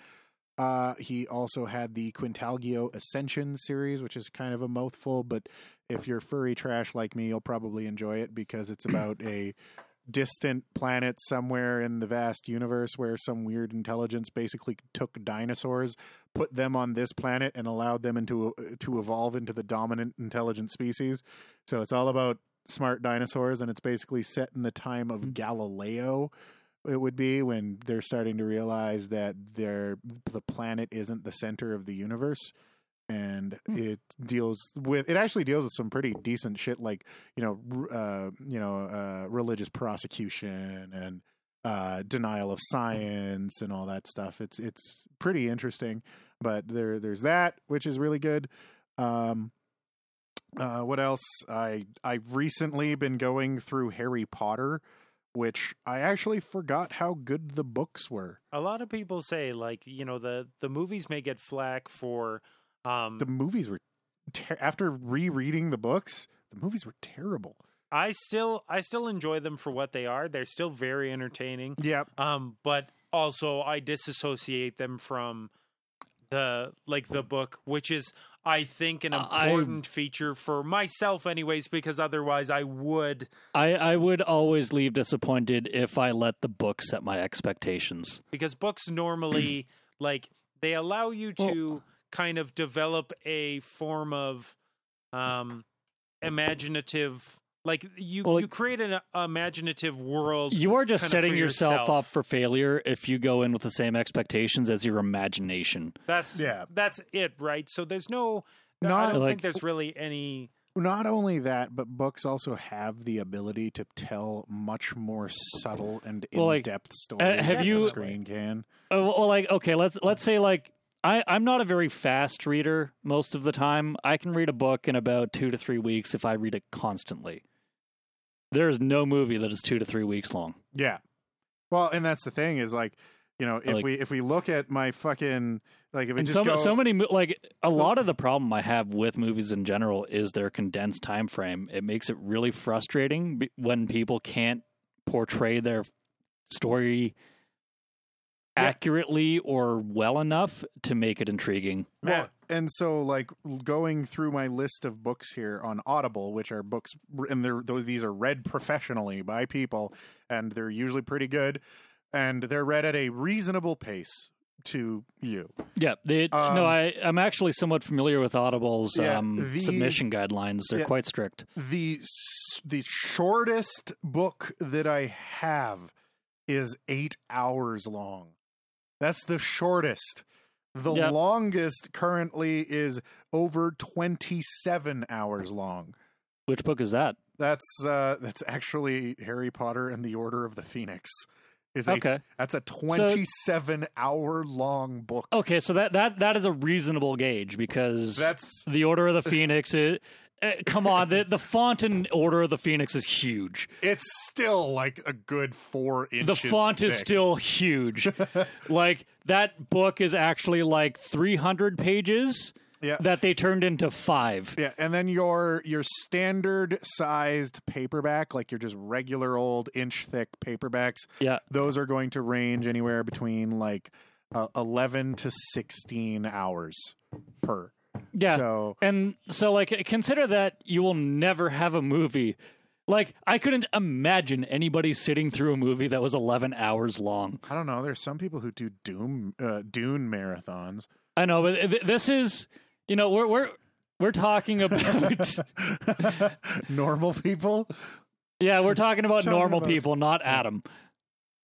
Uh, he also had the Quintaglio Ascension series, which is kind of a mouthful, but if you're furry trash like me, you'll probably enjoy it because it's about a distant planet somewhere in the vast universe where some weird intelligence basically took dinosaurs, put them on this planet, and allowed them into to evolve into the dominant intelligent species. So it's all about smart dinosaurs, and it's basically set in the time of Galileo. It would be when they're starting to realize that their the planet isn't the center of the universe. And it deals with it actually deals with some pretty decent shit like you know uh you know uh religious prosecution and uh denial of science and all that stuff. It's it's pretty interesting but there there's that which is really good. Um uh what else i i've recently been going through harry potter which I actually forgot how good the books were. A lot of people say like you know the the movies may get flack for um The movies were ter- after rereading the books, the movies were terrible. I still I still enjoy them for what they are. They're still very entertaining. Yeah, Um but also I disassociate them from the like the book which is I think an I- important feature for myself anyways because otherwise I would I, I would always leave disappointed if I let the book set my expectations. because books normally like they allow you to kind of develop a form of um imaginative like you Well, you create an uh, imaginative world You are just setting yourself, yourself. up for failure if you go in with the same expectations as your imagination. that's Yeah. that's it right so there's no i Not don't like- think there's really any not only that, but books also have the ability to tell much more subtle and Well, in-depth stories have than you- the screen can. Oh, well, like okay, let's let's say like I I'm not a very fast reader most of the time. I can read a book in about two to three weeks if I read it constantly. There is no movie that is two to three weeks long. Yeah. Well, and that's the thing is like, you know, if Like- we if we look at my fucking like if we just so go so many like a lot of the problem I have with movies in general is their condensed time frame. It makes it really frustrating when people can't portray their story. Accurately or well enough to make it intriguing. Well, and so like going through my list of books here on Audible, which are books, and they're those these are read professionally by people, and they're usually pretty good, and they're read at a reasonable pace to you. Yeah, they, Um, no, I I'm actually somewhat familiar with Audible's Yeah, um, the- submission guidelines. They're Yeah. quite strict. The the shortest book that I have is eight hours long. That's the shortest. The Yep. longest currently is over twenty seven hours long. Which book is that? That's uh that's actually Harry Potter and the Order of the Phoenix. Is a, Okay, that's a 27 hour long book. okay, so that that that is a reasonable gauge because That's the Order of the Phoenix. It, come on, the the font in Order of the Phoenix is huge. it's still like a good 4 inches. The font is still huge. like that book is actually like 300 pages Yeah. that they turned into 5. Yeah, and then your your standard sized paperback, like your just regular old inch thick paperbacks, Yeah. those are going to range anywhere between like uh, 11 to 16 hours per. Yeah. So And so, like, consider that you will never have a movie. Like, I couldn't imagine anybody sitting through a movie that was 11 hours long. I don't know. There's some people who do Doom uh, Dune marathons. I know, but this is, you know, we're we're we're talking about, Normal people. yeah, we're talking about Talking normal about- people, not Adam.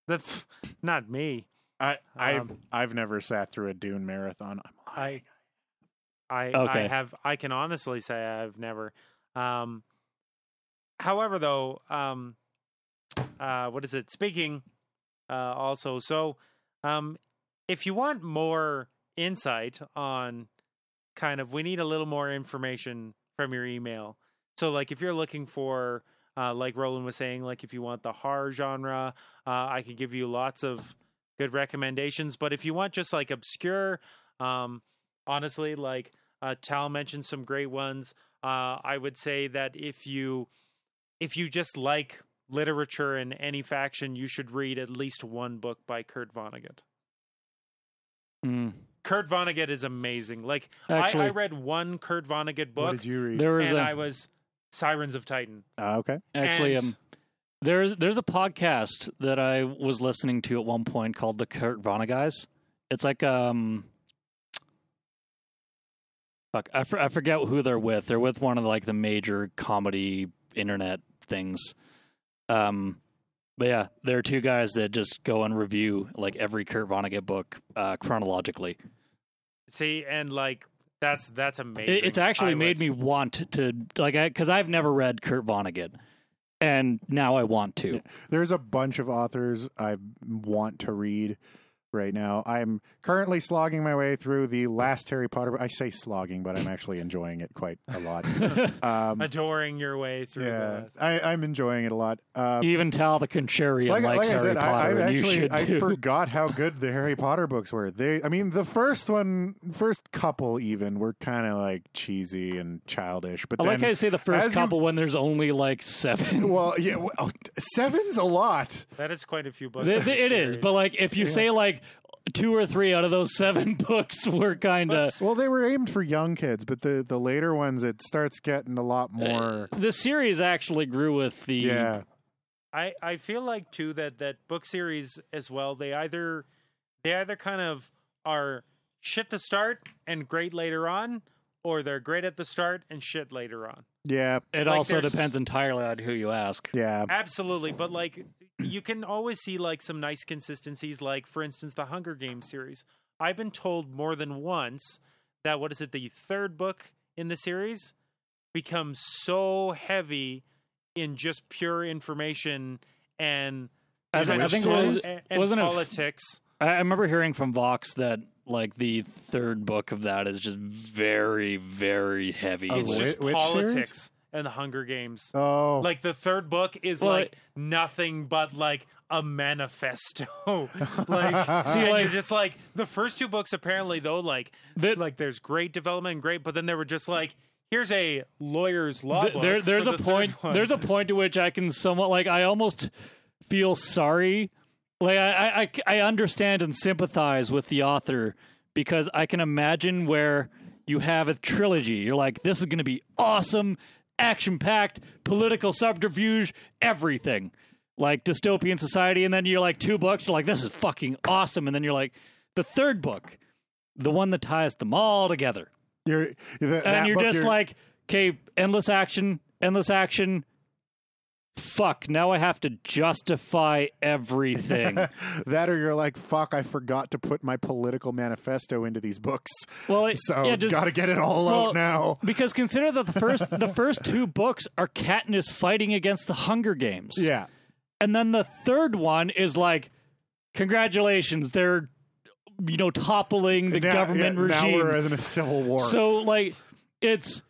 the f- not me I I've Um, I've never sat through a Dune marathon. I'm I I I have I can honestly say I've never. Um however though, um uh what is it? Speaking uh also so um if you want more insight on kind of we need a little more information from your email. So like if you're looking for uh like Roland was saying like if you want the horror genre, uh I could give you lots of good recommendations, but if you want just like obscure um honestly like uh tal mentioned some great ones uh i would say that if you if you just like literature in any faction you should read at least one book by kurt vonnegut Mm. kurt vonnegut is amazing like I, Actually, I read one kurt vonnegut What book did you read? there was and a i was sirens of titan Ah, okay. actually and- um there's there's a podcast that I was listening to at one point called the Kurt Vonneguys. It's like um. Fuck, I, for, I forget who they're with. They're with one of the, like the major comedy internet things. Um, but yeah, there are two guys that just go and review like every Kurt Vonnegut book uh, chronologically. see and like that's that's amazing It, it's actually I made would- me want to like because I've never read Kurt Vonnegut, and now I want to. There's a bunch of authors I want to read, right now. I'm currently slogging my way through the last Harry Potter. I say slogging, but I'm actually enjoying it quite a lot. Um, Adoring your way through yeah, the. I, I'm enjoying it a lot. Um, Even Tal the Contrarian like, likes like I Harry said, Potter, I, I and you actually should I too. forgot how good the Harry Potter books were. They, I mean, the first one, first couple even were kind of like cheesy and childish. But I like then, how you say the first as you- couple when there's only like seven. well, yeah, well, seven's a lot. That is quite a few books. Th- the it is, but like if you say like two or three out of those seven books were kind of Well, they were aimed for young kids, but the the later ones, it starts getting a lot uh, more. the series actually grew with the yeah, I, I feel like too that that book series as well they either they either kind of are shit to start and great later on or they're great at the start and shit later on yeah, It Like, also depends entirely on who you ask. yeah. absolutely but like you can always see like some nice consistencies like for instance the hunger games series. I've been told more than once that what is it the third book in the series becomes so heavy in just pure information and I, think- I think it was and, and wasn't it politics. I I remember hearing from Vox that like the third book of that is just very very heavy. It's Whi- just which politics and the Hunger Games. Oh, Like the third book is Well, like nothing but like a manifesto. like See, and like- you're just like the first two books apparently though like The- like there's great development and great, but then they were just like here's a lawyer's law Th- book. there, there's for a the point. There's a point to which I can somewhat like. I almost feel sorry. Like I, I, I- I understand and sympathize with the author because I can imagine where you have a trilogy. You're like, this is going to be awesome, action packed, political subterfuge, everything. Like dystopian society, and then you're like two books. You're like, this is fucking awesome, and then you're like, the third book, the one that ties them all together you're and you're book, just like, okay, endless action, endless action. Fuck, now I have to justify everything. that, or you're like, fuck, I forgot to put my political manifesto into these books, well, it, so yeah, just, got to get it all well, out now. because consider that the first the first two books are Katniss fighting against the Hunger Games. Yeah, And then the third one is like, congratulations, they're you know toppling the Now- government yeah, regime. Now we're in a civil war. So like it's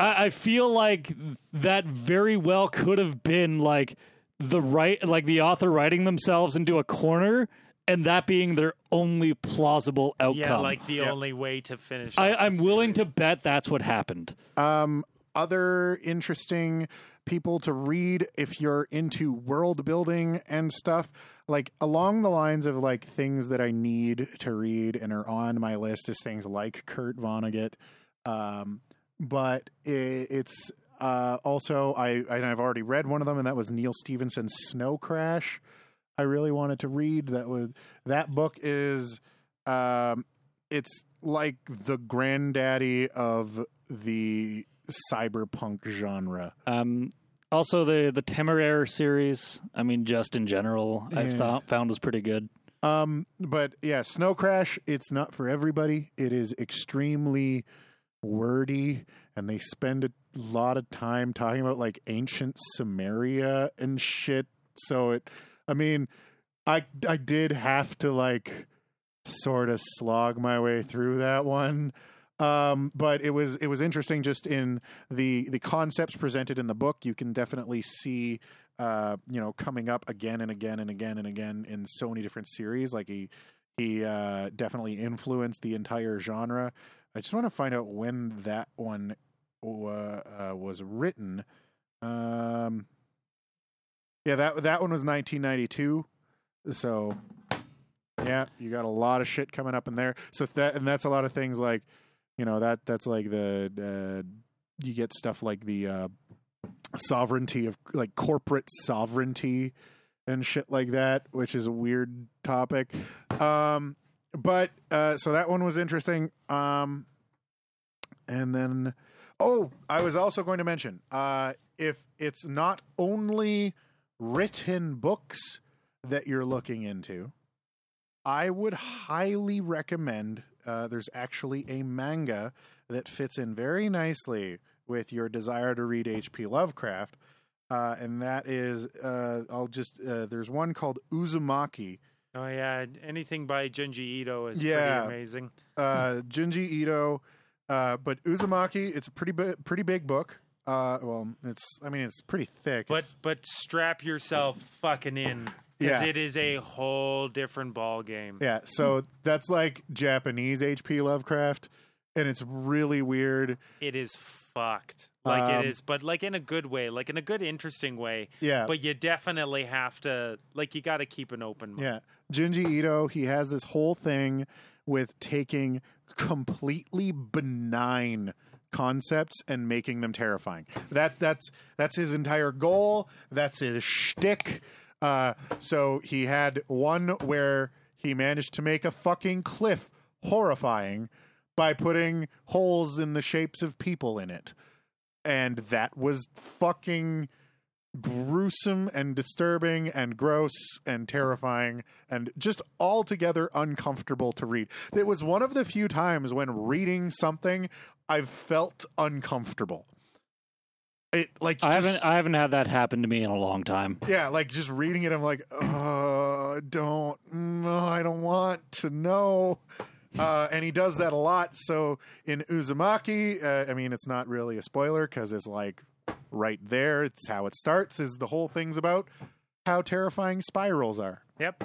I, I feel like that very well could have been like the right like the author writing themselves into a corner and that being their only plausible outcome. yeah, like the Yeah. only way to finish. I, i'm willing to bet that's what happened. Um, other interesting people to read if you're into world building and stuff, like along the lines of like things that I need to read and are on my list is things like Kurt Vonnegut. Um, but i it's uh, also I and I've already read one of them, and that was Neal Stephenson's Snow Crash. I really wanted to read that was that book is um, it's like the granddaddy of the cyberpunk genre. Um, also the the Temeraire series. I mean, just in general, I've thought found was pretty good. Um, but yeah, Snow Crash, it's not for everybody. It is extremely wordy, and they spend a lot of time talking about like ancient Sumeria and shit. So it, I mean, I I did have to like sort of slog my way through that one. Um, but it was it was interesting just in the the concepts presented in the book. You can definitely see uh, you know, coming up again and again and again and again in so many different series. Like he he uh, definitely influenced the entire genre. I just want to find out when that one uh, was written. Um, yeah, that that one was 1992. So yeah, you got a lot of shit coming up in there. So that and that's a lot of things like you know that that's like the uh, you get stuff like the uh, sovereignty of like corporate sovereignty and shit like that, which is a weird topic. Um, but uh, so that one was interesting. Um, and then, oh, I was also going to mention uh, if it's not only written books that you're looking into, I would highly recommend. Uh, there's actually a manga that fits in very nicely with your desire to read H.P. Lovecraft, uh, and that is uh, I'll just uh, there's one called Uzumaki, Oh yeah, anything by Junji Ito is Yeah. pretty amazing. uh, Junji Ito. Uh, but Uzumaki, it's a pretty bi- pretty big book. Uh, well, it's I mean it's pretty thick. But It's- but strap yourself fucking in because Yeah. it is a whole different ball game. yeah, so that's like Japanese H.P. Lovecraft, and it's really weird. It is fucked. Like Um, it is, but like in a good way, like in a good, interesting way. Yeah, But you definitely have to, like, you got to keep an open mind. Yeah. Junji Ito, he has this whole thing with taking completely benign concepts and making them terrifying. That that's that's his entire goal. That's his shtick. Uh, so he had one where he managed to make a fucking cliff horrifying by putting holes in the shapes of people in it. And that was fucking gruesome and disturbing and gross and terrifying and just altogether uncomfortable to read. It was one of the few times when reading something I've felt uncomfortable. It like I just- haven't I haven't had that happen to me in a long time. yeah, like just reading it, I'm like, uh, don't, no, I don't want to know. Uh, and he does that a lot. So in Uzumaki, uh, I mean, it's not really a spoiler because it's like right there. It's how it starts. Is the whole thing's about how terrifying spirals are. Yep.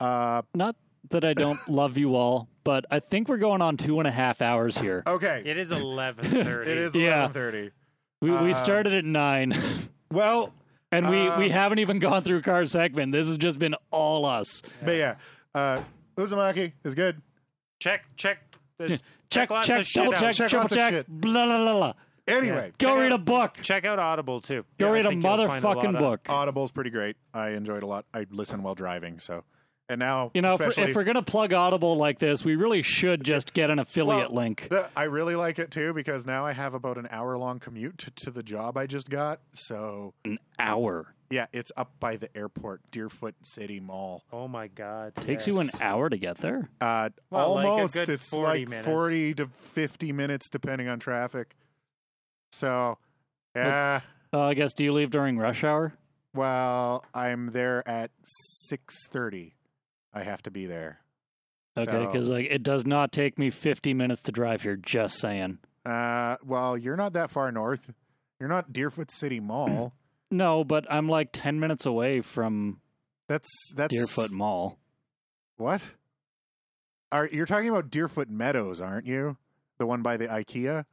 Uh, Not that I don't love you all, but I think we're going on two and a half hours here. okay, It is eleven thirty. it is Yeah. eleven thirty. We we uh, started at nine, Well, and we um, we haven't even gone through car segment. This has just been all us. but yeah, uh, Uzumaki is good. Check, check. This, Check, lots check, of shit double out. check, Check triple lots of check, shit. blah blah blah blah. Anyway, Go Check read out- a book. Check out Audible too. Go Yeah, I read a think you'll find lot motherfucking of- book. Audible's pretty great. I enjoyed a lot. I listen while driving. So, and now You know, if we're, especially- if we're gonna plug Audible like this, we really should just get an affiliate Well, link. The, I really like it too because now I have about an hour long commute to, to the job I just got. So An hour yeah, it's up by the airport, Deerfoot City Mall. Oh my god. takes yes. you an hour to get there. Uh, Well, like a almost. good it's 40 like minutes. forty to fifty minutes depending on traffic. So, yeah. Uh, I guess. Do you leave during rush hour? Well, I'm there at six thirty. I have to be there. Okay, So- because like it does not take me fifty minutes to drive here. Just saying. Uh, well, you're not that far north. You're not Deerfoot City Mall. No, but I'm like ten minutes away from That's that's Deerfoot Mall. What? Are you're talking about Deerfoot Meadows, aren't you? The one by the IKEA?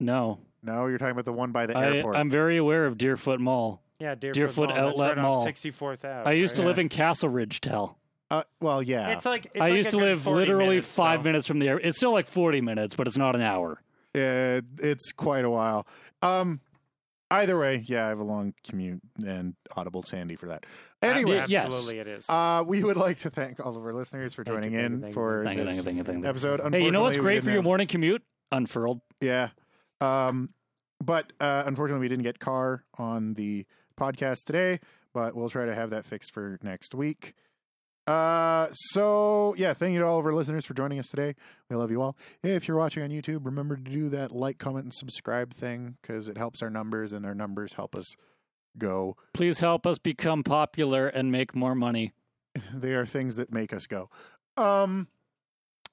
No, No, you're talking about the one by the I, airport. I'm very aware of Deerfoot Mall. Yeah, Deerfoot, Deerfoot Mall. Outlet right Mall. Sixty fourth Ave. I used to right? live in Castle Ridge, Tell. uh, well, yeah. It's like it's I like used to live literally minutes, five though. minutes from the air. It's still like forty minutes, but it's not an hour. Uh, it's quite a while. Um, either way, yeah, I have a long commute and Audible Sandy for that. Anyway, Yeah, yes. Absolutely, it is. uh, we would like to thank all of our listeners for Thank joining you, in thank for Thank you, this you, thank you, thank you. episode. Hey, you know what's great for your morning commute? Unfurled. Yeah. Um, but uh, unfortunately, we didn't get Car on the podcast today, but we'll try to have that fixed for next week. Uh, so yeah, thank you to all of our listeners for joining us today. We love you all. If you're watching on YouTube, remember to do that like, comment, and subscribe thing because it helps our numbers, and our numbers help us go. Please help us become popular and make more money. They are things that make us go. Um,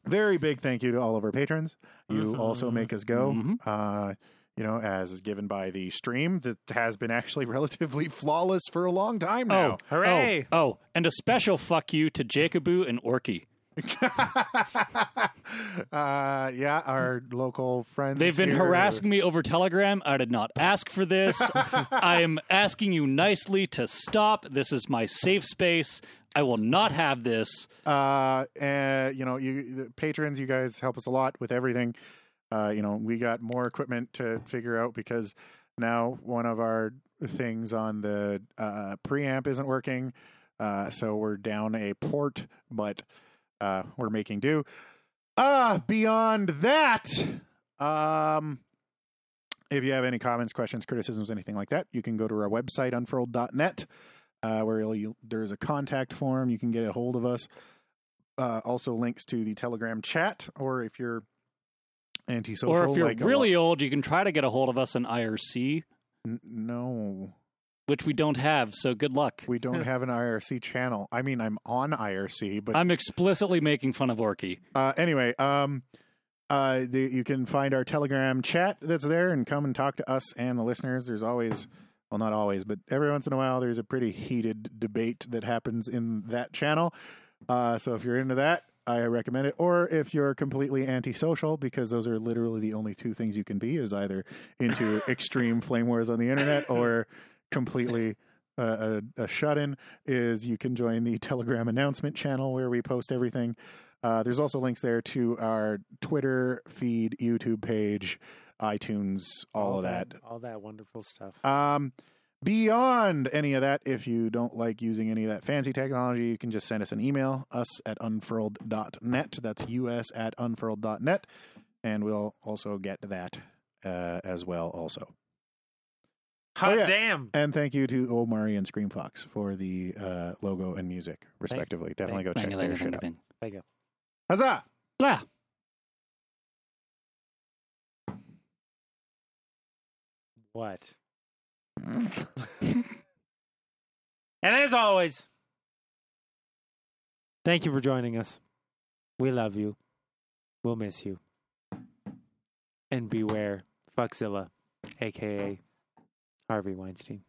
very big thank you to all of our patrons. You Mhm. also make us go. Mhm. Uh, you know, as given by the stream that has been actually relatively flawless for a long time now. Oh, Hooray! Oh, oh, and a special fuck you to Jacobu and Orky. uh, yeah, our local friends. They've been here- harassing me over Telegram. I did not ask for this. I am asking you nicely to stop. This is my safe space. I will not have this. Uh, and you know, you patrons, you guys help us a lot with everything. Uh, you know, we got more equipment to figure out because now one of our things on the uh, preamp isn't working. Uh, so we're down a port, but uh, we're making do. Uh, beyond that, um, if you have any comments, questions, criticisms, anything like that, you can go to our website, unfurled.net, uh, where you, there's a contact form. You can get a hold of us. Uh, also, links to the Telegram chat, or if you're antisocial, or if you're like really old, you can try to get a hold of us in IRC. N- no, which we don't have. So good luck. We don't have an IRC channel. I mean, I'm on IRC, but I'm explicitly making fun of Orky. uh, anyway, um, uh, the, you can find our Telegram chat that's there and come and talk to us and the listeners. There's always, well, not always, but every once in a while, there's a pretty heated debate that happens in that channel. Uh, so if you're into that, I recommend it. Or if you're completely antisocial, because those are literally the only two things you can be, is either into extreme flame wars on the internet or completely uh, a, a shut in, is you can join the Telegram announcement channel where we post everything. Uh, there's also links there to our Twitter feed, YouTube page, iTunes, all, of that. all that wonderful stuff. Um, beyond any of that, if you don't like using any of that fancy technology, you can just send us an email, us at unfurled.net. That's us at unfurled.net. And we'll also get that uh, as well, also. Hot yeah. damn! And thank you to Omari and Scream Fox for the uh, logo and music, respectively. Definitely go check Thank you, their thank you, shit thank out. you, There you. Huzzah! thank What? and as always, thank you for joining us. We love you. We'll miss you. And beware, Fuckzilla, aka Harvey Weinstein.